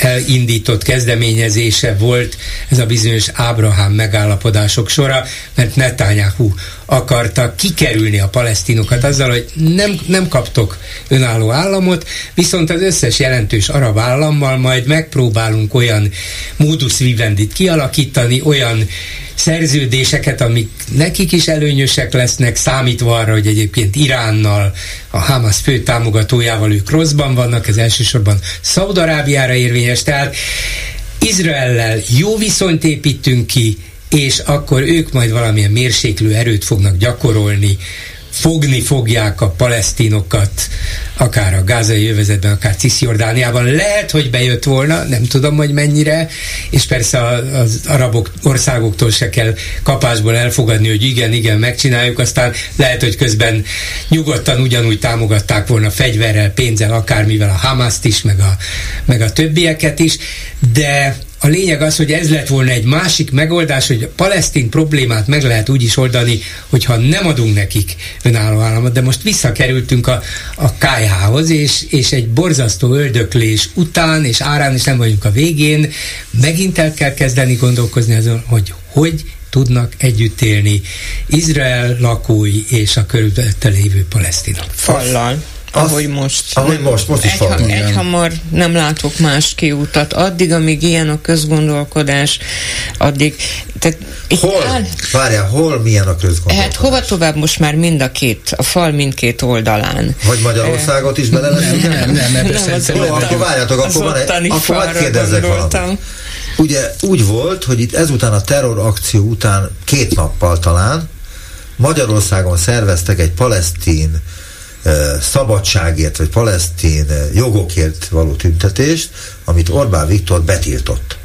[SPEAKER 16] elindított kezdeményezése volt ez a bizonyos Ábrahám megállapodások sora, mert Netanyahu akarta kikerülni a palesztinokat azzal, hogy nem, nem kaptok önálló államot, viszont az összes jelentős arab állammal majd megpróbálunk olyan módusz vivendit kialakítani, olyan szerződéseket, amik nekik is előnyösek lesznek, számítva arra, hogy egyébként Iránnal, a Hamas fő támogatójával ők rosszban vannak, ez elsősorban Szaudarábiára érvényes, tehát Izraellel jó viszonyt építünk ki, és akkor ők majd valamilyen mérséklő erőt fognak gyakorolni fogni fogják a palesztinokat, akár a gázai övezetben, akár Cisziordániában. Lehet, hogy bejött volna, nem tudom, hogy mennyire, és persze az arabok országoktól se kell kapásból elfogadni, hogy igen, igen, megcsináljuk, aztán lehet, hogy közben nyugodtan ugyanúgy támogatták volna fegyverrel, pénzzel, akármivel a Hamaszt is, meg a, meg a többieket is, de a lényeg az, hogy ez lett volna egy másik megoldás, hogy a palesztin problémát meg lehet úgy is oldani, hogyha nem adunk nekik önálló államot, de most visszakerültünk a, a KH-hoz, és, és egy borzasztó öldöklés után, és árán is nem vagyunk a végén, megint el kell kezdeni gondolkozni azon, hogy hogy tudnak együtt élni Izrael lakói és a körülötte lévő palesztinok.
[SPEAKER 17] Fallal ahogy most.
[SPEAKER 2] Ahogy most, most is
[SPEAKER 17] egy, egy hamar nem látok más kiútat. Addig, amíg ilyen a közgondolkodás, addig...
[SPEAKER 2] Tehát hol? Áll... Várjál, hol milyen a közgondolkodás?
[SPEAKER 17] Hát hova tovább most már mind a két, a fal mindkét oldalán.
[SPEAKER 2] Vagy Magyarországot is bele Nem, nem, nem, nem, nem, Jó, akkor várjátok, akkor, van egy, akkor hagyd kérdezzek valamit. Ugye úgy volt, hogy itt ezután a terrorakció után két nappal talán Magyarországon szerveztek egy palesztin szabadságért vagy palesztin jogokért való tüntetést, amit Orbán Viktor betiltott.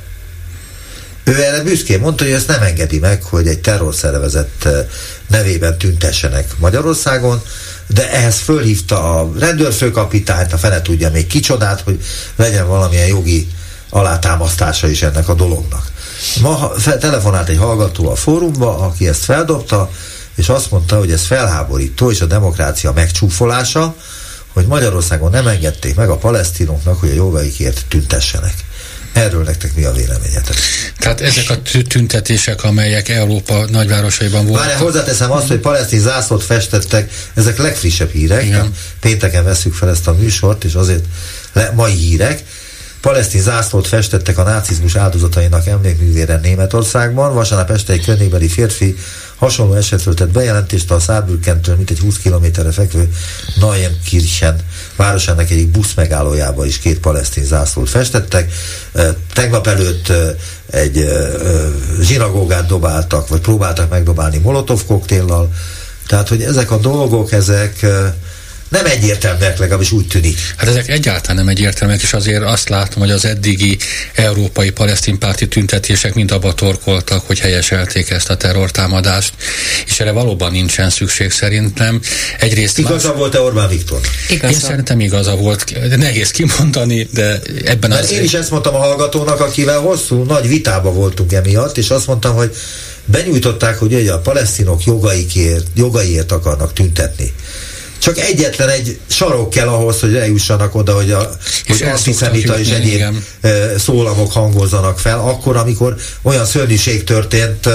[SPEAKER 2] Ő erre büszkén mondta, hogy ezt nem engedi meg, hogy egy terrorszervezet nevében tüntessenek Magyarországon, de ehhez fölhívta a rendőrfőkapitányt, a fene tudja még kicsodát, hogy legyen valamilyen jogi alátámasztása is ennek a dolognak. Ma telefonált egy hallgató a fórumba, aki ezt feldobta, és azt mondta, hogy ez felháborító, és a demokrácia megcsúfolása, hogy Magyarországon nem engedték meg a palesztinoknak, hogy a jogaikért tüntessenek. Erről nektek mi a véleményetek?
[SPEAKER 15] Tehát ezek a tüntetések, amelyek Európa nagyvárosaiban voltak.
[SPEAKER 2] Várjál, hozzáteszem azt, hogy palesztin zászlót festettek, ezek legfrissebb hírek. Igen. Pénteken veszük fel ezt a műsort, és azért le, mai hírek. Palesztin zászlót festettek a nácizmus áldozatainak emlékművére Németországban. Vasárnap este egy környékbeli férfi Hasonló esetről tett bejelentést a Szárbürkentől, mint egy 20 kilométerre fekvő Neuenkirchen városának egyik busz megállójába is két palesztin zászlót festettek. Tegnap előtt egy zsinagógát dobáltak, vagy próbáltak megdobálni molotov koktéllal. Tehát, hogy ezek a dolgok, ezek nem egyértelműek, legalábbis úgy tűnik.
[SPEAKER 15] Hát ezek egyáltalán nem egyértelműek, és azért azt látom, hogy az eddigi európai palesztin párti tüntetések mind abba torkoltak, hogy helyeselték ezt a terrortámadást, és erre valóban nincsen szükség szerintem. Egyrészt
[SPEAKER 2] igaza más... volt-e Orbán Viktor?
[SPEAKER 15] Igaza. Én szerintem igaza volt, nehéz kimondani, de ebben
[SPEAKER 2] az... Én is ezt mondtam a hallgatónak, akivel hosszú, nagy vitába voltunk emiatt, és azt mondtam, hogy benyújtották, hogy ugye a palesztinok jogaikért, jogaiért akarnak tüntetni csak egyetlen egy sarok kell ahhoz, hogy eljussanak oda, hogy, a, és hogy antiszemita és egyéb igen. szólamok hangozzanak fel, akkor, amikor olyan szörnyűség történt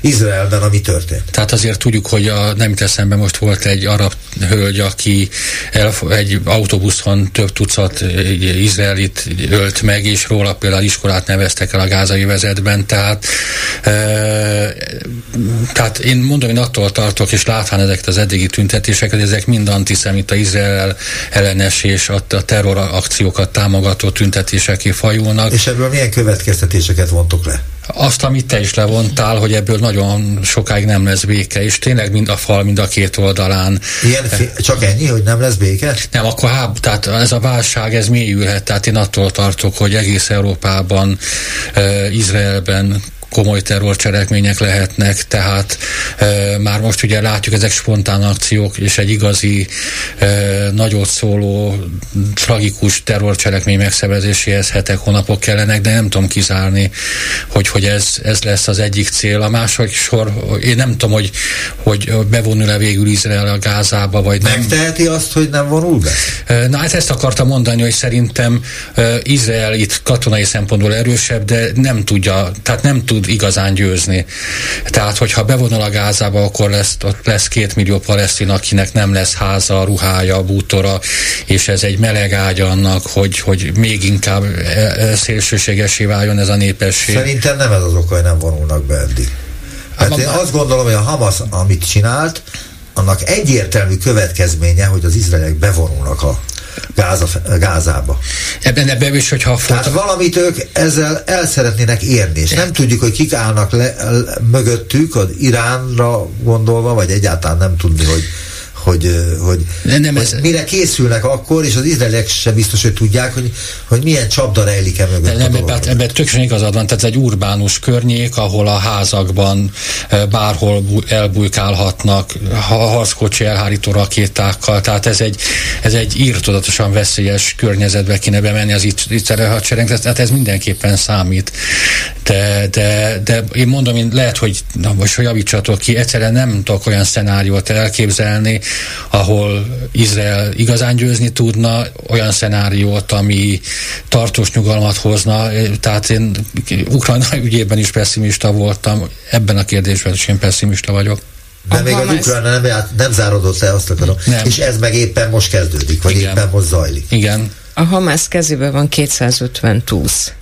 [SPEAKER 2] Izraelben, ami történt.
[SPEAKER 15] Tehát azért tudjuk, hogy a, nem eszembe most volt egy arab hölgy, aki el, egy autóbuszon több tucat izraelit ölt meg, és róla például iskolát neveztek el a gázai vezetben, tehát e, tehát én mondom, én attól tartok, és látván ezeket az eddigi tüntetéseket, ezek mind antiszemita Izrael ellenes és a, a terrorakciókat támogató tüntetéseké fajulnak.
[SPEAKER 2] És ebből milyen következtetéseket vontok le?
[SPEAKER 15] Azt, amit te is levontál, hogy ebből nagyon sokáig nem lesz béke, és tényleg mind a fal, mind a két oldalán.
[SPEAKER 2] Ilyen, csak ennyi, hogy nem lesz béke?
[SPEAKER 15] Nem, akkor háb, tehát ez a válság, ez mélyülhet, tehát én attól tartok, hogy egész Európában, uh, Izraelben, komoly terrorcselekmények lehetnek, tehát e, már most ugye látjuk ezek spontán akciók, és egy igazi e, nagyot szóló, tragikus terrorcselekmény megszervezéséhez hetek, hónapok kellenek, de nem tudom kizárni, hogy, hogy ez, ez lesz az egyik cél. A második sor, én nem tudom, hogy, hogy bevonul-e végül Izrael a Gázába, vagy
[SPEAKER 2] nem. Megteheti azt, hogy nem vonul be?
[SPEAKER 15] Na hát ezt akartam mondani, hogy szerintem Izrael itt katonai szempontból erősebb, de nem tudja, tehát nem tud tud igazán győzni. Tehát, hogyha bevonul a Gázába, akkor lesz, ott lesz két millió palesztin, akinek nem lesz háza, ruhája, bútora, és ez egy meleg ágy annak, hogy, hogy még inkább e, e, szélsőségesé váljon ez a népesség.
[SPEAKER 2] Szerintem nem ez az oka, hogy nem vonulnak be eddig. Hát, hát én azt gondolom, hogy a Hamas, amit csinált, annak egyértelmű következménye, hogy az izraeliek bevonulnak a Gáza, Gázába.
[SPEAKER 15] Ebben ebben is, hogyha...
[SPEAKER 2] Tehát valamit ők ezzel el szeretnének érni, és nem tudjuk, hogy kik állnak le, le, mögöttük, az Iránra gondolva, vagy egyáltalán nem tudni, hogy hogy, hogy, nem, nem hogy ez... mire készülnek akkor, és az izraeliek sem biztos, hogy tudják, hogy, hogy milyen csapda rejlik e mögött. Nem,
[SPEAKER 15] ebben, ebben tökéletesen igazad van, tehát ez egy urbánus környék, ahol a házakban bárhol elbújkálhatnak harckocsi elhárító rakétákkal, tehát ez egy, ez egy írtodatosan veszélyes környezetbe kéne bemenni az itt, itt hadsereg, tehát ez mindenképpen számít. De, de, de én mondom, én lehet, hogy na most, hogy javítsatok ki, egyszerűen nem tudok olyan szenáriót elképzelni, ahol Izrael igazán győzni tudna, olyan szenáriót, ami tartós nyugalmat hozna, tehát én Ukrajna *laughs* ügyében is pessimista voltam, ebben a kérdésben is én pessimista vagyok.
[SPEAKER 2] De még az Ukrajna nem, nem zárodott le, azt akarom. Nem. És ez meg éppen most kezdődik, vagy Igen. éppen most zajlik.
[SPEAKER 15] Igen.
[SPEAKER 17] A Hamász kezében van 250 túsz.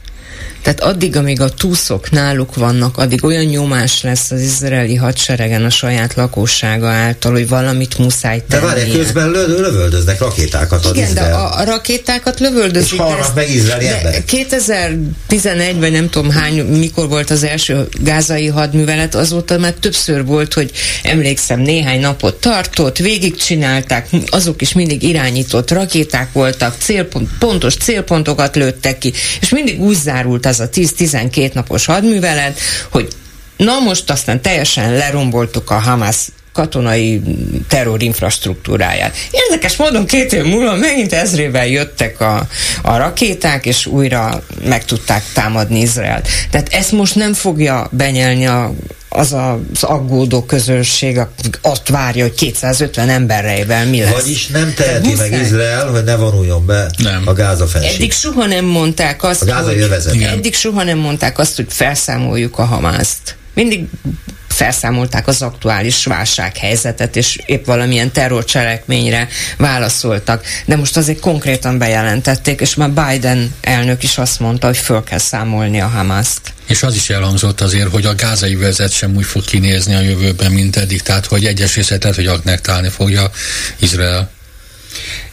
[SPEAKER 17] Tehát addig, amíg a túszok náluk vannak, addig olyan nyomás lesz az izraeli hadseregen a saját lakossága által, hogy valamit muszáj tenni.
[SPEAKER 2] De várj, közben lö- lövöldöznek rakétákat
[SPEAKER 17] az Igen, Izrael. de a, a rakétákat lövöldözik.
[SPEAKER 2] És halnak meg izraeli emberek.
[SPEAKER 17] 2011 vagy nem tudom hány, mikor volt az első gázai hadművelet, azóta már többször volt, hogy emlékszem, néhány napot tartott, végigcsinálták, azok is mindig irányított rakéták voltak, célpont, pontos célpontokat lőttek ki, és mindig úgy zárult ez a 10-12 napos hadművelet, hogy na most aztán teljesen leromboltuk a Hamas katonai terror infrastruktúráját. Érdekes módon két év múlva megint ezrével jöttek a, a rakéták, és újra meg tudták támadni Izraelt. Tehát ezt most nem fogja benyelni a, az az aggódó közönség azt várja, hogy 250 emberreivel mi lesz.
[SPEAKER 2] Vagyis nem teheti meg muszáj. Izrael, hogy ne vonuljon be nem. a Gáza fenség.
[SPEAKER 17] Eddig soha nem mondták azt,
[SPEAKER 2] a hogy,
[SPEAKER 17] eddig soha nem mondták azt, hogy felszámoljuk a Hamászt. Mindig felszámolták az aktuális válsághelyzetet, és épp valamilyen terrorcselekményre válaszoltak. De most azért konkrétan bejelentették, és már Biden elnök is azt mondta, hogy föl kell számolni a Hamaszt.
[SPEAKER 15] És az is elhangzott azért, hogy a gázai vezet sem úgy fog kinézni a jövőben, mint eddig, tehát hogy egyes részletet, hogy aknektálni fogja Izrael.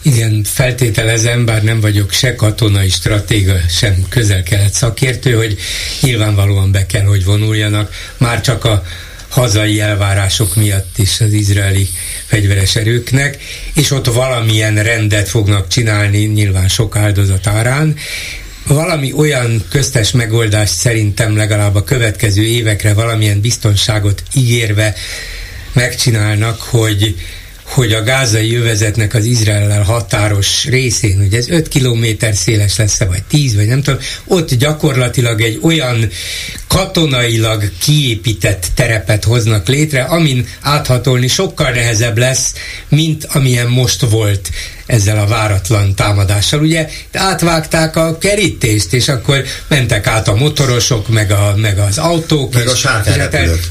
[SPEAKER 16] Igen, feltételezem, bár nem vagyok se katonai stratéga, sem közel-kelet szakértő, hogy nyilvánvalóan be kell, hogy vonuljanak. Már csak a hazai elvárások miatt is az izraeli fegyveres erőknek, és ott valamilyen rendet fognak csinálni, nyilván sok áldozat árán, valami olyan köztes megoldást szerintem legalább a következő évekre valamilyen biztonságot ígérve megcsinálnak, hogy hogy a gázai jövezetnek az Izraellel határos részén, hogy ez 5 kilométer széles lesz vagy 10, vagy nem tudom, ott gyakorlatilag egy olyan katonailag kiépített terepet hoznak létre, amin áthatolni sokkal nehezebb lesz, mint amilyen most volt ezzel a váratlan támadással. Ugye átvágták a kerítést, és akkor mentek át a motorosok, meg, a, meg az autók.
[SPEAKER 2] Meg és, a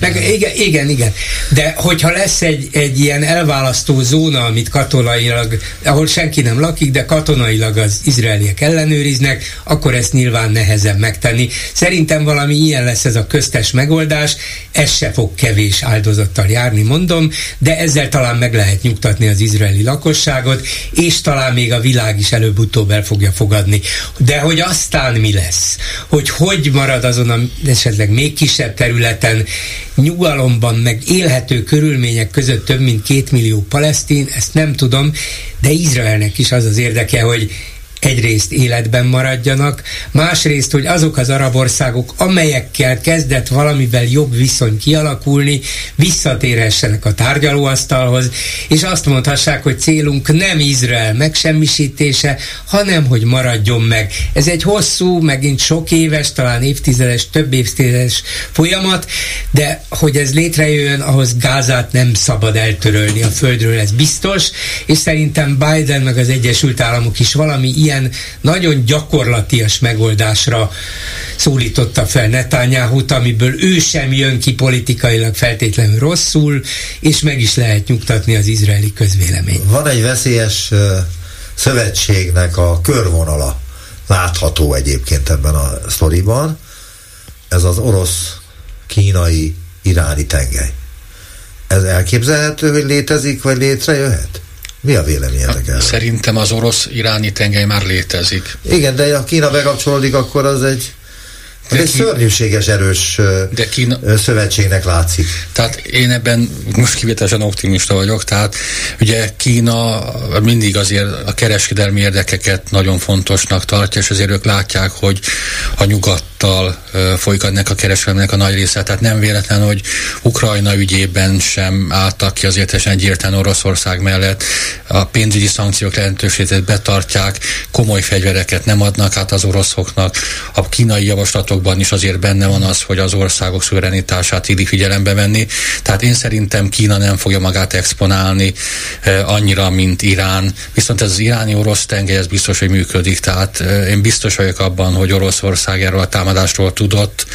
[SPEAKER 16] meg, igen, igen, igen. De hogyha lesz egy, egy ilyen elválasztó zóna, amit katonailag, ahol senki nem lakik, de katonailag az izraeliek ellenőriznek, akkor ezt nyilván nehezebb megtenni. Szerintem valami ilyen lesz ez a köztes megoldás, ez se fog kevés áldozattal járni, mondom, de ezzel talán meg lehet nyugtatni az izraeli lakosságot, és talán még a világ is előbb-utóbb el fogja fogadni. De hogy aztán mi lesz? Hogy hogy marad azon a esetleg még kisebb területen nyugalomban, meg élhető körülmények között több mint két millió palesztin, ezt nem tudom, de Izraelnek is az az érdeke, hogy egyrészt életben maradjanak, másrészt, hogy azok az arab országok, amelyekkel kezdett valamivel jobb viszony kialakulni, visszatérhessenek a tárgyalóasztalhoz, és azt mondhassák, hogy célunk nem Izrael megsemmisítése, hanem hogy maradjon meg. Ez egy hosszú, megint sok éves, talán évtizedes, több évtizedes folyamat, de hogy ez létrejöjjön, ahhoz Gázát nem szabad eltörölni a földről, ez biztos, és szerintem Biden meg az Egyesült Államok is valami ilyen nagyon gyakorlatias megoldásra szólította fel netanyahu amiből ő sem jön ki politikailag feltétlenül rosszul, és meg is lehet nyugtatni az izraeli közvélemény.
[SPEAKER 2] Van egy veszélyes szövetségnek a körvonala látható egyébként ebben a sztoriban. Ez az orosz, kínai, iráni tengely. Ez elképzelhető, hogy létezik, vagy létrejöhet? Mi a véleményetek erről?
[SPEAKER 15] Szerintem az orosz-iráni tengely már létezik.
[SPEAKER 2] Igen, de ha Kína bekapcsolódik, akkor az egy de egy szörnyűséges erős de Kína, szövetségnek látszik.
[SPEAKER 15] Tehát én ebben most kivételesen optimista vagyok, tehát ugye Kína mindig azért a kereskedelmi érdekeket nagyon fontosnak tartja, és azért ők látják, hogy a nyugattal folyik ennek a kereskedelmnek a nagy része. Tehát nem véletlen, hogy Ukrajna ügyében sem álltak ki azért teljesen egyértelműen Oroszország mellett. A pénzügyi szankciók lehetőségét betartják, komoly fegyvereket nem adnak át az oroszoknak. A kínai javaslatok szabályokban is azért benne van az, hogy az országok szuverenitását illik figyelembe venni. Tehát én szerintem Kína nem fogja magát exponálni eh, annyira, mint Irán. Viszont ez az iráni orosz tengely, ez biztos, hogy működik. Tehát eh, én biztos vagyok abban, hogy Oroszország erről a támadásról tudott.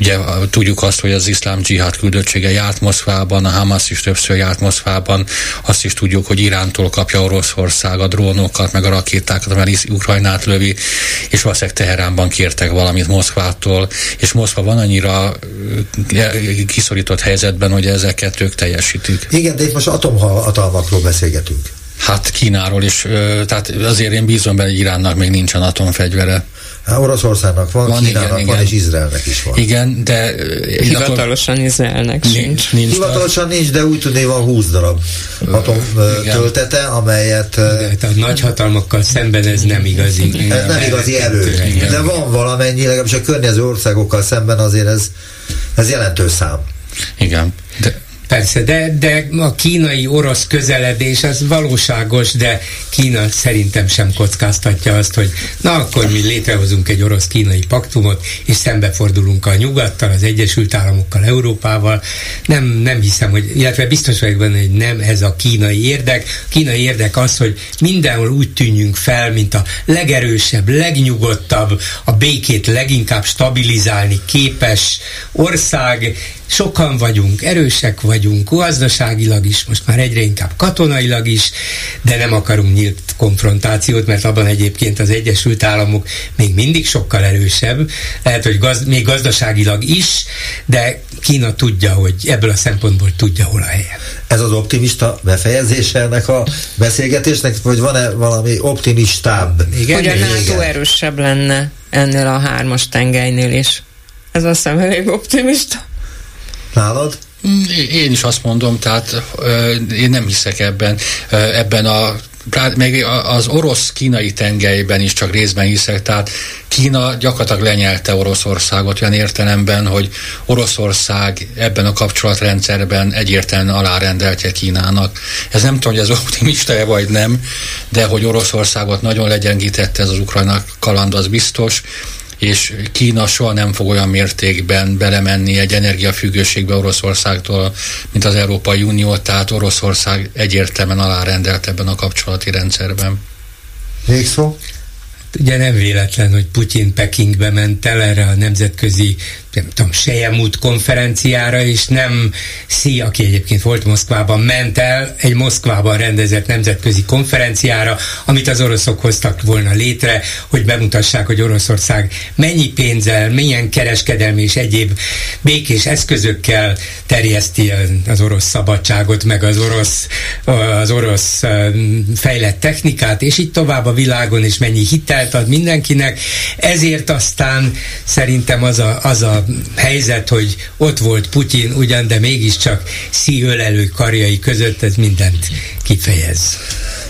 [SPEAKER 15] Ugye tudjuk azt, hogy az iszlám dzsihád küldöttsége járt Moszkvában, a Hamas is többször járt Moszkvában. Azt is tudjuk, hogy Irántól kapja Oroszország a drónokat, meg a rakétákat, mert Ukrajnát lövi, és valószínűleg Teheránban kértek valamit Moszkvát Moszkvától, és Moszkva van annyira kiszorított helyzetben, hogy ezeket ők teljesítik.
[SPEAKER 2] Igen, de itt most atomhatalmakról beszélgetünk.
[SPEAKER 15] Hát Kínáról is, tehát azért én bízom benne, hogy Iránnak még nincsen atomfegyvere.
[SPEAKER 2] Hát Oroszországnak van, van Kínának igen, van, igen. és Izraelnek is van.
[SPEAKER 15] Igen, de...
[SPEAKER 17] Hivatalosan Izraelnek
[SPEAKER 15] nincs. nincs
[SPEAKER 2] Hivatalosan nincs, de úgy tudné van 20 darab atom igen. töltete, amelyet...
[SPEAKER 16] De a nagy hatalmakkal szemben ez nem igazi.
[SPEAKER 2] Ez nem igazi erő. De van valamennyi, legalábbis a környező országokkal szemben azért ez, ez jelentős szám.
[SPEAKER 15] Igen.
[SPEAKER 16] De Persze, de, de a kínai-orosz közeledés az valóságos, de Kína szerintem sem kockáztatja azt, hogy na akkor mi létrehozunk egy orosz-kínai paktumot, és szembefordulunk a nyugattal, az Egyesült Államokkal, Európával. Nem, nem hiszem, hogy, illetve biztos vagyok benne, hogy nem ez a kínai érdek. A kínai érdek az, hogy mindenhol úgy tűnjünk fel, mint a legerősebb, legnyugodtabb, a békét leginkább stabilizálni képes ország, sokan vagyunk, erősek vagyunk, gazdaságilag is, most már egyre inkább katonailag is, de nem akarunk nyílt konfrontációt, mert abban egyébként az Egyesült Államok még mindig sokkal erősebb, lehet, hogy gaz, még gazdaságilag is, de Kína tudja, hogy ebből a szempontból tudja, hol a helye.
[SPEAKER 2] Ez az optimista befejezése ennek a beszélgetésnek, vagy van-e valami optimistább?
[SPEAKER 17] Igen, hogy a NATO erősebb lenne ennél a hármas tengelynél is. Ez azt hiszem elég optimista.
[SPEAKER 2] Nálad?
[SPEAKER 15] Én is azt mondom, tehát én nem hiszek ebben, ebben a meg az orosz-kínai tengelyben is csak részben hiszek, tehát Kína gyakorlatilag lenyelte Oroszországot olyan értelemben, hogy Oroszország ebben a kapcsolatrendszerben egyértelműen alárendeltje Kínának. Ez nem tudom, hogy ez optimista vagy nem, de hogy Oroszországot nagyon legyengítette ez az ukrajnak kaland, az biztos és Kína soha nem fog olyan mértékben belemenni egy energiafüggőségbe Oroszországtól, mint az Európai Unió, tehát Oroszország egyértelműen alárendelt ebben a kapcsolati rendszerben.
[SPEAKER 2] Még szó?
[SPEAKER 16] Ugye nem véletlen, hogy Putyin Pekingbe ment el erre a nemzetközi nem tudom, Sejemút konferenciára, és nem Szí, aki egyébként volt Moszkvában, ment el egy Moszkvában rendezett nemzetközi konferenciára, amit az oroszok hoztak volna létre, hogy bemutassák, hogy Oroszország mennyi pénzzel, milyen kereskedelmi és egyéb békés eszközökkel terjeszti az orosz szabadságot, meg az orosz, az orosz fejlett technikát, és így tovább a világon, és mennyi hitelt ad mindenkinek. Ezért aztán szerintem az a, az a helyzet, hogy ott volt Putyin ugyan, de mégiscsak szíölelő karjai között ez mindent kifejez.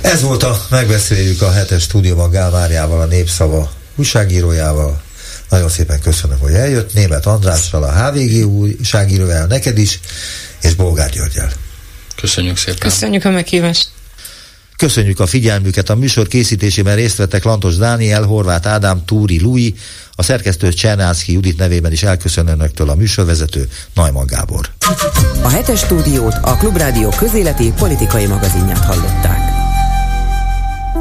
[SPEAKER 2] Ez volt a megbeszéljük a hetes stúdióban Gál Máriával, a Népszava újságírójával. Nagyon szépen köszönöm, hogy eljött. Német Andrással, a HVG újságíróval, neked is, és Bolgár Györgyel.
[SPEAKER 15] Köszönjük szépen.
[SPEAKER 17] Köszönjük a meghívást.
[SPEAKER 2] Köszönjük a figyelmüket. A műsor készítésében részt vettek Lantos Dániel, Horváth Ádám, Túri Lui, a szerkesztő Csernászki Judit nevében is elköszön önöktől a műsorvezető Najman Gábor.
[SPEAKER 1] A hetes stúdiót a Klubrádió közéleti politikai magazinját hallották.